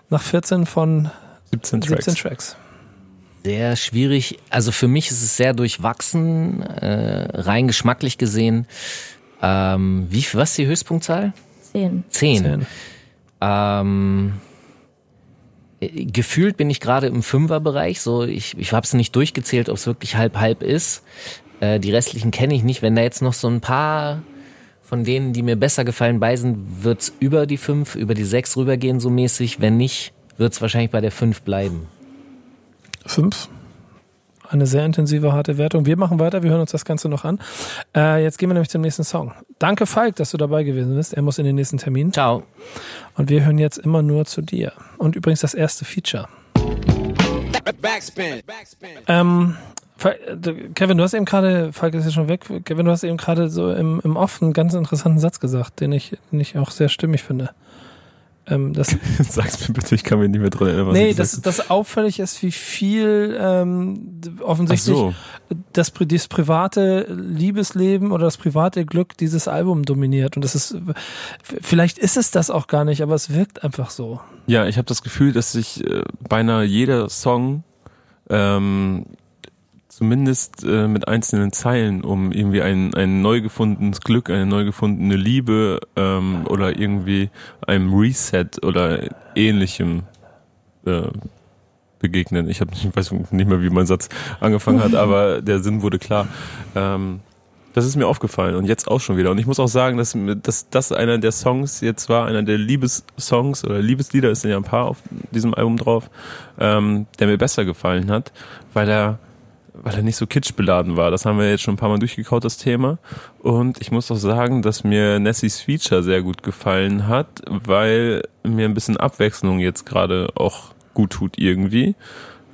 nach 14 von 17 Tracks. 17 Tracks? Sehr schwierig. Also für mich ist es sehr durchwachsen, äh, rein geschmacklich gesehen. Ähm, wie, was ist die Höchstpunktzahl? Zehn. Zehn. Zehn. Ähm, äh, gefühlt bin ich gerade im Fünferbereich. So, ich, ich habe es nicht durchgezählt, ob es wirklich halb halb ist. Äh, die restlichen kenne ich nicht. Wenn da jetzt noch so ein paar von denen, die mir besser gefallen, bei sind, wird's über die fünf, über die sechs rübergehen so mäßig. Wenn nicht, wird's wahrscheinlich bei der fünf bleiben. Fünf. Eine sehr intensive, harte Wertung. Wir machen weiter, wir hören uns das Ganze noch an. Äh, jetzt gehen wir nämlich zum nächsten Song. Danke, Falk, dass du dabei gewesen bist. Er muss in den nächsten Termin. Ciao. Und wir hören jetzt immer nur zu dir. Und übrigens das erste Feature. Backspin. Backspin. Ähm, Kevin, du hast eben gerade, Falk ist ja schon weg, Kevin, du hast eben gerade so im, im Off einen ganz interessanten Satz gesagt, den ich, den ich auch sehr stimmig finde. Ähm, das, Sag's mir bitte, ich kann mich nicht mehr dran erinnern. was nee, das, das auffällig ist, wie viel ähm, offensichtlich so. das, das private Liebesleben oder das private Glück dieses Album dominiert. Und das ist, vielleicht ist es das auch gar nicht, aber es wirkt einfach so. Ja, ich habe das Gefühl, dass sich äh, beinahe jeder Song ähm, zumindest äh, mit einzelnen Zeilen um irgendwie ein, ein neu gefundenes Glück, eine neu gefundene Liebe ähm, oder irgendwie einem Reset oder ähnlichem äh, begegnen. Ich, hab, ich weiß nicht mehr, wie mein Satz angefangen hat, aber der Sinn wurde klar. Ähm, das ist mir aufgefallen und jetzt auch schon wieder. Und ich muss auch sagen, dass, dass das einer der Songs jetzt war, einer der Liebessongs oder Liebeslieder, es sind ja ein paar auf diesem Album drauf, ähm, der mir besser gefallen hat, weil er weil er nicht so kitschbeladen war. Das haben wir jetzt schon ein paar Mal durchgekaut, das Thema. Und ich muss auch sagen, dass mir Nessies Feature sehr gut gefallen hat, weil mir ein bisschen Abwechslung jetzt gerade auch gut tut irgendwie.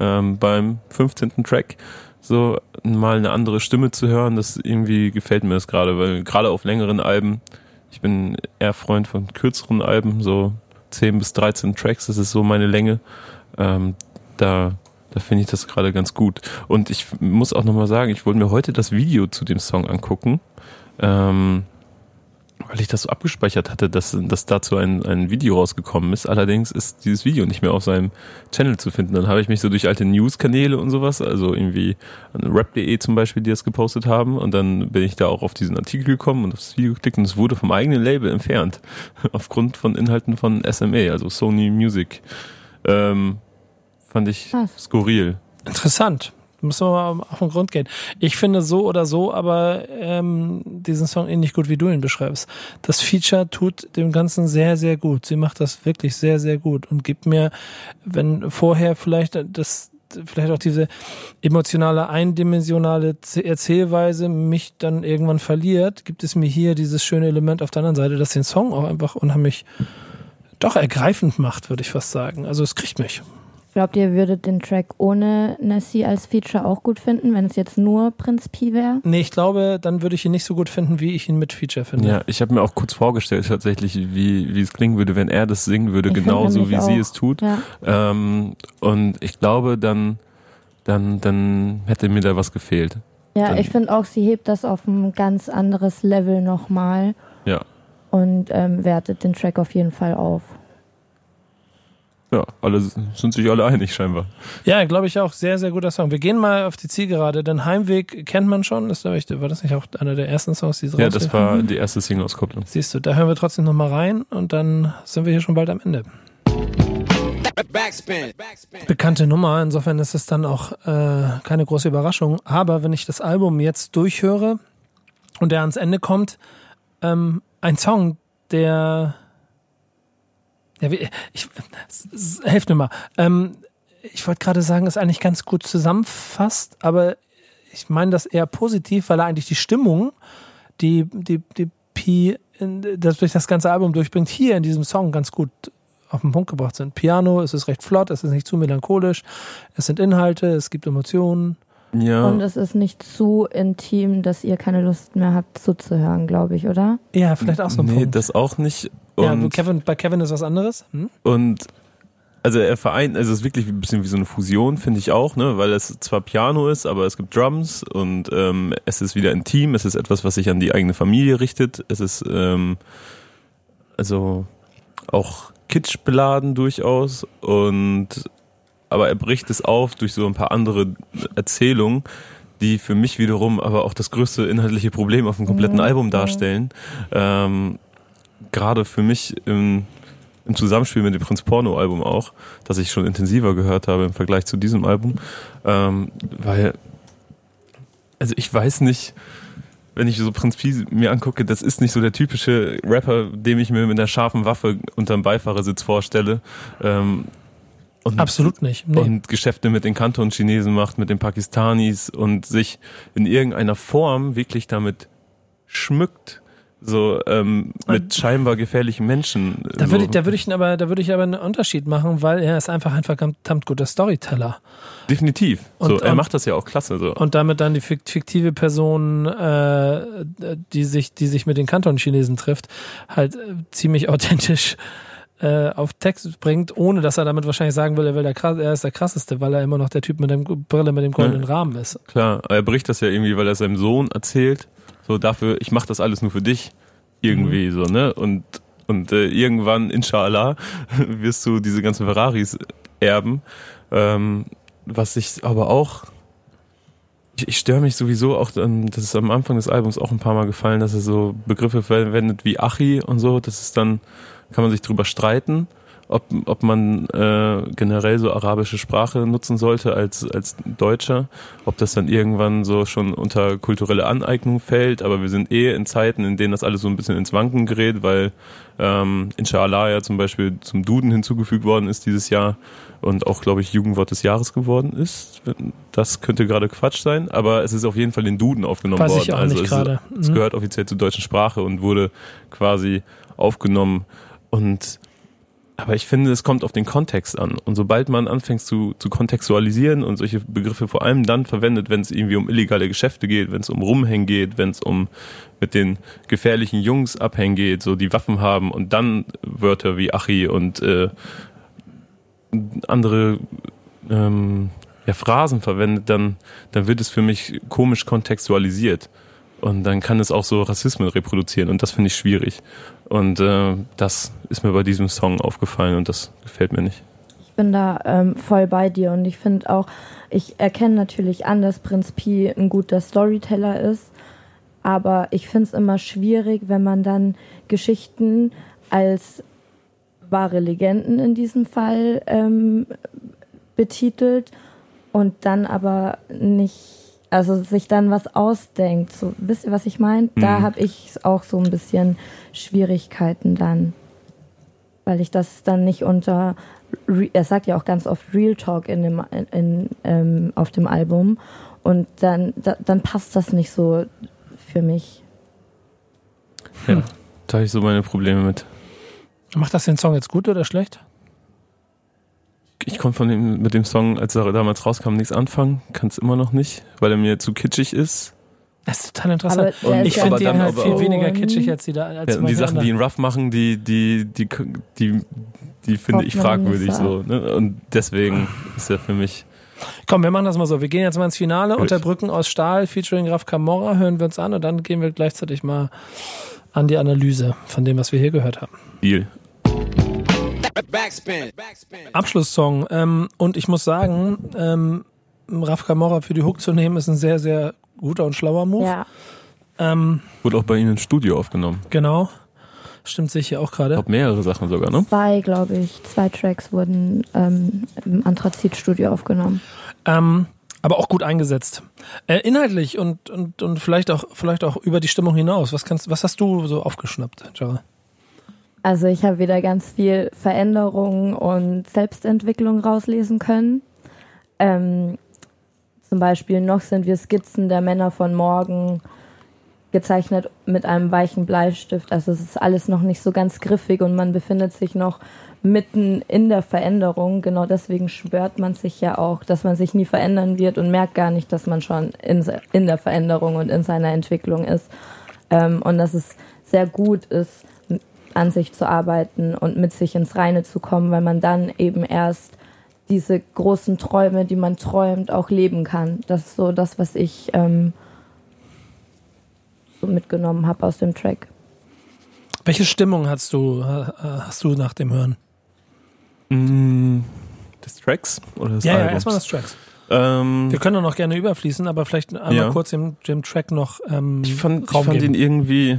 Ähm, beim 15. Track so mal eine andere Stimme zu hören, das irgendwie gefällt mir das gerade, weil gerade auf längeren Alben, ich bin eher Freund von kürzeren Alben, so 10 bis 13 Tracks, das ist so meine Länge. Ähm, da da finde ich das gerade ganz gut. Und ich muss auch nochmal sagen, ich wollte mir heute das Video zu dem Song angucken, ähm, weil ich das so abgespeichert hatte, dass, dass dazu ein, ein Video rausgekommen ist. Allerdings ist dieses Video nicht mehr auf seinem Channel zu finden. Dann habe ich mich so durch alte News-Kanäle und sowas, also irgendwie rap.de zum Beispiel, die das gepostet haben. Und dann bin ich da auch auf diesen Artikel gekommen und auf das Video geklickt und es wurde vom eigenen Label entfernt. Aufgrund von Inhalten von SMA, also Sony Music. Ähm, fand ich Krass. skurril. Interessant. Müssen wir mal auf den Grund gehen. Ich finde so oder so, aber ähm, diesen Song ähnlich gut, wie du ihn beschreibst. Das Feature tut dem Ganzen sehr, sehr gut. Sie macht das wirklich sehr, sehr gut und gibt mir, wenn vorher vielleicht das vielleicht auch diese emotionale, eindimensionale Erzählweise mich dann irgendwann verliert, gibt es mir hier dieses schöne Element auf der anderen Seite, das den Song auch einfach unheimlich doch ergreifend macht, würde ich fast sagen. Also es kriegt mich. Glaubt ihr, würdet den Track ohne Nessie als Feature auch gut finden, wenn es jetzt nur Prinz Pi wäre? Nee, ich glaube, dann würde ich ihn nicht so gut finden, wie ich ihn mit Feature finde. Ja, ich habe mir auch kurz vorgestellt tatsächlich, wie, wie es klingen würde, wenn er das singen würde, Ich genauso wie nämlich sie auch. es tut. Ja. Ähm, und ich glaube, dann, dann, dann hätte mir da was gefehlt. Ja, Dann- ich finde auch, sie hebt das auf ein ganz anderes Level nochmal Ja. und ähm, wertet den Track auf jeden Fall auf. Ja, alle sind sich alle einig scheinbar. Ja, glaube ich auch. Sehr, sehr guter Song. Wir gehen mal auf die Zielgerade. Den Heimweg kennt man schon. Ist, ich, war das nicht auch einer der ersten Songs, die Ja, das war die erste Single-Auskopplung. Siehst du, da hören wir trotzdem nochmal rein und dann sind wir hier schon bald am Ende. Backspin. Backspin. Bekannte Nummer, insofern ist es dann auch äh, keine große Überraschung. Aber wenn ich das Album jetzt durchhöre und der ans Ende kommt, ähm, ein Song, der ja, ich, helft mir mal. Ähm, ich wollte gerade sagen, ist eigentlich ganz gut zusammenfasst, aber ich meine das eher positiv, weil er eigentlich die Stimmung, die, die, die Pi das durch das ganze Album durchbringt, hier in diesem Song ganz gut auf den Punkt gebracht sind. Piano, es ist recht flott, es ist nicht zu melancholisch, es sind Inhalte, es gibt Emotionen. Ja, Und es ist nicht zu intim, dass ihr keine Lust mehr habt zuzuhören, glaube ich, oder? Ja, vielleicht auch so ein nee, Punkt. das auch nicht. Ja, Und, Kevin, bei Kevin ist was anderes. Hm? und also er vereint, also es ist wirklich ein bisschen wie so eine Fusion, finde ich auch, ne, weil es zwar Piano ist, aber es gibt Drums und ähm, es ist wieder intim, es ist etwas, was sich an die eigene Familie richtet, es ist ähm, also auch kitschbeladen durchaus und aber er bricht es auf durch so ein paar andere Erzählungen, die für mich wiederum aber auch das größte inhaltliche Problem auf dem kompletten Album darstellen. Ähm, Gerade für mich im, im Zusammenspiel mit dem Prinz Porno Album auch, das ich schon intensiver gehört habe im Vergleich zu diesem Album, ähm, weil also ich weiß nicht, wenn ich so Prinz Pi mir angucke, das ist nicht so der typische Rapper, dem ich mir mit einer scharfen Waffe unterm Beifahrersitz vorstelle. Ähm, und, Absolut nicht. Nee. Und Geschäfte mit den Kanton-Chinesen macht, mit den Pakistanis und sich in irgendeiner Form wirklich damit schmückt. So ähm, mit scheinbar gefährlichen Menschen. Da so. würde ich, da würde ich aber, da würde ich aber einen Unterschied machen, weil er ist einfach ein verdammt guter Storyteller. Definitiv. Und- so, er macht das ja auch klasse. So. Und damit dann die fik- fiktive Person, äh, die sich, die sich mit den Kanton-Chinesen trifft, halt äh, ziemlich authentisch äh, auf Text bringt, ohne dass er damit wahrscheinlich sagen will, er, will der krass, er ist der krasseste, weil er immer noch der Typ mit dem Brille mit dem goldenen Rahmen ist. Klar, er bricht das ja irgendwie, weil er seinem Sohn erzählt, so dafür, ich mache das alles nur für dich, irgendwie so, ne? Und und äh, irgendwann, inshallah, wirst du diese ganzen Ferraris erben. Ähm, was ich aber auch, ich, ich störe mich sowieso auch, das ist am Anfang des Albums auch ein paar Mal gefallen, dass er so Begriffe verwendet wie Achi und so, das ist dann, kann man sich drüber streiten, ob, ob man äh, generell so arabische Sprache nutzen sollte als, als Deutscher, ob das dann irgendwann so schon unter kulturelle Aneignung fällt, aber wir sind eh in Zeiten, in denen das alles so ein bisschen ins Wanken gerät, weil ähm, Inshallah ja zum Beispiel zum Duden hinzugefügt worden ist dieses Jahr und auch, glaube ich, Jugendwort des Jahres geworden ist. Das könnte gerade Quatsch sein, aber es ist auf jeden Fall in den Duden aufgenommen Weiß worden. ich auch also nicht es, gerade. es Mhm. gehört offiziell zur deutschen Sprache und wurde quasi aufgenommen und aber ich finde, es kommt auf den Kontext an. Und sobald man anfängt zu, zu kontextualisieren und solche Begriffe vor allem dann verwendet, wenn es irgendwie um illegale Geschäfte geht, wenn es um Rumhängen geht, wenn es um mit den gefährlichen Jungs abhängen geht, so die Waffen haben und dann Wörter wie Achi und äh, andere ähm, ja, Phrasen verwendet, dann, dann wird es für mich komisch kontextualisiert. Und dann kann es auch so Rassismen reproduzieren und das finde ich schwierig. Und äh, das ist mir bei diesem Song aufgefallen und das gefällt mir nicht. Ich bin da ähm, voll bei dir und ich finde auch, ich erkenne natürlich an, dass Prinz Pi ein guter Storyteller ist, aber ich finde es immer schwierig, wenn man dann Geschichten als wahre Legenden in diesem Fall ähm, betitelt und dann aber nicht, also sich dann was ausdenkt. So, wisst ihr, was ich meine? Da Mhm. habe ich auch so ein bisschen Schwierigkeiten dann weil ich das dann nicht unter, Re- er sagt ja auch ganz oft Real Talk in dem, in, in, ähm, auf dem Album und dann, da, dann passt das nicht so für mich. Ja, da habe ich so meine Probleme mit. Macht das den Song jetzt gut oder schlecht? Ich konnte von dem, mit dem Song, als er damals rauskam, nichts anfangen. Kann es immer noch nicht, weil er mir zu kitschig ist. Das ist total interessant. Aber der ich finde den halt aber viel auch- weniger kitschig als die da als Ja, und die Sachen, die ihn rough machen, die, die, die, die, die finde ich fragwürdig so. Ne? Und deswegen ist er für mich. Komm, wir machen das mal so. Wir gehen jetzt mal ins Finale Gut. unter Brücken aus Stahl featuring Raf Camorra, hören wir uns an und dann gehen wir gleichzeitig mal an die Analyse von dem, was wir hier gehört haben. Deal. Backspin. Abschlusssong. Ähm, und ich muss sagen, ähm, Raf Camorra für die Hook zu nehmen, ist ein sehr, sehr guter und schlauer Move. Ja, Ähm, Wurde auch bei Ihnen im Studio aufgenommen. genau. Stimmt sich hier auch Ich gerade. glaube mehrere Sachen sogar, ne? zwei, glaube ich, zwei Tracks wurden ähm, im Anthrazit-Studio aufgenommen. Ähm, aber auch gut eingesetzt. Äh, inhaltlich und, und, und vielleicht auch, vielleicht auch über die Stimmung hinaus. Was kannst, was hast du so aufgeschnappt, Jara? Also ich habe wieder ganz viel Veränderung und Selbstentwicklung rauslesen können. Ähm, zum Beispiel noch sind wir Skizzen der Männer von morgen gezeichnet mit einem weichen Bleistift. Also es ist alles noch nicht so ganz griffig und man befindet sich noch mitten in der Veränderung. Genau deswegen schwört man sich ja auch, dass man sich nie verändern wird und merkt gar nicht, dass man schon in, in der Veränderung und in seiner Entwicklung ist. Ähm, und dass es sehr gut ist, an sich zu arbeiten und mit sich ins Reine zu kommen, weil man dann eben erst diese großen Träume, die man träumt, auch leben kann. Das ist so das, was ich ähm, so mitgenommen habe aus dem Track. Welche Stimmung hast du, äh, hast du nach dem Hören? Mm, Des Tracks oder des Ja, ja, erstmal das Tracks. Ähm, Wir können auch noch gerne überfließen, aber vielleicht einmal Ja. kurz dem, dem Track noch ähm, ich fand, ich Raum fand geben. ihn irgendwie.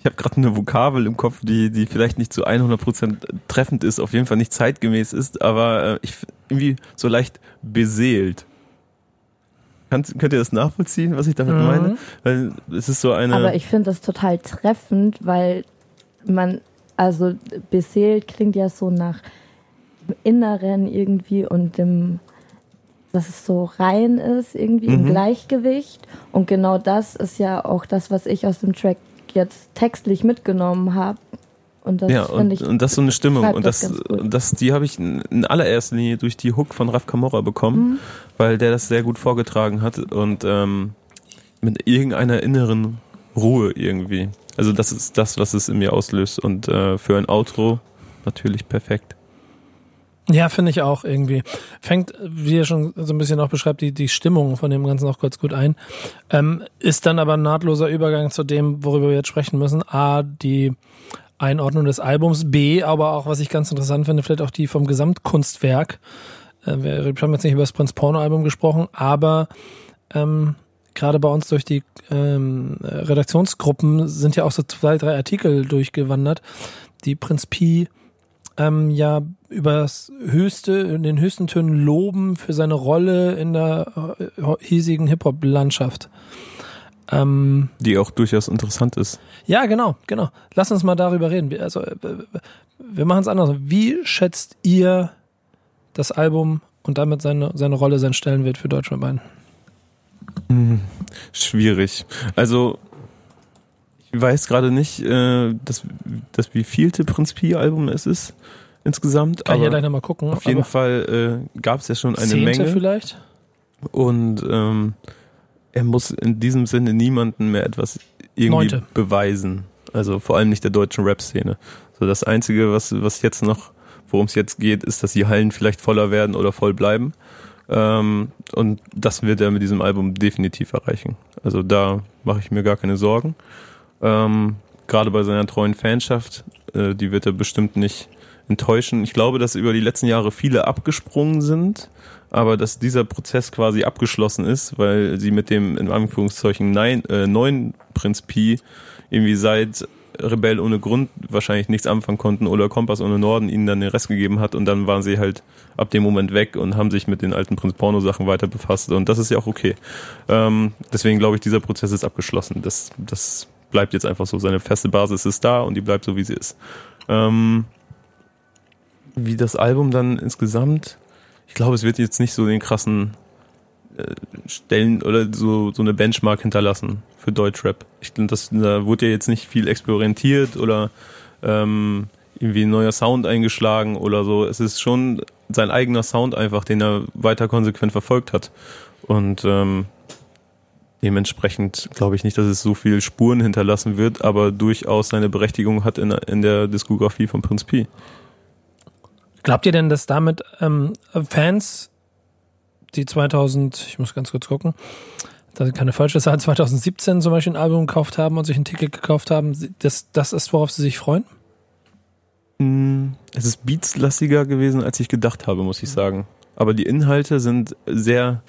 Ich habe gerade eine Vokabel im Kopf, die, die vielleicht nicht zu 100% treffend ist, auf jeden Fall nicht zeitgemäß ist, aber äh, ich irgendwie so leicht beseelt. Kannst, könnt ihr das nachvollziehen, was ich damit Mhm. meine? Weil es ist so eine. Aber ich finde das total treffend, weil man, also beseelt klingt ja so nach dem Inneren irgendwie und dem, dass es so rein ist, irgendwie im Mhm. Gleichgewicht. Und genau das ist ja auch das, was ich aus dem Track jetzt textlich mitgenommen habe. Und das ja, finde und, ich. und das ist so eine Stimmung. Und das das, das, die habe ich in in allererster Linie durch die Hook von Raf Kamora bekommen, Mhm. weil der das sehr gut vorgetragen hat und ähm, mit irgendeiner inneren Ruhe irgendwie. Also das ist das, was es in mir auslöst. Und äh, für ein Outro natürlich perfekt. Ja, finde ich auch irgendwie. Fängt, wie er schon so ein bisschen auch beschreibt, die, die Stimmung von dem Ganzen auch kurz gut ein. Ähm, ist dann aber ein nahtloser Übergang zu dem, worüber wir jetzt sprechen müssen. A, die Einordnung des Albums. B, aber auch, was ich ganz interessant finde, vielleicht auch die vom Gesamtkunstwerk. Äh, wir haben jetzt nicht über das Prinz Porno Album gesprochen, aber ähm, gerade bei uns durch die ähm, Redaktionsgruppen sind ja auch so zwei, drei Artikel durchgewandert, die Prinz Pi ähm, ja über das höchste, in den höchsten Tönen loben für seine Rolle in der äh, hiesigen Hip-Hop-Landschaft. Ähm, Die auch durchaus interessant ist. ja, genau, genau. Lass uns mal darüber reden. Wir, also, äh, wir machen es anders. Wie schätzt ihr das Album und damit seine, seine Rolle, sein Stellenwert für Deutschrap ein? Schwierig. Also ich weiß gerade nicht, äh, das, das wievielte Prinz Pi Album es ist insgesamt. Kann ich ja gleich nochmal gucken. auf jeden Fall äh, gab es ja schon eine Zehnte Menge. vielleicht? Und ähm, er muss in diesem Sinne niemandem mehr etwas irgendwie Neunte. beweisen. Also vor allem nicht der deutschen Rap-Szene. So das Einzige, was, was jetzt noch, worum es jetzt geht, ist, dass die Hallen vielleicht voller werden oder voll bleiben. Ähm, und das wird er mit diesem Album definitiv erreichen. Also da mache ich mir gar keine Sorgen. Ähm, Gerade bei seiner treuen Fanschaft, äh, die wird er bestimmt nicht enttäuschen. Ich glaube, dass über die letzten Jahre viele abgesprungen sind, aber dass dieser Prozess quasi abgeschlossen ist, weil sie mit dem in Anführungszeichen nein, äh, neuen Prinz Pi irgendwie seit Rebell ohne Grund wahrscheinlich nichts anfangen konnten oder Kompass ohne Norden ihnen dann den Rest gegeben hat und dann waren sie halt ab dem Moment weg und haben sich mit den alten Prinz Porno Sachen weiter befasst und das ist ja auch okay. Ähm, deswegen glaube ich, dieser Prozess ist abgeschlossen. Das, das bleibt jetzt einfach so. Seine feste Basis ist da und die bleibt so, wie sie ist. Ähm, wie das Album dann insgesamt, ich glaube, es wird jetzt nicht so den krassen äh, Stellen oder so, so eine Benchmark hinterlassen für Deutschrap. Ich das, da wurde ja jetzt nicht viel experimentiert oder ähm, irgendwie ein neuer Sound eingeschlagen oder so. Es ist schon sein eigener Sound einfach, den er weiter konsequent verfolgt hat. Und ähm, dementsprechend glaube ich nicht, dass es so viel Spuren hinterlassen wird, aber durchaus seine Berechtigung hat in, in der Diskografie von Prinz Pi. Glaubt ihr denn, dass damit ähm, Fans, die 2000, ich muss ganz kurz gucken, da sind keine falsche Zahl, 2017 zum Beispiel ein Album gekauft haben und sich ein Ticket gekauft haben, das, das ist, worauf sie sich freuen? Mm, Es ist beatslastiger gewesen, als ich gedacht habe, muss ich sagen. Aber die Inhalte sind sehr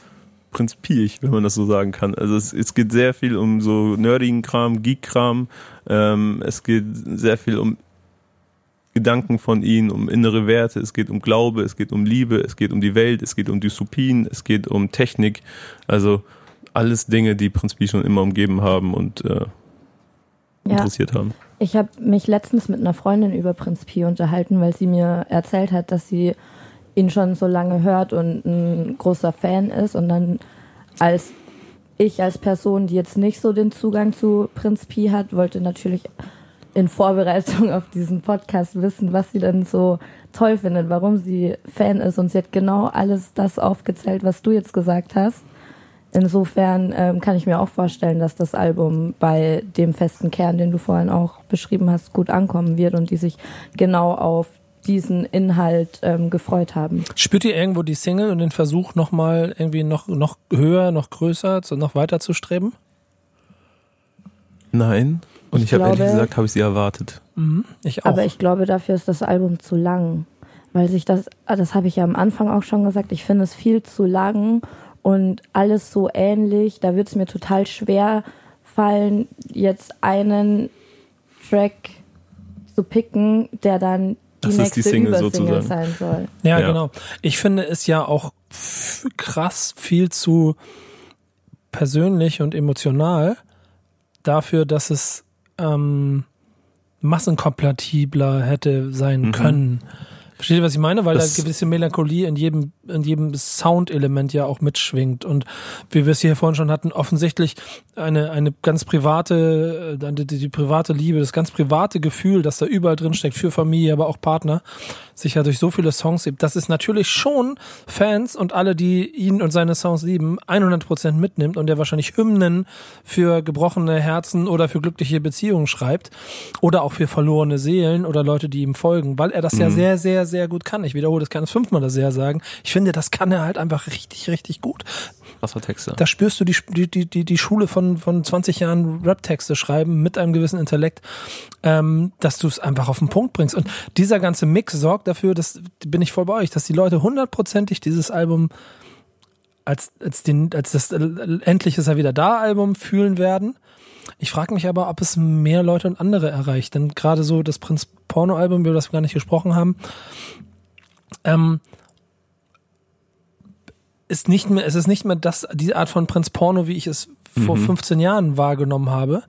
prinzipiell, wenn man das so sagen kann. Also es, es geht sehr viel um so nerdigen Kram, Geek-Kram. Ähm, es geht sehr viel um Gedanken von ihnen, um innere Werte. Es geht um Glaube, es geht um Liebe, es geht um die Welt, es geht um Dystopien, es geht um Technik. Also alles Dinge, die Prinz Pi schon immer umgeben haben und äh, Ja. interessiert haben. Ich habe mich letztens mit einer Freundin über Prinz Pi unterhalten, weil sie mir erzählt hat, dass sie ihn schon so lange hört und ein großer Fan ist. Und dann als ich als Person, die jetzt nicht so den Zugang zu Prinz Pi hat, wollte natürlich in Vorbereitung auf diesen Podcast wissen, was sie denn so toll findet, warum sie Fan ist. Und sie hat genau alles das aufgezählt, was du jetzt gesagt hast. Insofern ähm, kann ich mir auch vorstellen, dass das Album bei dem festen Kern, den du vorhin auch beschrieben hast, gut ankommen wird und die sich genau auf diesen Inhalt ähm, gefreut haben. Spürt ihr irgendwo die Single und den Versuch nochmal irgendwie noch, noch höher, noch größer, zu, noch weiter zu streben? Nein. Und ich, Ich habe ehrlich gesagt, habe ich sie erwartet. Mhm, ich auch. Aber ich glaube, dafür ist das Album zu lang. Weil sich das, ah, das habe ich ja am Anfang auch schon gesagt, ich finde es viel zu lang und alles so ähnlich. Da wird es mir total schwer fallen, jetzt einen Track zu picken, der dann die Das ist nächste die Single Übersingle sozusagen. sein soll. Ja, Ja. genau. Ich finde es ja auch krass viel zu persönlich und emotional dafür, dass es ähm, massenkompatibler hätte sein Mhm. können. Versteht ihr, was ich meine? Weil Das- da gewisse Melancholie in jedem, in jedem Soundelement ja auch mitschwingt. Und wie wir es hier vorhin schon hatten, offensichtlich eine, eine ganz private, äh, die, die private Liebe, das ganz private Gefühl, das da überall drin steckt, für Familie, aber auch Partner, sich ja durch so viele Songs gibt. Das ist natürlich schon Fans und alle, die ihn und seine Songs lieben, 100% mitnimmt und der wahrscheinlich Hymnen für gebrochene Herzen oder für glückliche Beziehungen schreibt oder auch für verlorene Seelen oder Leute, die ihm folgen, weil er das ja sehr, sehr, sehr gut kann. Ich wiederhole das kann es fünfmal das sehr sagen. Ich finde, das kann er halt einfach richtig, richtig gut. Wassertexte. Da spürst du die, die, die, die Schule von, von 20 Jahren Rap-Texte schreiben mit einem gewissen Intellekt, ähm, dass du es einfach auf den Punkt bringst. Und dieser ganze Mix sorgt dafür, dass, bin ich voll bei euch, dass die Leute hundertprozentig dieses Album als, als, den, als das äh, Endlich ist er wieder da Album fühlen werden. Ich frage mich aber, ob es mehr Leute und andere erreicht. Denn gerade so das Prinz Porno Album, über das wir gar nicht gesprochen haben, ähm, ist nicht mehr, es ist nicht mehr das, die Art von Prinz Porno, wie ich es vor 15 Jahren wahrgenommen habe.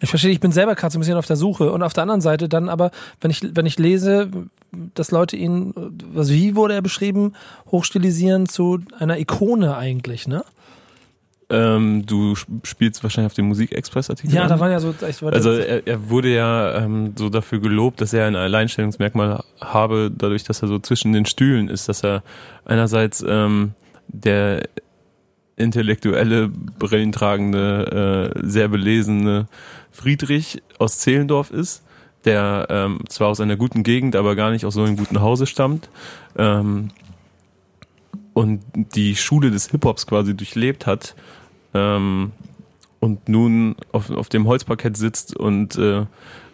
Ich verstehe, ich bin selber gerade so ein bisschen auf der Suche und auf der anderen Seite dann aber, wenn ich, wenn ich lese, dass Leute ihn, also wie wurde er beschrieben, hochstilisieren zu einer Ikone eigentlich, ne? Ähm, du sp- spielst wahrscheinlich auf dem Musikexpress-Artikel. Ja, an. da waren ja so, war Also er, er wurde ja ähm, so dafür gelobt, dass er ein Alleinstellungsmerkmal habe, dadurch, dass er so zwischen den Stühlen ist, dass er einerseits ähm, der intellektuelle, brillentragende, äh, sehr belesene Friedrich aus Zehlendorf ist, der ähm, zwar aus einer guten Gegend, aber gar nicht aus so einem guten Hause stammt. Und die Schule des Hip-Hops quasi durchlebt hat ähm, und nun auf, auf dem Holzparkett sitzt und äh,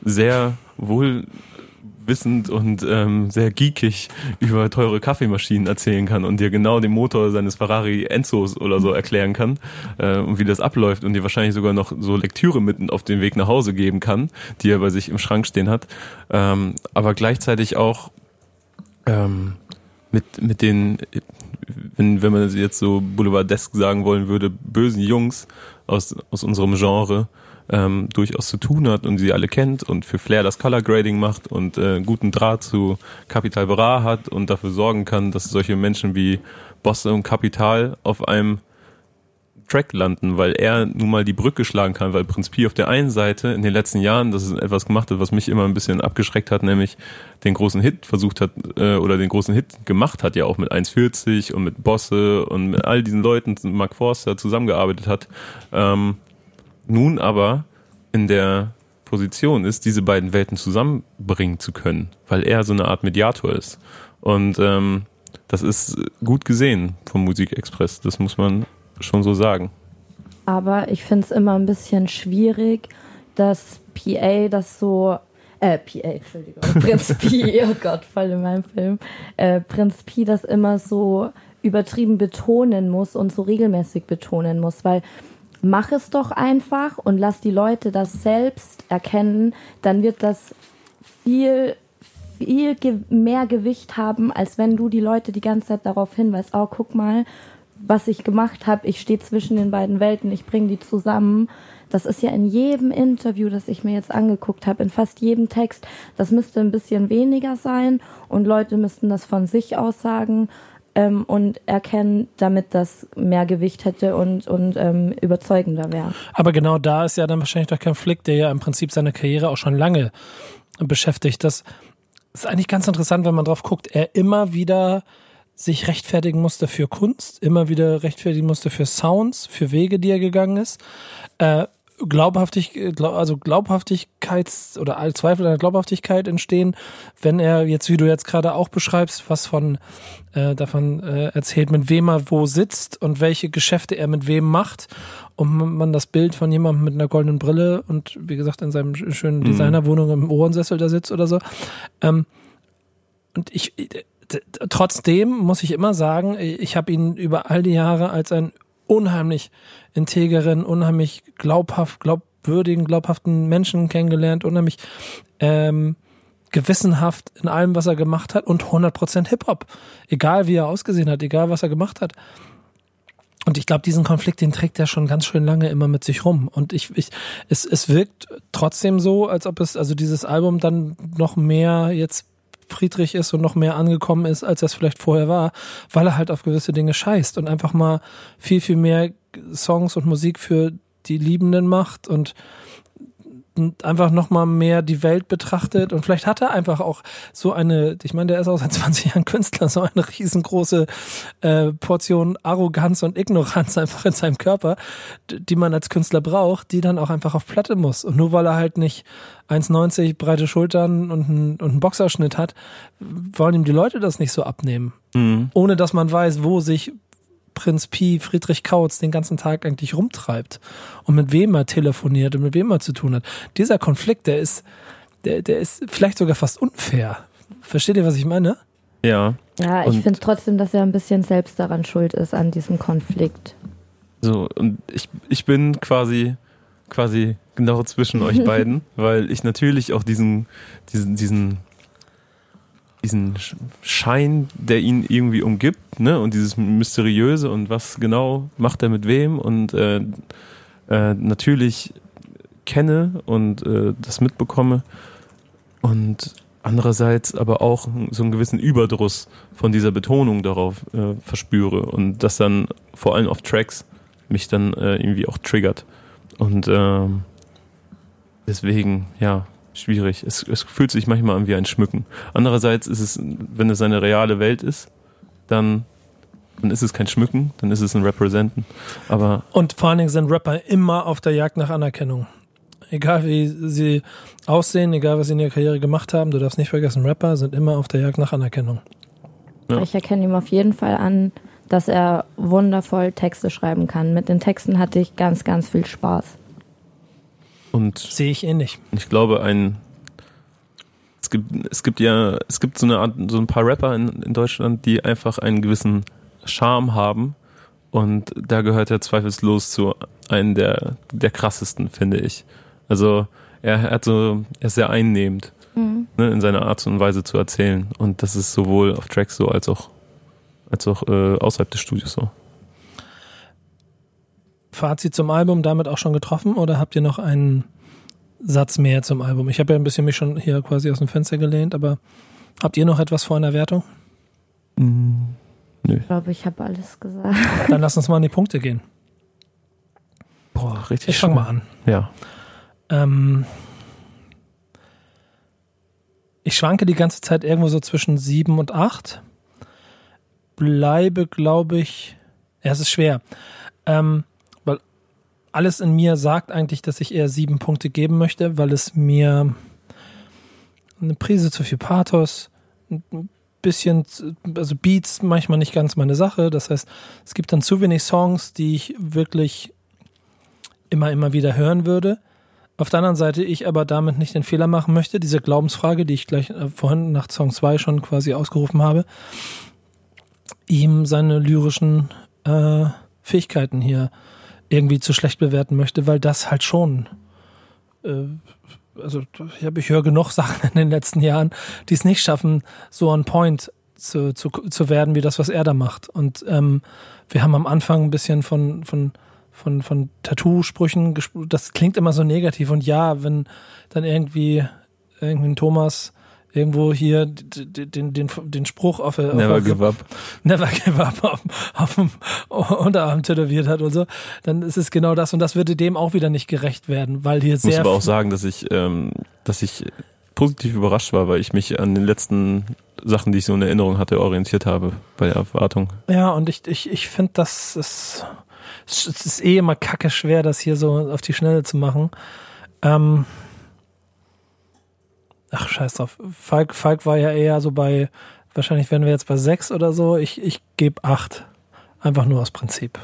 sehr wohlwissend und ähm, sehr geekig über teure Kaffeemaschinen erzählen kann und dir genau den Motor seines Ferrari Enzos oder so erklären kann äh, und wie das abläuft und dir wahrscheinlich sogar noch so Lektüre mitten auf den Weg nach Hause geben kann, die er bei sich im Schrank stehen hat, ähm, aber gleichzeitig auch ähm, mit, mit den, wenn, wenn man jetzt so boulevardesk sagen wollen würde, bösen Jungs aus, aus unserem Genre ähm, durchaus zu tun hat und sie alle kennt und für Flair das Color Grading macht und äh, guten Draht zu Capital Bra hat und dafür sorgen kann, dass solche Menschen wie Bosse und Kapital auf einem Track landen, weil er nun mal die Brücke schlagen kann, weil Prinz auf der einen Seite in den letzten Jahren, das ist etwas gemacht hat, was mich immer ein bisschen abgeschreckt hat, nämlich den großen Hit versucht hat, äh, oder den großen Hit gemacht hat, ja auch mit 1,40 und mit Bosse und mit all diesen Leuten, Mark Forster zusammengearbeitet hat, ähm, nun aber in der Position ist, diese beiden Welten zusammenbringen zu können, weil er so eine Art Mediator ist. Und ähm, das ist gut gesehen vom Musikexpress, das muss man schon so sagen. Aber ich finde es immer ein bisschen schwierig, dass PA das so, äh, PA, Entschuldigung, Prinz Pi, oh Gott, voll in meinem Film, äh, Prinz Pi das immer so übertrieben betonen muss und so regelmäßig betonen muss, weil mach es doch einfach und lass die Leute das selbst erkennen, dann wird das viel viel mehr Gewicht haben, als wenn du die Leute die ganze Zeit darauf hinweist, oh, guck mal, was ich gemacht habe, ich stehe zwischen den beiden Welten, ich bringe die zusammen. Das ist ja in jedem Interview, das ich mir jetzt angeguckt habe, in fast jedem Text. Das müsste ein bisschen weniger sein und Leute müssten das von sich aus sagen ähm, und erkennen, damit das mehr Gewicht hätte und, und ähm, überzeugender wäre. Aber genau da ist ja dann wahrscheinlich der Konflikt, der ja im Prinzip seine Karriere auch schon lange beschäftigt. Das ist eigentlich ganz interessant, wenn man drauf guckt. Er immer wieder sich rechtfertigen musste für Kunst, immer wieder rechtfertigen musste für Sounds, für Wege, die er gegangen ist. Äh, glaubhaftig, glaub, also Glaubhaftigkeits- oder Zweifel an der Glaubhaftigkeit entstehen, wenn er jetzt, wie du jetzt gerade auch beschreibst, was von äh, davon äh, erzählt, mit wem er wo sitzt und welche Geschäfte er mit wem macht und man das Bild von jemandem mit einer goldenen Brille und wie gesagt in seinem schönen Designerwohnung im Ohrensessel da sitzt oder so. Ähm, und ich trotzdem muss ich immer sagen, ich habe ihn über all die Jahre als einen unheimlich integeren, unheimlich glaubhaft, glaubwürdigen, glaubhaften Menschen kennengelernt, unheimlich ähm, gewissenhaft in allem, was er gemacht hat und 100% Hip-Hop. Egal wie er ausgesehen hat, egal was er gemacht hat. Und ich glaube, diesen Konflikt, den trägt er schon ganz schön lange immer mit sich rum. Und ich, ich es, es wirkt trotzdem so, als ob es, also dieses Album dann noch mehr jetzt Friedrich ist und noch mehr angekommen ist, als das vielleicht vorher war, weil er halt auf gewisse Dinge scheißt und einfach mal viel, viel mehr Songs und Musik für die Liebenden macht und und einfach noch mal mehr die Welt betrachtet und vielleicht hat er einfach auch so eine, ich meine, der ist auch seit 20 Jahren Künstler, so eine riesengroße äh, Portion Arroganz und Ignoranz einfach in seinem Körper, die man als Künstler braucht, die dann auch einfach auf Platte muss. Und nur weil er halt nicht 1,90 breite Schultern und einen, und einen Boxerschnitt hat, wollen ihm die Leute das nicht so abnehmen. Mhm. Ohne dass man weiß, wo sich Prinz Pi, Friedrich Kautz den ganzen Tag eigentlich rumtreibt und mit wem er telefoniert und mit wem er zu tun hat. Dieser Konflikt, der ist, der, der ist vielleicht sogar fast unfair. Versteht ihr, was ich meine? Ja. Ja, ich finde trotzdem, dass er ein bisschen selbst daran schuld ist, an diesem Konflikt. So, und ich, ich bin quasi, quasi genau zwischen euch beiden, weil ich natürlich auch diesen, diesen, diesen, diesen Sch- Schein, der ihn irgendwie umgibt, ne, und dieses Mysteriöse und was genau macht er mit wem und äh, äh, natürlich kenne und äh, das mitbekomme und andererseits aber auch so einen gewissen Überdruss von dieser Betonung darauf äh, verspüre und das dann vor allem auf Tracks mich dann äh, irgendwie auch triggert. Und ähm, deswegen, ja, schwierig. Es, es fühlt sich manchmal an wie ein Schmücken. Andererseits ist es, wenn es eine reale Welt ist, dann, dann ist es kein Schmücken, dann ist es ein Representen. Aber Und vor allen Dingen sind Rapper immer auf der Jagd nach Anerkennung. Egal wie sie aussehen, egal was sie in ihrer Karriere gemacht haben, du darfst nicht vergessen, Rapper sind immer auf der Jagd nach Anerkennung. Ja. Ich erkenne ihm auf jeden Fall an, dass er wundervoll Texte schreiben kann. Mit den Texten hatte ich ganz, ganz viel Spaß. Und Sehe ich ähnlich. ich glaube, ein es gibt, es gibt ja, es gibt so eine Art, so ein paar Rapper in, in Deutschland, die einfach einen gewissen Charme haben. Und da gehört er zweifellos zu einem der, der krassesten, finde ich. Also er hat so, er ist sehr einnehmend ne, in seiner Art und Weise zu erzählen. Und das ist sowohl auf Tracks so als auch, als auch äh, außerhalb des Studios so. Fazit zum Album damit auch schon getroffen oder habt ihr noch einen Satz mehr zum Album? Ich habe ja ein bisschen mich schon hier quasi aus dem Fenster gelehnt, aber habt ihr noch etwas vor einer Wertung? Ich glaube, ich habe alles gesagt. Dann lass uns mal an die Punkte gehen. Boah, richtig. Ich fange mal an. Ja. Ähm, ich schwanke die ganze Zeit irgendwo so zwischen sieben und acht. Bleibe, glaube ich, ja, es ist schwer. Ähm, alles in mir sagt eigentlich, dass ich eher sieben Punkte geben möchte, weil es mir eine Prise zu viel Pathos, ein bisschen, also Beats manchmal nicht ganz meine Sache. Das heißt, es gibt dann zu wenig Songs, die ich wirklich immer, immer wieder hören würde. Auf der anderen Seite ich aber damit nicht den Fehler machen möchte, diese Glaubensfrage, die ich gleich äh, vorhin nach Song 2 schon quasi ausgerufen habe, ihm seine lyrischen äh, Fähigkeiten hier irgendwie zu schlecht bewerten möchte, weil das halt schon äh, also ich, hab, ich höre genug Sachen in den letzten Jahren, die es nicht schaffen, so on point zu, zu, zu werden, wie das, was er da macht. Und ähm, wir haben am Anfang ein bisschen von, von, von, von Tattoo-Sprüchen gesprochen. Das klingt immer so negativ. Und ja, wenn dann irgendwie, irgendwie ein Thomas irgendwo hier d- d- den, den, den Spruch auf, auf Never auf, give up. Never Give Up auf, auf dem Unterarm tätowiert hat und so, dann ist es genau das und das würde dem auch wieder nicht gerecht werden, weil hier Ich muss sehr aber auch sagen, dass ich, ähm, dass ich positiv überrascht war, weil ich mich an den letzten Sachen, die ich so in Erinnerung hatte, orientiert habe bei der Erwartung. Ja, und ich, ich, ich finde, das ist, es ist eh immer kacke schwer, das hier so auf die Schnelle zu machen. Ähm, ach, scheiß drauf. Falk, Falk war ja eher so bei, wahrscheinlich wären wir jetzt bei sechs oder so. Ich, ich gebe acht. Einfach nur aus Prinzip.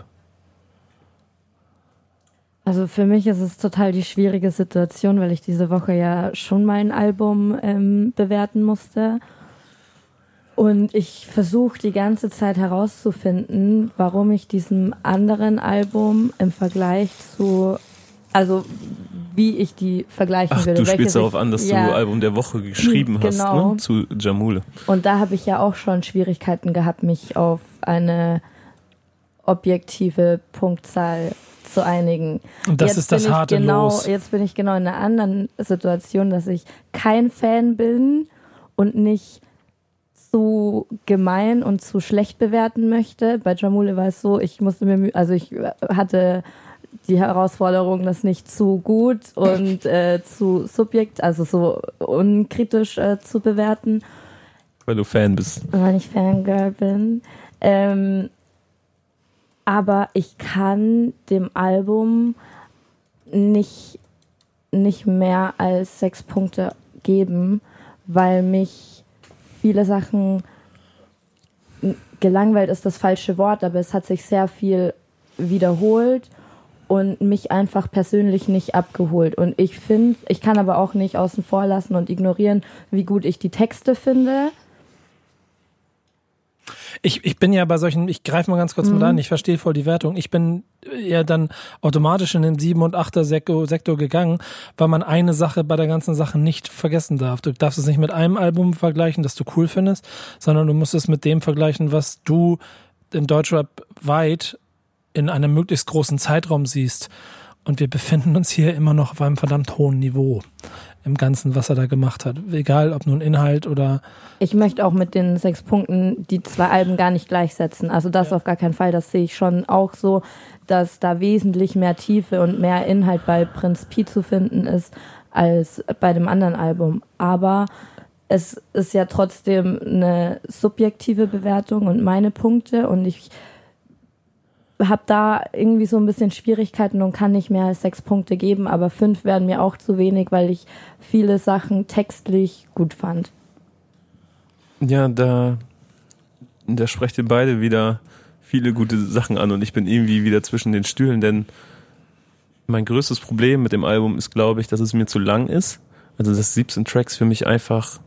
Also für mich ist es total die schwierige Situation, weil ich diese Woche ja schon mein Album ähm, bewerten musste. Und ich versuche die ganze Zeit herauszufinden, warum ich diesem anderen Album im Vergleich zu, also wie ich die vergleichen Ach, würde. du spielst darauf an, dass ja, du Album der Woche geschrieben hast, Genau. ne? Zu Jamule. Und da habe ich ja auch schon Schwierigkeiten gehabt, mich auf eine objektive Punktzahl zu einigen. Und das Jetzt ist das harte genau, Los. Jetzt bin ich genau in einer anderen Situation, dass ich kein Fan bin und nicht zu gemein und zu schlecht bewerten möchte. Bei Jamule war es so, ich musste mir, also ich hatte die Herausforderung, das nicht zu gut und äh, zu subjekt, also so unkritisch äh, zu bewerten Weil du Fan bist. weil ich Fangirl bin. Ähm, aber ich kann dem Album nicht, nicht mehr als sechs Punkte geben, weil mich viele Sachen gelangweilt ist das falsche Wort, aber es hat sich sehr viel wiederholt und mich einfach persönlich nicht abgeholt. Und ich finde, ich kann aber auch nicht außen vor lassen und ignorieren, wie gut ich die Texte finde. Ich, ich bin ja bei solchen, ich greife mal ganz kurz mit an, ich verstehe voll die Wertung. Ich bin ja dann automatisch in den 7 und 8er Sektor, Sektor gegangen, weil man eine Sache bei der ganzen Sache nicht vergessen darf. Du darfst es nicht mit einem Album vergleichen, das du cool findest, sondern du musst es mit dem vergleichen, was du in Deutschrap weit in einem möglichst großen Zeitraum siehst. Und wir befinden uns hier immer noch auf einem verdammt hohen Niveau im Ganzen, was er da gemacht hat. Egal, ob nun Inhalt oder Ich möchte auch mit den sechs Punkten die zwei Alben gar nicht gleichsetzen. Also das auf gar keinen Fall. Das sehe ich schon auch so, dass da wesentlich mehr Tiefe und mehr Inhalt bei Prinz Pi zu finden ist als bei dem anderen Album. Aber es ist ja trotzdem eine subjektive Bewertung und meine Punkte und ich habe da irgendwie so ein bisschen Schwierigkeiten und kann nicht mehr als sechs Punkte geben, aber fünf wären mir auch zu wenig, weil ich viele Sachen textlich gut fand. Ja, da, da sprecht ihr beide wieder viele gute Sachen an und ich bin irgendwie wieder zwischen den Stühlen, denn mein größtes Problem mit dem Album ist, glaube ich, dass es mir zu lang ist. Also, dass 17 Tracks für mich einfach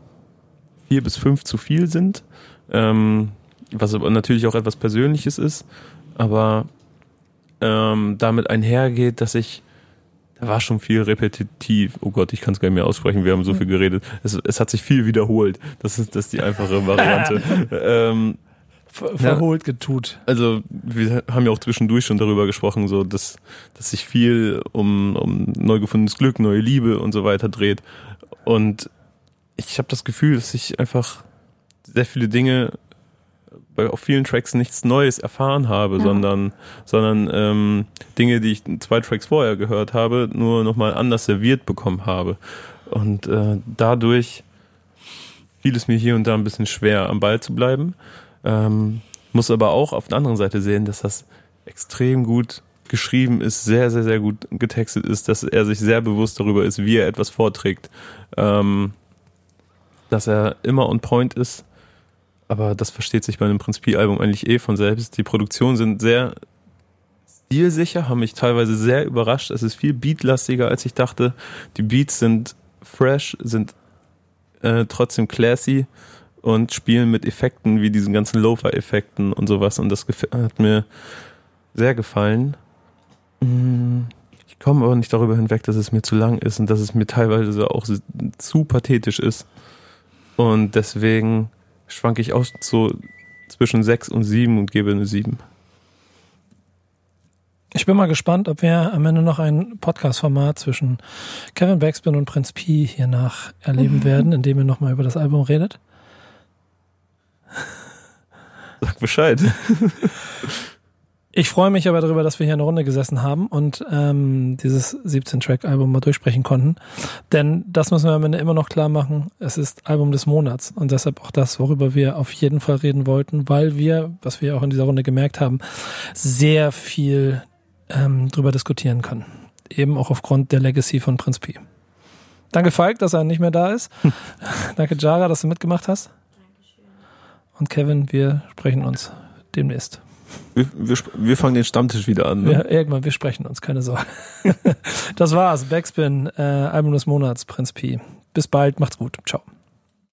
vier bis fünf zu viel sind. Ähm, was aber natürlich auch etwas Persönliches ist, aber ähm, damit einhergeht, dass ich da war schon viel repetitiv. Oh Gott, ich kann es gar nicht mehr aussprechen. Wir haben so viel geredet. Es, es hat sich viel wiederholt. Das ist, das ist die einfache Variante. ähm, ver verholt getut. also wir haben ja auch zwischendurch schon darüber gesprochen, so dass, dass sich viel um, um neu gefundenes Glück, neue Liebe und so weiter dreht. Und ich habe das Gefühl, dass ich einfach sehr viele Dinge bei auf vielen Tracks nichts Neues erfahren habe, Ja. sondern, sondern ähm, Dinge, die ich zwei Tracks vorher gehört habe, nur nochmal anders serviert bekommen habe. Und äh, dadurch fiel es mir hier und da ein bisschen schwer, am Ball zu bleiben. Ähm, muss aber auch auf der anderen Seite sehen, dass das extrem gut geschrieben ist, sehr, sehr, sehr gut getextet ist, dass er sich sehr bewusst darüber ist, wie er etwas vorträgt. Ähm, dass er immer on point ist, aber das versteht sich bei einem Prinz Pi-Album eigentlich eh von selbst. Die Produktionen sind sehr stilsicher, haben mich teilweise sehr überrascht. Es ist viel beatlastiger, als ich dachte. Die Beats sind fresh, sind äh, trotzdem classy und spielen mit Effekten wie diesen ganzen Lo-Fi-Effekten und sowas. Und das hat mir sehr gefallen. Mm, Ich komme aber nicht darüber hinweg, dass es mir zu lang ist und dass es mir teilweise auch zu pathetisch ist. Und deswegen schwanke ich auch so zwischen 6 und 7 und gebe eine 7. Ich bin mal gespannt, ob wir am Ende noch ein Podcast-Format zwischen Kevin Backspin und Prinz Pi hier nach erleben werden, indem ihr nochmal über das Album redet. Sag Bescheid. Ich freue mich aber darüber, dass wir hier eine Runde gesessen haben und ähm, dieses 17-Track-Album mal durchsprechen konnten. Denn das müssen wir am Ende immer noch klar machen. Es ist Album des Monats und deshalb auch das, worüber wir auf jeden Fall reden wollten, weil wir, was wir auch in dieser Runde gemerkt haben, sehr viel ähm, drüber diskutieren können. Eben auch aufgrund der Legacy von Prinz Pi. Danke Falk, dass er nicht mehr da ist. Danke Jara, dass du mitgemacht hast. Und Kevin, wir sprechen uns demnächst. Wir, wir, wir fangen den Stammtisch wieder an. Ne? Ja, irgendwann, wir sprechen uns, keine Sorge. das war's. Backspin, äh, Album des Monats, Prinz Pi. Bis bald, macht's gut. Ciao.